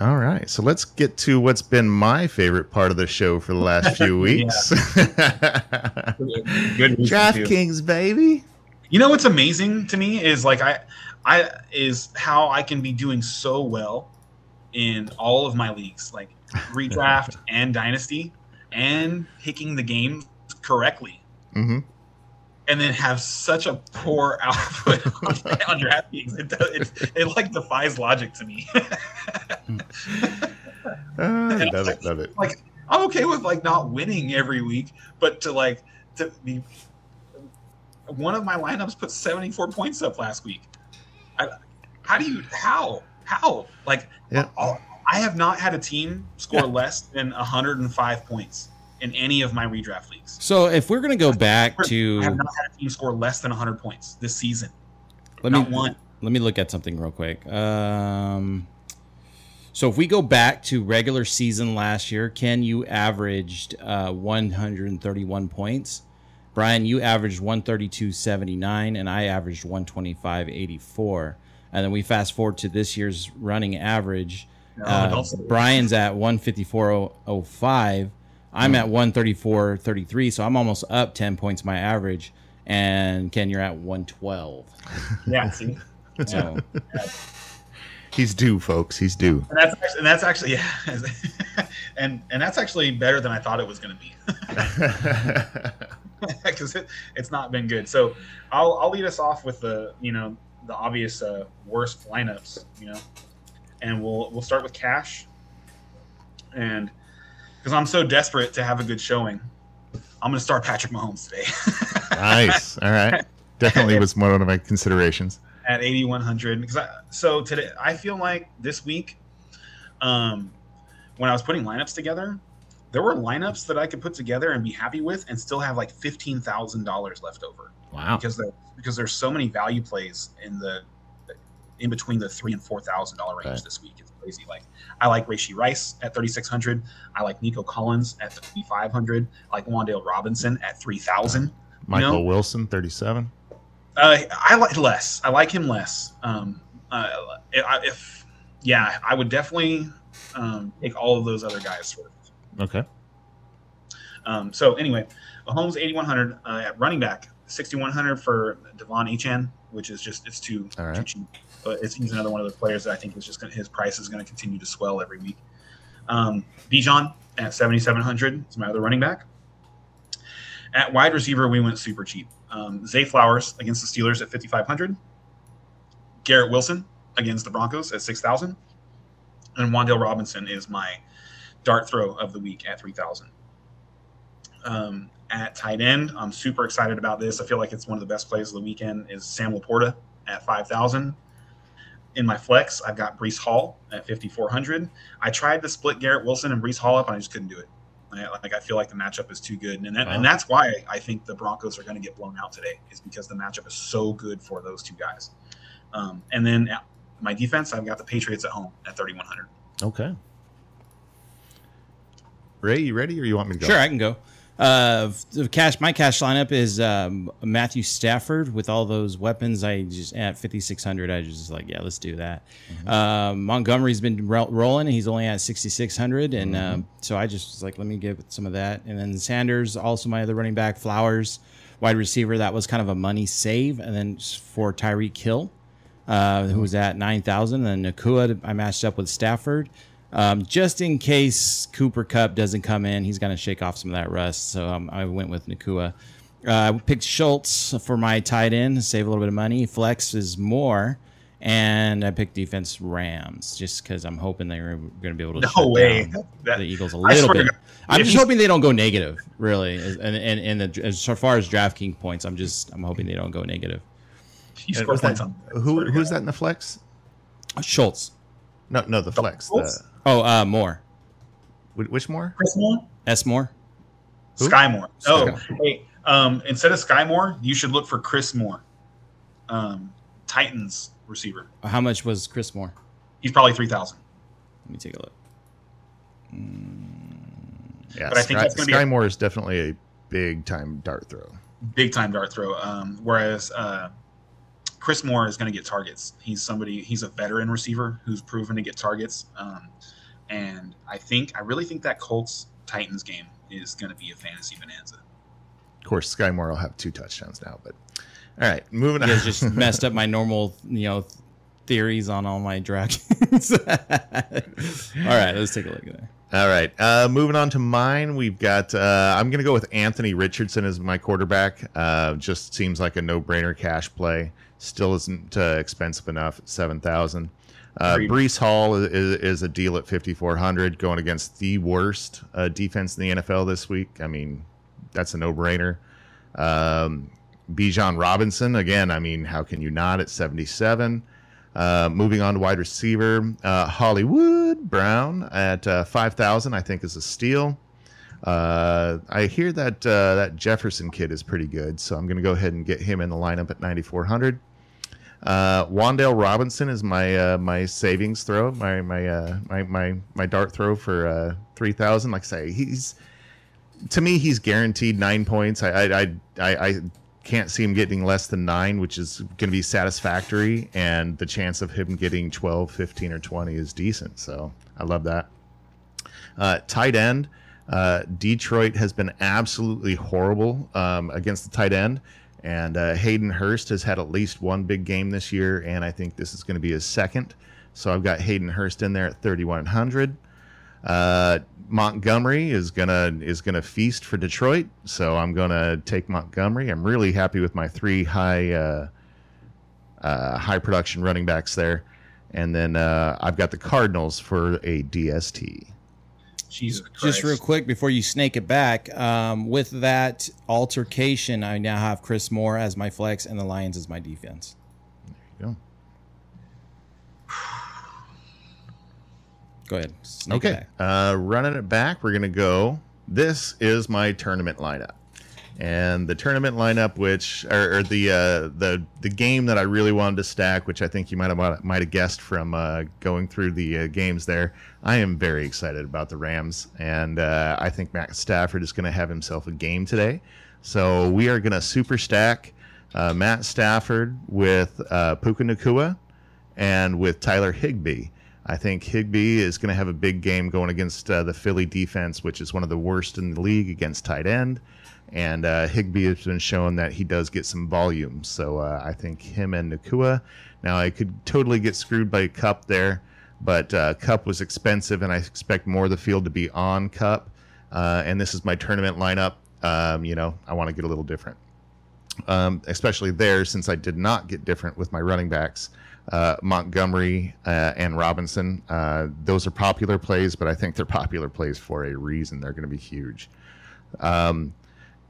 Speaker 3: All right. So let's get to what's been my favorite part of the show for the last few (laughs) (laughs) weeks.
Speaker 2: Good reason.
Speaker 3: DraftKings, baby.
Speaker 2: You know what's amazing to me is like I, I is how I can be doing so well in all of my leagues, like (laughs) redraft and dynasty, and picking the games correctly,
Speaker 3: hmm
Speaker 2: and then have such a poor (laughs) output on, (laughs) on DraftKings. It, does, it it like defies logic to me.
Speaker 3: Ah, love it. Love it.
Speaker 2: like I'm okay with like not winning every week, but to like to be one of my lineups put 74 points up last week. I, how do you how how like
Speaker 3: Yeah.
Speaker 2: all, I have not had a team score less than 105 points in any of my redraft leagues.
Speaker 1: So if we're gonna go back to
Speaker 2: I have not had a team score less than 100 points this season.
Speaker 1: let me
Speaker 2: one.
Speaker 1: let me look at something real quick. Um, so if we go back to regular season last year, Ken, you averaged uh, 131 points. Brian, you averaged 132.79, and I averaged 125.84. And then we fast forward to this year's running average.
Speaker 2: No,
Speaker 1: Uh,
Speaker 2: don't say that.
Speaker 1: Brian's at 154.05. I'm at 134.33, so I'm almost up 10 points my average. and Ken, you're at 112. (laughs)
Speaker 2: Yeah, see, (laughs)
Speaker 1: So
Speaker 3: He's due, folks. He's due.
Speaker 2: and that's actually, and that's actually yeah, (laughs) and and that's actually better than I thought it was going to be (laughs) because it, it's not been good. So I'll I'll lead us off with the you know the obvious uh, worst lineups, you know, and we'll we'll start with cash, and because I'm so desperate to have a good showing, I'm going to start Patrick Mahomes today. (laughs)
Speaker 3: nice. All right. Definitely was one of my considerations.
Speaker 2: At 8100 because I, so today i feel like this week um when i was putting lineups together there were lineups that i could put together and be happy with and still have like $15000 left over
Speaker 3: Wow.
Speaker 2: because there because there's so many value plays in the in between the three and four thousand dollar range
Speaker 3: Right.
Speaker 2: this week it's crazy like i like Rashee Rice at 3600 i like nico collins at 5500 i like Wan'Dale Robinson at 3000
Speaker 3: Michael
Speaker 2: know?
Speaker 3: Wilson, 37.
Speaker 2: Uh, I like less. I like him less. Um, uh, if, if yeah, I would definitely um, take all of those other guys.
Speaker 3: Okay.
Speaker 2: Um, so anyway, Mahomes 8100 uh, at running back, 6100 for De'Von Achane, which is just it's too,
Speaker 3: All right.
Speaker 2: too cheap. But it's he's another one of those players that I think is just gonna, his price is going to continue to swell every week. Um, Bijan at 7700 is my other running back. At wide receiver, we went super cheap. Um, Zay Flowers against the Steelers at 5500. Garrett Wilson against the Broncos at 6000. And Wan'Dale Robinson is my dart throw of the week at 3000. Um, at tight end, I'm super excited about this. I feel like it's one of the best plays of the weekend is Sam LaPorta at 5,000. In my flex, I've got Breece Hall at 5,400. I tried to split Garrett Wilson and Breece Hall up, and I just couldn't do it. I, like I feel like the matchup is too good, and that,
Speaker 3: Wow.
Speaker 2: and that's why I think the Broncos are going to get blown out today, is because the matchup is so good for those two guys. Um, and then my defense, I've got the Patriots at home at 3,100.
Speaker 3: Okay. Ray, you ready or you want me to go?
Speaker 1: Sure, I can go. Uh, the cash, my cash lineup is um, Matthew Stafford with all those weapons. I just at fifty six hundred. I just like, yeah, let's do that. Um, Montgomery's been ro- rolling. He's only at sixty six hundred, and um, so I just was like, let me give some of that. And then Sanders, also my other running back, Flowers, wide receiver. That was kind of a money save, and then for Tyreek Hill, uh, who was at nine thousand. And then Nacua, I matched up with Stafford. Um, just in case Cooper Kupp doesn't come in, he's going to shake off some of that rust. So um, I went with Nacua. Uh, I picked Schultz for my tight end, save a little bit of money. Flex is more. And I picked defense Rams just because I'm hoping they're going to be able to
Speaker 2: No
Speaker 1: shut
Speaker 2: way.
Speaker 1: down (laughs)
Speaker 2: That-
Speaker 1: the Eagles a little
Speaker 2: swear to
Speaker 1: bit. I'm just
Speaker 2: he's-
Speaker 1: hoping they don't go negative, really. And and, and the, as far as DraftKings points, I'm just I'm hoping they don't go negative.
Speaker 2: He
Speaker 3: And
Speaker 2: scored
Speaker 3: that-
Speaker 2: points on.
Speaker 3: who who's that in the flex?
Speaker 1: Schultz.
Speaker 3: No, no, the flex. The,
Speaker 1: Oh, uh, more.
Speaker 3: wh- which more?
Speaker 2: Chris Moore?
Speaker 1: S Moore.
Speaker 3: Who?
Speaker 2: Skyy Moore. Oh,
Speaker 3: Sky.
Speaker 2: hey. Um, instead of Skyy Moore, you should look for Chris Moore, um, Titans receiver.
Speaker 1: How much was Chris Moore?
Speaker 2: He's probably three thousand.
Speaker 1: Let me take a look.
Speaker 3: Yeah,
Speaker 2: But I think
Speaker 3: Sky,
Speaker 2: that's be
Speaker 3: Sky
Speaker 2: a-
Speaker 3: Moore is definitely a big time dart throw.
Speaker 2: Big time dart throw. Um, whereas uh, Chris Moore is going to get targets. He's somebody. He's a veteran receiver who's proven to get targets. Um, and I think I really think that Colts Titans game is going to be a fantasy bonanza.
Speaker 3: Of course, Skyy Moore will have two touchdowns now. But all right, moving
Speaker 1: You
Speaker 3: on.
Speaker 1: guys just (laughs) messed up my normal, you know, theories on all my dragons. (laughs) all right, let's take a look at that.
Speaker 3: All right. Uh, moving on to mine, we've got. Uh, I'm going to go with Anthony Richardson as my quarterback. Uh, just seems like a no-brainer cash play. Still isn't uh, expensive enough at seven thousand. Uh, Breece Hall is, is a deal at 5400 going against the worst uh, defense in the NFL this week. I mean, that's a no-brainer. Um, Bijan Robinson again. I mean, how can you not at 77? Uh, moving on to wide receiver, uh, Hollywood Brown at uh, 5,000, I think is a steal. Uh, I hear that uh, that Jefferson kid is pretty good, so I'm going to go ahead and get him in the lineup at 9,400. Uh, Wan'Dale Robinson is my uh, my savings throw, my my uh, my, my my dart throw for uh, 3,000. Like I say, he's to me he's guaranteed nine points. I I I, I, I can't see him getting less than nine, which is going to be satisfactory. And the chance of him getting 12, 15, or 20 is decent. So I love that. Uh, tight end, uh, Detroit has been absolutely horrible um, against the tight end. And uh, Hayden Hurst has had at least one big game this year, and I think this is going to be his second. So I've got Hayden Hurst in there at 3,100. Uh, Montgomery is gonna is gonna feast for Detroit, so I'm gonna take Montgomery. I'm really happy with my three high uh, uh, high production running backs there, and then uh, I've got the Cardinals for a DST.
Speaker 2: Jesus Christ.
Speaker 1: Just real quick before you snake it back, um, with that altercation, I now have Chris Moore as my flex and the Lions as my defense.
Speaker 3: There you
Speaker 1: Go ahead. Snake
Speaker 3: go.
Speaker 1: it
Speaker 3: Okay,
Speaker 1: back.
Speaker 3: uh, running it back, we're gonna go. This is my tournament lineup, and the tournament lineup, which or, or the uh, the the game that I really wanted to stack, which I think you might have might have guessed from uh, going through the uh, games there. I am very excited about the Rams, and uh, I think Matt Stafford is going to have himself a game today. So we are going to super stack uh, Matt Stafford with uh, Puka Nacua and with Tyler Higbee. I think Higbee is going to have a big game going against uh, the Philly defense, which is one of the worst in the league against tight end. And uh, Higbee has been shown that he does get some volume. So uh, I think him and Nacua. Now, I could totally get screwed by Kupp there, but uh, Kupp was expensive, and I expect more of the field to be on Kupp. Uh, and this is my tournament lineup. Um, you know, I want to get a little different um, especially there since I did not get different with my running backs. Uh, Montgomery uh, and Robinson, uh, those are popular plays, but I think they're popular plays for a reason. They're going to be huge. Um,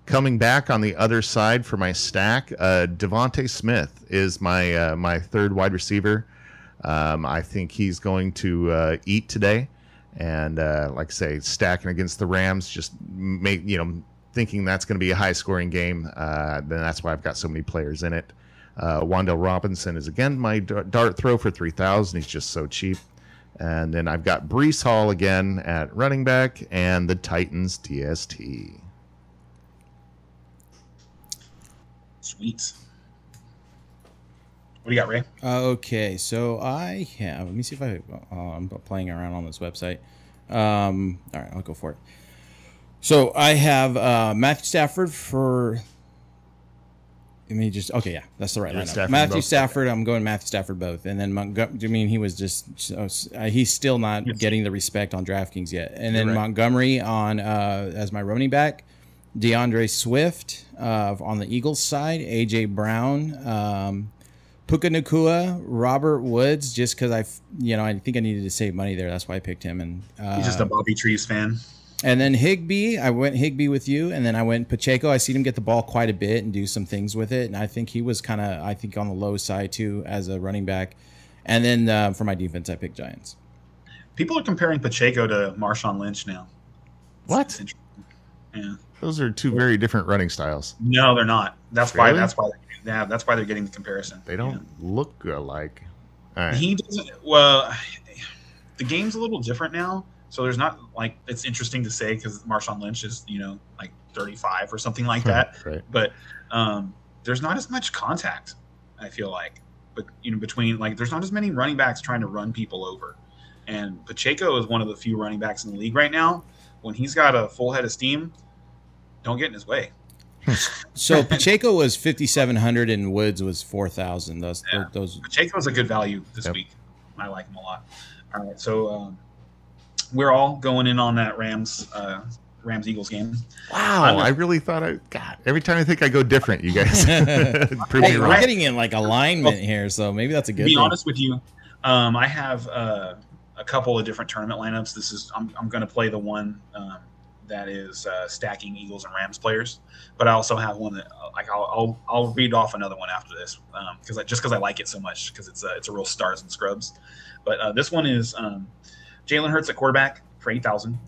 Speaker 3: coming back on the other side for my stack, uh, DeVonta Smith is my uh, my third wide receiver. Um, I think he's going to uh, eat today, and uh, like I say, stacking against the Rams, just make you know thinking that's going to be a high scoring game. Uh, then that's why I've got so many players in it. Uh, Wan'Dale Robinson is again my dart throw for 3,000. He's just so cheap. And then I've got Breece Hall again at running back and the Titans DST.
Speaker 2: Sweet. What do you got, Ray?
Speaker 1: Uh, okay, so I have. Let me see if I. Uh, I'm playing around on this website. Um, all right, I'll go for it. So I have uh, Matthew Stafford for. Let me just. Okay, yeah, that's the right
Speaker 3: You're
Speaker 1: lineup.
Speaker 3: Stafford
Speaker 1: Matthew
Speaker 3: both?
Speaker 1: Stafford. I'm going Matthew Stafford both, and then Montgomery. I mean, he was just. Uh, he's still not
Speaker 2: Yes.
Speaker 1: getting the respect on DraftKings yet, and then
Speaker 3: right.
Speaker 1: Montgomery on uh, as my running back. D'Andre Swift uh, on the Eagles side, AJ Brown, um, Puka Nacua, Robert Woods, just because I, you know, I think I needed to save money there. That's why I picked him. And uh,
Speaker 2: He's just a Bobby Trees fan.
Speaker 1: and then Higbee, I went Higbee with you, and then I went Pacheco. I seen him get the ball quite a bit and do some things with it, and I think he was kind of, I think, on the low side too as a running back. And then uh, for my defense, I picked Giants.
Speaker 2: People are comparing Pacheco to Marshawn Lynch now.
Speaker 3: What?
Speaker 2: Yeah.
Speaker 3: Those are two very different running styles.
Speaker 2: No, they're not. That's why. That's why. Yeah, that's why they're getting the comparison.
Speaker 3: They don't look alike. All right.
Speaker 2: He doesn't. Well, the game's a little different now, so there's not like it's interesting to say because Marshawn Lynch is you know like 35 or something like (laughs) that,
Speaker 3: right.
Speaker 2: but um, there's not as much contact. I feel like, but you know between like there's not as many running backs trying to run people over, and Pacheco is one of the few running backs in the league right now. When he's got a full head of steam, don't get in his way.
Speaker 1: So Pacheco was 5,700 and Woods was 4,000. Those,
Speaker 2: Yeah.
Speaker 1: those,
Speaker 2: Pacheco's a good value this
Speaker 3: Yep.
Speaker 2: week. I like him a lot. All right, so um, we're all going in on that Rams uh, Rams Eagles game.
Speaker 3: Wow,
Speaker 2: I'm a-
Speaker 3: I really thought I. God, every time I think I go different, you guys (laughs) (laughs)
Speaker 1: hey,
Speaker 3: me
Speaker 1: we're getting in like alignment here, so maybe that's a
Speaker 2: To
Speaker 1: good
Speaker 2: be
Speaker 1: thing.
Speaker 2: honest with you, um, I have uh, a couple of different tournament lineups. This is I'm, I'm going to play the one um, that is uh, stacking Eagles and Rams players, but I also have one that uh, like I'll I'll, I'll read off another one after this because I just because I like it so much because it's a, it's a real stars and scrubs. But uh, this one is um, Jalen Hurts at quarterback for eight thousand.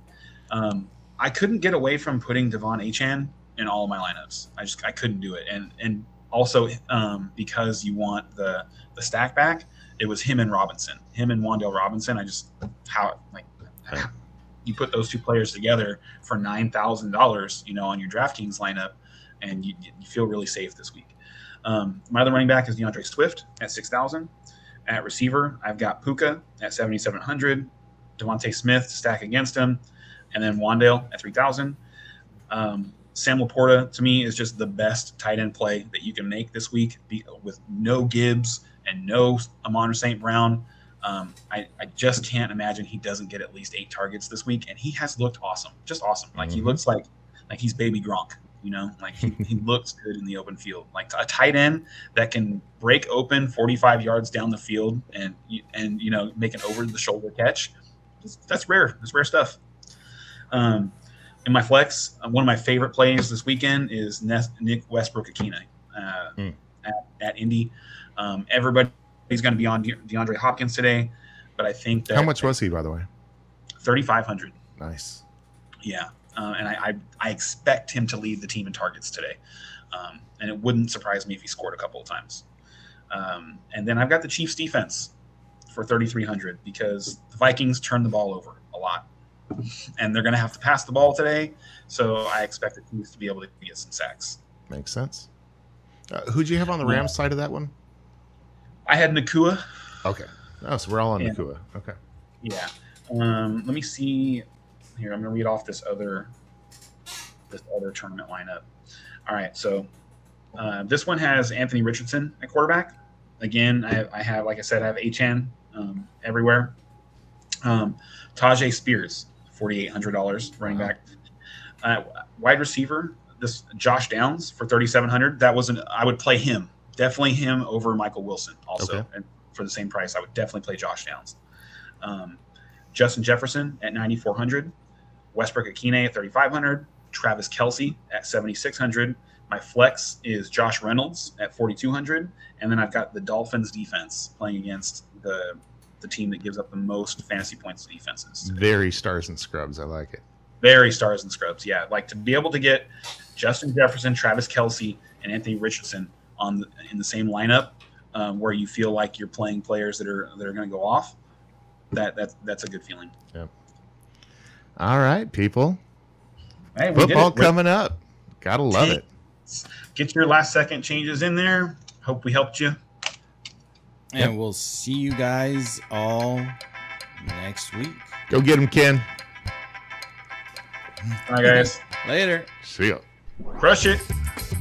Speaker 2: Um, I couldn't get away from putting De'Von Achane in all of my lineups. I just I couldn't do it, and and also um, because you want the the stack back, it was him and Robinson, him and Wan'Dale Robinson. I just how like. You put those two players together for nine thousand dollars, you know, on your DraftKings lineup, and you, you feel really safe this week. Um, my other running back is D'Andre Swift at six thousand. At receiver, I've got Puka at seventy seven hundred. DeVonta Smith to stack against him, and then Wan'Dale at three thousand. Um, Sam LaPorta to me is just the best tight end play that you can make this week with no Gibbs and no Amon St. Brown. Um, I, I just can't imagine he doesn't get at least eight targets this week, and he has looked awesome, just awesome. Like he
Speaker 3: Mhm.
Speaker 2: looks like like he's baby Gronk, you know, like he, he (laughs) looks good in the open field, like a tight end that can break open 45 yards down the field and and you know make an over the shoulder catch. That's, that's rare. That's rare stuff. Um, in my flex, uh, one of my favorite plays this weekend is Nick Westbrook-Ikhine uh,
Speaker 3: Hmm.
Speaker 2: at, at Indy. Um, everybody's going to be on De- DeAndre Hopkins today, but I think that
Speaker 3: How much was he, by the way?
Speaker 2: 3,500.
Speaker 3: Nice.
Speaker 2: Yeah, uh, and I, I I expect him to lead the team in targets today, um, and it wouldn't surprise me if he scored a couple of times. Um, and then I've got the Chiefs defense for 3,300 because the Vikings turn the ball over a lot, and they're going to have to pass the ball today. So I expect the Chiefs to be able to get some sacks.
Speaker 3: Makes sense. Uh, who'd you have on the Rams side of that one?
Speaker 2: I had Nacua.
Speaker 3: Okay. Oh, so we're all on
Speaker 2: Yeah.
Speaker 3: Nacua. Okay.
Speaker 2: Yeah. Um, let me see. Here, I'm going to read off this other this other tournament lineup. All right, so uh, this one has Anthony Richardson at quarterback. Again, I have, I have like I said, I have Achane um, everywhere. Um, Tyjae Spears, forty eight hundred dollars, running
Speaker 3: Wow.
Speaker 2: back. Uh, wide receiver, this Josh Downs for thirty seven hundred. That wasn't. I would play him definitely him over Michael Wilson also,
Speaker 3: Okay.
Speaker 2: and for the same price, I would definitely play Josh Downs. Um, Justin Jefferson at 9,400, Westbrook Ikhine at 3,500, Travis Kelce at 7,600. My flex is Josh Reynolds at 4,200, and then I've got the Dolphins defense playing against the the team that gives up the most fantasy points to defenses.
Speaker 3: Very stars and scrubs. I like it.
Speaker 2: Very stars and scrubs, yeah. Like to be able to get Justin Jefferson, Travis Kelce, and Anthony Richardson on the, in the same lineup, um, where you feel like you're playing players that are that are going to go off. That that's that's a good feeling. Yeah.
Speaker 3: All right, people.
Speaker 2: Hey, we did
Speaker 3: Football
Speaker 2: it.
Speaker 3: coming up. Gotta love it.
Speaker 2: Get your last second changes in there. Hope we helped you.
Speaker 1: And we'll see you guys all next week.
Speaker 3: Go get him, Ken.
Speaker 2: All right, guys,
Speaker 1: Later.
Speaker 3: See ya.
Speaker 2: crush it.